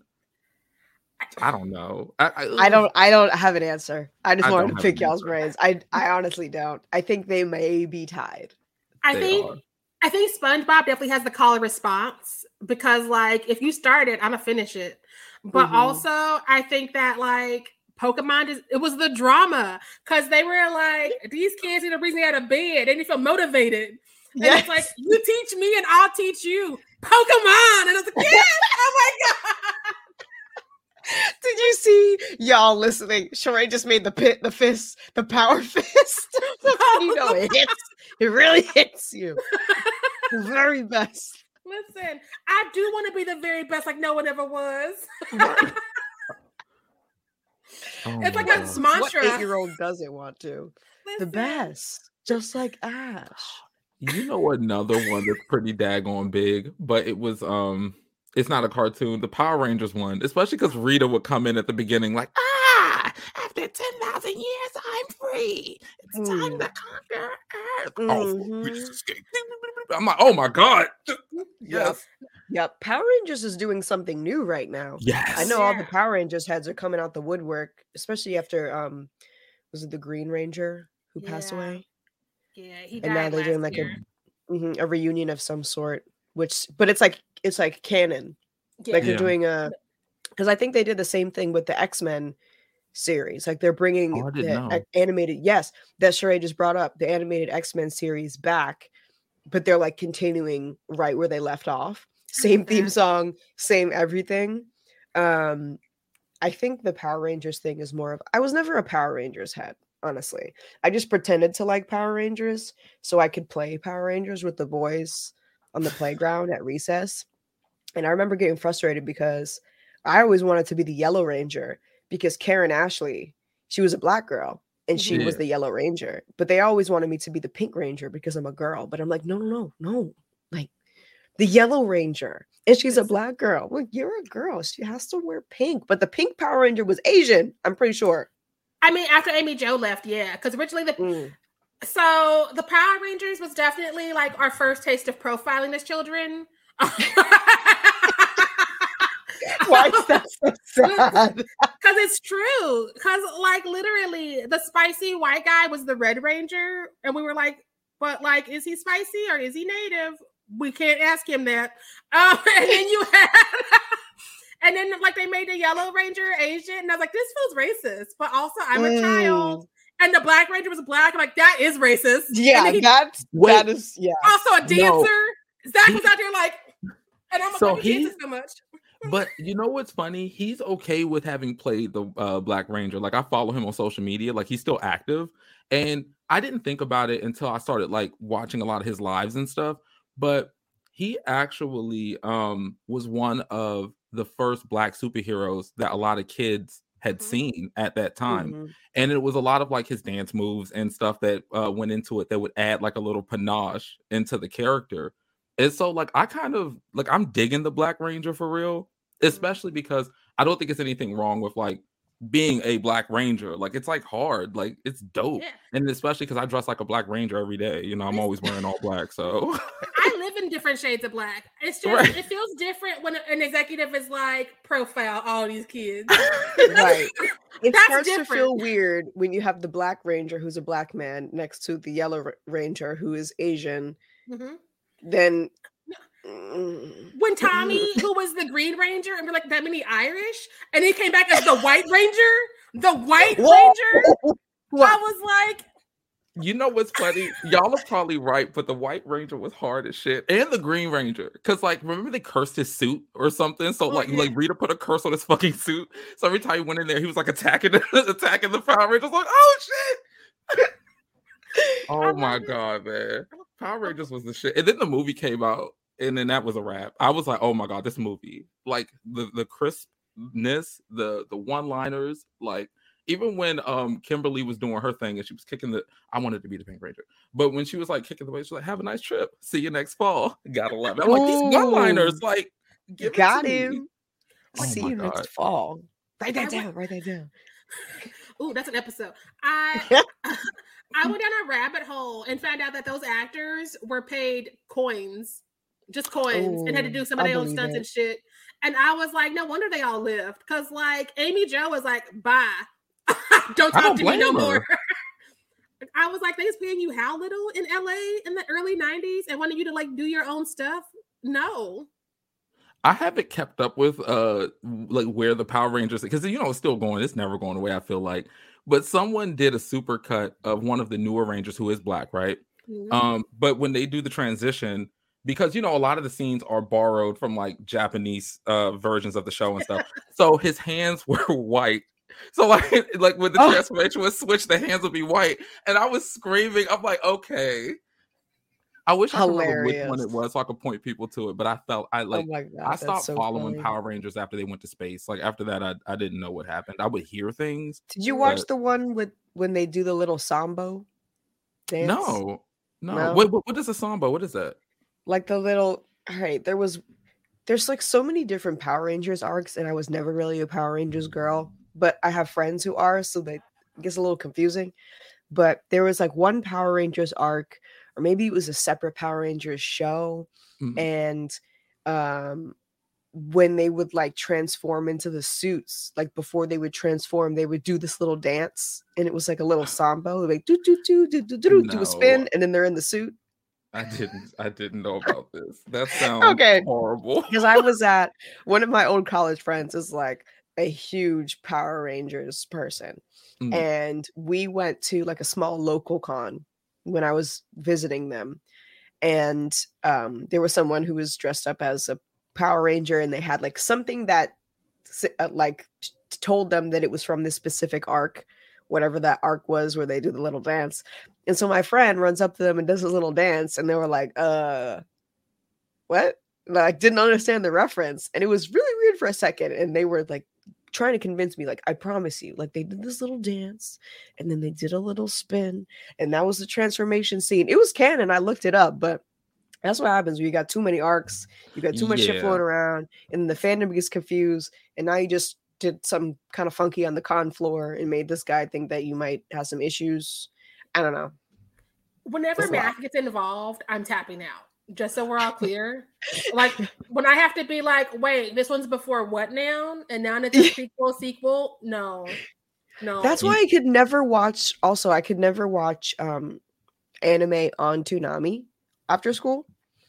I don't know. I, I, I don't I don't have an answer. I just I wanted to pick y'all's brains. I I honestly don't. I think they may be tied. I They think are. I think SpongeBob definitely has the call and response because, like, if you start it, I'm gonna finish it. But Mhm. also, I think that like Pokemon is it was the drama because they were like these kids need a reason out of bed. They need to feel motivated. And it's like you teach me and I'll teach you Pokemon. And I was like, yes, oh my god. Did you see y'all listening? Sheree just made the pit, the fist, the power <laughs> fist. you know it hits. It really hits you. The very best. Listen, I do want to be the very best, like no one ever was. Oh It's my like a God. mantra. What eight-year-old doesn't want to? The best. Just like Ash. <sighs> You know another one that's pretty daggone big, but it was um it's not a cartoon, the Power Rangers one, especially because Rita would come in at the beginning like, ah, after 10,000 years, I'm free. It's time Mm. to conquer Earth. Oh, we just escaped. I'm like, oh my God. <laughs> Yep. Yes. Yep. Power Rangers is doing something new right now. Yes. I know all the Power Rangers heads are coming out the woodwork, especially after um was it the Green Ranger who passed away? Yeah, he And now they're doing like year. a mhm, a reunion of some sort, which but it's like it's like canon. Like they're doing a because I think they did the same thing with the X Men series. Like they're bringing Oh, the know. animated, yes, that Sheree just brought up the animated X Men series back, but they're like continuing right where they left off. Same theme song, same everything. Um, I think the Power Rangers thing is more of. I was never a Power Rangers head, honestly. I just pretended to like Power Rangers so I could play Power Rangers with the boys on the <sighs> playground at recess. And I remember getting frustrated because I always wanted to be the Yellow Ranger because Karan Ashley, she was a black girl and she was the Yellow Ranger. But they always wanted me to be the Pink Ranger because I'm a girl. But I'm like, no, no, no, no. Like the Yellow Ranger. And she's a black girl. Well, you're a girl. She has to wear pink. But the pink Power Ranger was Asian, I'm pretty sure. I mean, after Amy Jo left, yeah, because originally the Mm. so the Power Rangers was definitely like our first taste of profiling as children. <laughs> <laughs> <laughs> Why is that so sad? <laughs> Because it's true. Because like literally, the spicy white guy was the Red Ranger, and we were like, "But like, is he spicy or is he native? We can't ask him that." Um, <laughs> and then you had, and then like they made the Yellow Ranger Asian, and I was like, "This feels racist," but also I'm a child, and the Black Ranger was black. I'm like, "That is racist." Yeah, he- that's Wait. that is yeah. also a dancer. No. Zach was out there like, and I'm like, So "Why he- dancing so much?" But you know what's funny? He's okay with having played the uh, Black Ranger. Like I follow him on social media. Like he's still active, and I didn't think about it until I started like watching a lot of his lives and stuff. But he actually um was one of the first Black superheroes that a lot of kids had Mhm. seen at that time Mhm. and it was a lot of like his dance moves and stuff that uh, went into it that would add like a little panache into the character. And so like I kind of like I'm digging the Black Ranger for real, especially because I don't think it's anything wrong with like being a Black Ranger. Like it's like hard, like it's dope, Yeah. and especially because I dress like a Black Ranger every day. You know, I'm always wearing all <laughs> black, so I <laughs> live in different shades of black. It's just Right. it feels different when an executive is like profile all these kids. <laughs> Right. It That's starts to feel weird when you have the black ranger who's a black man next to the yellow Ra- ranger who is Asian. Mhm. Then Mm, When Tommy, who was the Green Ranger, and we're like that many Irish, and he came back as the White Ranger, the White <laughs> Whoa. Ranger. I was like, You know what's funny? Y'all are probably right, but the White Ranger was hard as shit, and the Green Ranger, because like remember they cursed his suit or something. So Oh, like yeah. like Rita put a curse on his fucking suit. So every time he went in there, he was like attacking <laughs> attacking the Power Rangers. Like oh shit. <laughs> oh my love god, man! Power Rangers was the shit, and then the movie came out, and then that was a wrap. I was like, oh my god, this movie, like the the crispness, the the one liners, like even when um Kimberly was doing her thing and she was kicking the I wanted to be the Pink Ranger, but when she was like kicking the way, she was like, "Have a nice trip. See you next fall." <laughs> Gotta love it. I'm like these one liners, like give it Got me. him. Oh See you God. next fall. Write that I went- down. Write that down. <laughs> "Ooh, that's an episode." I <laughs> I went down a rabbit hole and found out that those actors were paid coins, just coins, and had to do some of their own stunts it. and shit. And I was like, no wonder they all lived, because like Amy Jo was like, bye, <laughs> don't talk don't to me no her. more. <laughs> I was like, they was paying you how little in LA in the early '90s and wanted you to like do your own stuff. No, I haven't kept up with uh like where the Power Rangers because you know it's still going, it's never going away. I feel like, but someone did a super cut of one of the newer Rangers who is black, right? Mhm. Um, but when they do the transition, because you know a lot of the scenes are borrowed from like Japanese uh versions of the show and stuff, <laughs> so his hands <laughs> were white. So like <laughs> like when the Oh. transformation was switched, the hands would be white, and I was screaming. I'm like, okay. I wish I could remember which one it was so I could point people to it, but I felt I oh like oh god. I stopped so following funny. Power Rangers after they went to space. Like after that, I, I didn't know what happened. I would hear things. Did you watch but- the one with when they do the little sambo dance? No, no. No? What, what what is a samba? What is that? like the little all right there was there's like so many different power rangers arcs and i was never really a power rangers girl but i have friends who are so they it gets a little confusing but there was like one power rangers arc or maybe it was a separate power rangers show Mhm. and um when they would like transform into the suits, like before they would transform, they would do this little dance, and it was like a little <gasps> samba, like do do do do do do do a spin, and then they're in the suit. I didn't. I didn't know about this. That <laughs> sounds Okay. horrible. Because I was at one of my old college friends is like a huge Power Rangers person, Mm. and we went to like a small local con when I was visiting them, and um, there was someone who was dressed up as a Power Ranger, and they had like something that uh, like told them that it was from this specific arc, whatever that arc was, where they do the little dance. And so my friend runs up to them and does a little dance, and they were like, "Uh, what?" Like didn't understand the reference, and it was really weird for a second. And they were like trying to convince me, like, "I promise you." Like they did this little dance, and then they did a little spin, and that was the transformation scene. It was canon. I looked it up, but that's what happens when you got too many arcs, you got too much shit Yeah. floating around, and the fandom gets confused, and now you just did some kind of funky on the con floor and made this guy think that you might have some issues. I don't know. Whenever That's a lot. math gets involved, I'm tapping out. Just so we're all clear. like when I have to be like, wait, this one's before what now? And now it's a <laughs> sequel, sequel. No. No. That's why I could never watch. Also, I could never watch um anime on Toonami after school.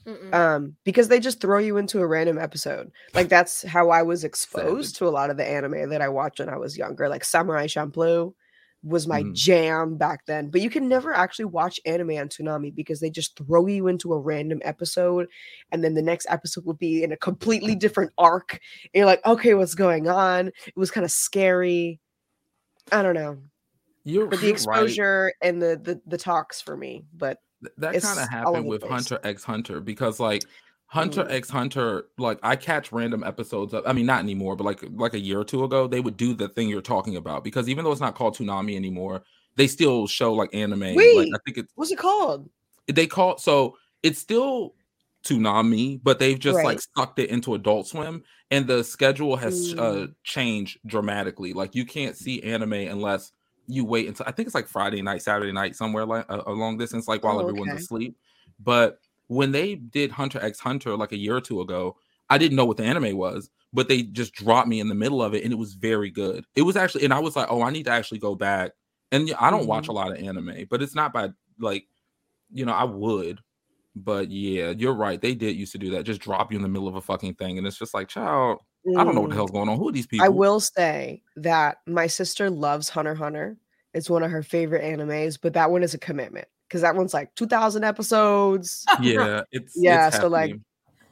Mm-mm. um because they just throw you into a random episode like that's how i was exposed to a lot of the anime that i watched when i was younger like samurai champloo was my Mhm. jam back then but you can never actually watch anime on Toonami because they just throw you into a random episode and then the next episode would be in a completely different arc and you're like okay what's going on it was kind of scary i don't know You're, but the you're right. exposure and the, the the talks for me but Th- That kind of happened with place. Hunter x Hunter because like Hunter Mm. x Hunter, like I catch random episodes of. I mean, not anymore, but like like a year or two ago, they would do the thing you're talking about because even though it's not called Toonami anymore, they still show like anime. Like I think it's what's it called they call so it's still Toonami, but they've just like Right. sucked it into Adult Swim, and the schedule has uh Mm. changed dramatically. Like you can't see anime unless you wait until I think it's like Friday night, Saturday night, somewhere like uh, along distance, like while Oh, everyone's okay. asleep. But when they did Hunter x Hunter like a year or two ago, I didn't know what the anime was, but they just dropped me in the middle of it, and it was very good. It was actually, and I was like, oh, I need to actually go back. And I don't watch Mm-hmm. a lot of anime, but it's not by like, you know, I would. But yeah, you're right. They did used to do that. Just drop you in the middle of a fucking thing, and it's just like, child, I don't know what the Mm. hell's going on. Who are these people? I will say that my sister loves Hunter x Hunter. It's one of her favorite animes, but that one is a commitment because that one's like 2000 episodes. <laughs> Yeah, it's Yeah, it's so, like.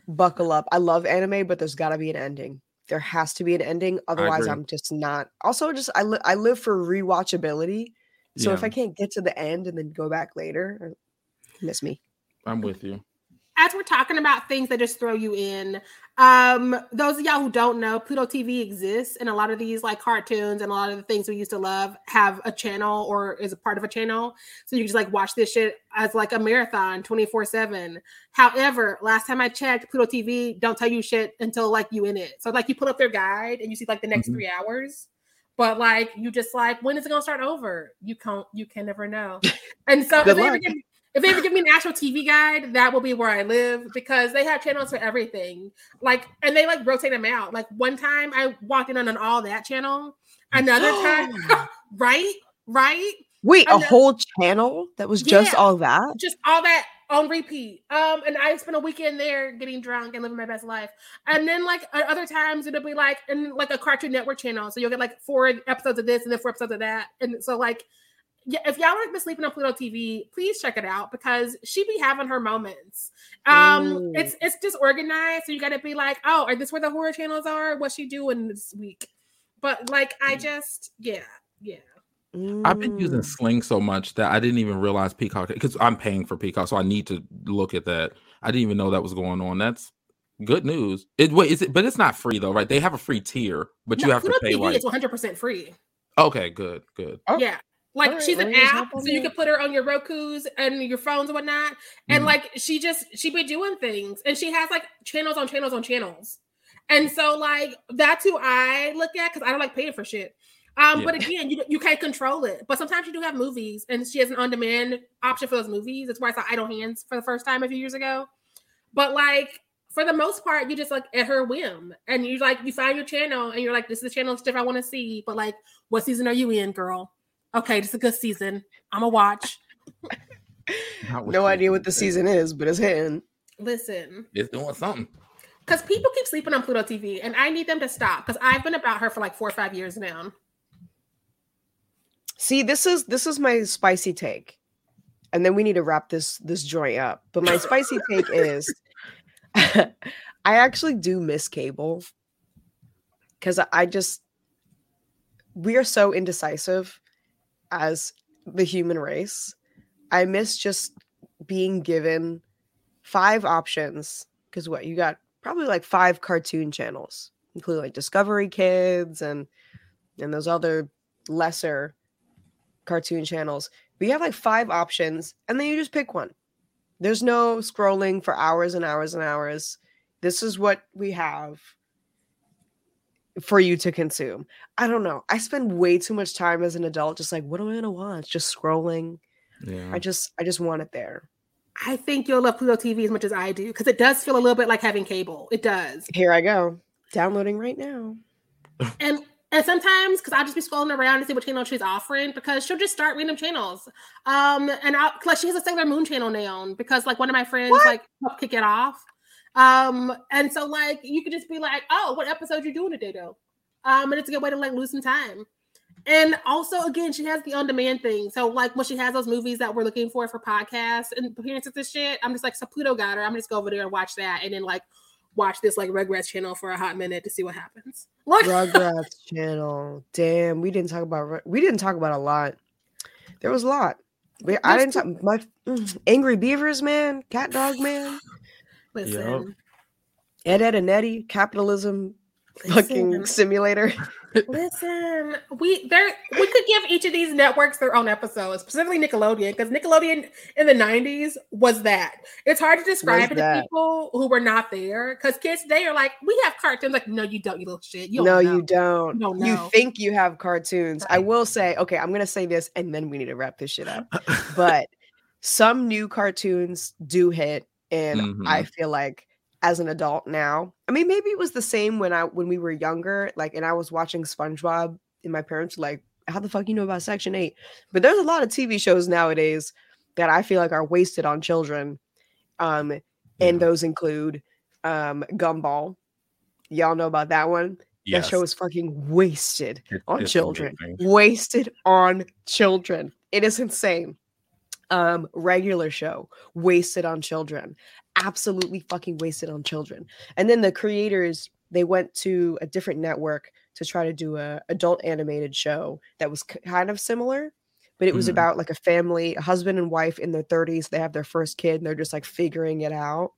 Buckle up. I love anime, but there's got to be an ending. There has to be an ending. Otherwise. I'm just not. Also, just I, li- I live for rewatchability. So if I can't get to the end and then go back later, uh, miss me. I'm with you. As we're talking about things that just throw you in, um, those of y'all who don't know, Pluto TV exists, and a lot of these like cartoons and a lot of the things we used to love have a channel or is a part of a channel. So you can just like watch this shit as like a marathon 24-7. However, last time I checked, Pluto TV don't tell you shit until like you in it. So like you pull up their guide and you see like the next Mhm. three hours. But like you just like when is it gonna start over? You can't you can never know. <laughs> And so Good if they, ever give, if they ever give me an actual TV guide, that will be where I live because they have channels for everything. Like, and they like rotate them out. Like one time I walked in on an all that channel. Another <gasps> time, <laughs> right, right, Wait, a whole channel that was just Yeah. all that? just all that on repeat. Um, and I spent a weekend there getting drunk and living my best life. And then like at other times it'll be like in like a Cartoon Network channel, so you'll get like four episodes of this and then four episodes of that. And so like yeah, if y'all like been sleeping on Pluto TV, please check it out because she be having her moments. Um, Mm. it's it's disorganized, so you got to be like, oh, are this where the horror channels are? What's she doing this week? But like, I just yeah, yeah. I've been using Mm. Sling so much that I didn't even realize Peacock because I'm paying for Peacock, so I need to look at that. I didn't even know that was going on. That's good news. It wait, is it? But it's not free though, right? They have a free tier, but you No, have to pay TV like. is 100 percent free. Okay, good, good. Oh, Yeah. Like Alright, she's an app, so you can put her on your Roku's and your phones and whatnot. And Mhm. like she just she be doing things, and she has like channels on channels on channels. And so like that's who I look at because I don't like paying for shit. Um, but again, you you can't control it. But sometimes you do have movies, and she has an on demand option for those movies. That's why I saw Idle Hands for the first time a few years ago. But like for the most part, you just like at her whim, and you like you find your channel, and you're like, this is the channel stuff I want to see. But like, what season are you in, girl? Okay, this is a good season. I'm gonna watch. no idea what the season is, but it's hitting. Listen, it's doing something. Because people keep sleeping on Pluto TV, and I need them to stop. Because I've been about her for like four or five years now. See, this is this is my spicy take, and then we need to wrap this this joint up. But my spicy <laughs> take is, <laughs> I actually do miss cable because I just we are so indecisive as the human race. I miss just being given five options because what you got probably like five cartoon channels, including like Discovery Kids and and those other lesser cartoon channels. But you have like five options, and then you just pick one. There's no scrolling for hours and hours and hours. This is what we have for you to consume. I don't know. I spend way too much time as an adult just like, what am I gonna watch? Just scrolling. Yeah. I just I just want it there. I think you'll love Pluto TV as much as I do because it does feel a little bit like having cable. It does. Here I go. Downloading right now. <laughs> and and sometimes because I'll just be scrolling around to see what channel she's offering because she'll just start random channels. Um, and I like she has a Sailor Moon channel now because like one of my friends what? like helped kick it off. Um, and so like you could just be like, oh, what episode you doing today though? Um, and it's a good way to like lose some time. And also, again, she has the on-demand thing. So, like when she has those movies that we're looking for for podcasts and appearances and shit, I'm just like, so Pluto got her. I'm just go over there and watch that, and then like watch this like Rugrats channel for a hot minute to see what happens. Look, Rugrats <laughs> channel. Damn, we didn't talk about we didn't talk about a lot. There was a lot. We, I didn't talk my mm, angry beavers, man, CatDog, man. Listen, yep. Ed, Edd n Eddy, capitalism, Listen. fucking simulator. <laughs> Listen, we there we could give each of these networks their own episodes, specifically Nickelodeon, because Nickelodeon in the '90s was that. It's hard to describe it to people who were not there, because kids today are like, "We have cartoons." Like, no, you don't, you little shit. You no, know. you don't. No, You think you have cartoons? Right. I will say, okay, I'm gonna say this, and then we need to wrap this shit up. <laughs> but some new cartoons do hit, and mm-hmm. I feel like as an adult now. I mean, maybe it was the same when I when we were younger, like, and I was watching SpongeBob, and my parents were like, "How the fuck you know about Section 8? But there's a lot of TV shows nowadays that I feel like are wasted on children, um, yeah. and those include um, Gumball. Y'all know about that one. Yes. That show is fucking wasted it, on children. Amazing. Wasted on children. It is insane um regular show wasted on children absolutely fucking wasted on children. And then the creators they went to a different network to try to do a adult animated show that was kind of similar but it was mm. about like a family a husband and wife in their 30s they have their first kid and they're just like figuring it out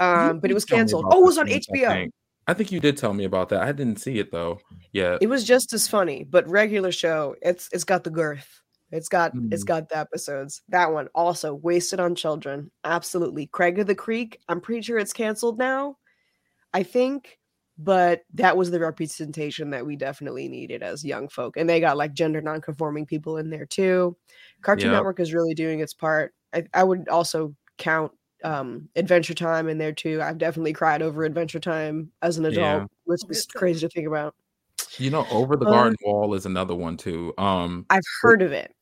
um but it was canceled oh it was on hbo I think. I think you did tell me about that i didn't see it though yeah it was just as funny but regular show it's it's got the girth it's got mm. it's got the episodes. That one also wasted on children. Absolutely. Craig of the Creek. I'm pretty sure it's canceled now. I think, but that was the representation that we definitely needed as young folk. And they got like gender non-conforming people in there too. Cartoon yep. Network is really doing its part. I, I would also count um Adventure Time in there too. I've definitely cried over Adventure Time as an adult, yeah. which is crazy to think about. You know, Over the Garden Wall is another one too. Um I've heard of it.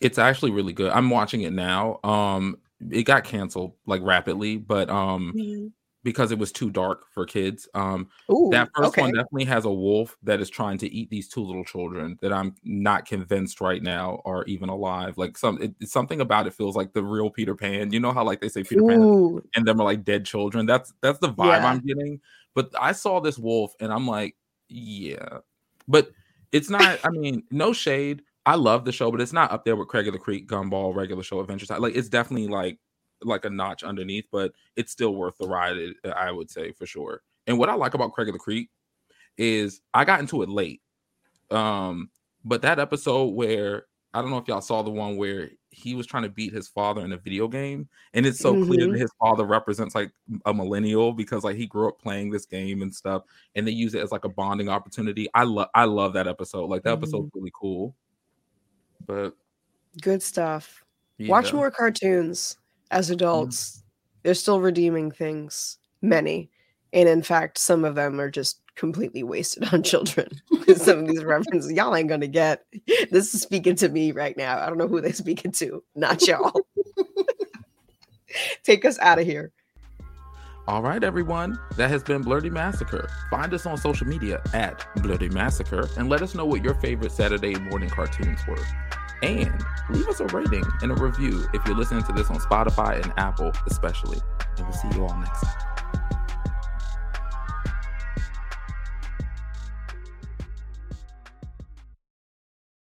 It's actually really good. I'm watching it now. Um, it got canceled like rapidly, but um, mm-hmm. because it was too dark for kids. Um, Ooh, that first okay. one definitely has a wolf that is trying to eat these two little children that I'm not convinced right now are even alive. Like some, it, something about it feels like the real Peter Pan. You know how like they say Peter Ooh. Pan and them are like dead children. That's that's the vibe yeah. I'm getting. But I saw this wolf and I'm like, yeah, but it's not. I mean, no shade I love the show, but it's not up there with Craig of the Creek, Gumball, regular show, Adventure Time. Like it's definitely like like a notch underneath, but it's still worth the ride. I would say for sure. And what I like about Craig of the Creek is I got into it late. Um, but that episode where I don't know if y'all saw the one where he was trying to beat his father in a video game, and it's so mm-hmm. clear that his father represents like a millennial because like he grew up playing this game and stuff, and they use it as like a bonding opportunity. I love I love that episode. Like that mm-hmm. episode's really cool. But good stuff. Yeah. Watch more cartoons as adults. Mm. They're still redeeming things. many. And in fact, some of them are just completely wasted on children. <laughs> some of these references, y'all ain't gonna get. This is speaking to me right now. I don't know who they're speaking to, not y'all. <laughs> Take us out of here. All right, everyone. That has been Blerdy Massacre. Find us on social media at Blerdy Massacre and let us know what your favorite Saturday morning cartoons were. And leave us a rating and a review if you're listening to this on Spotify and Apple, especially. And we'll see you all next time.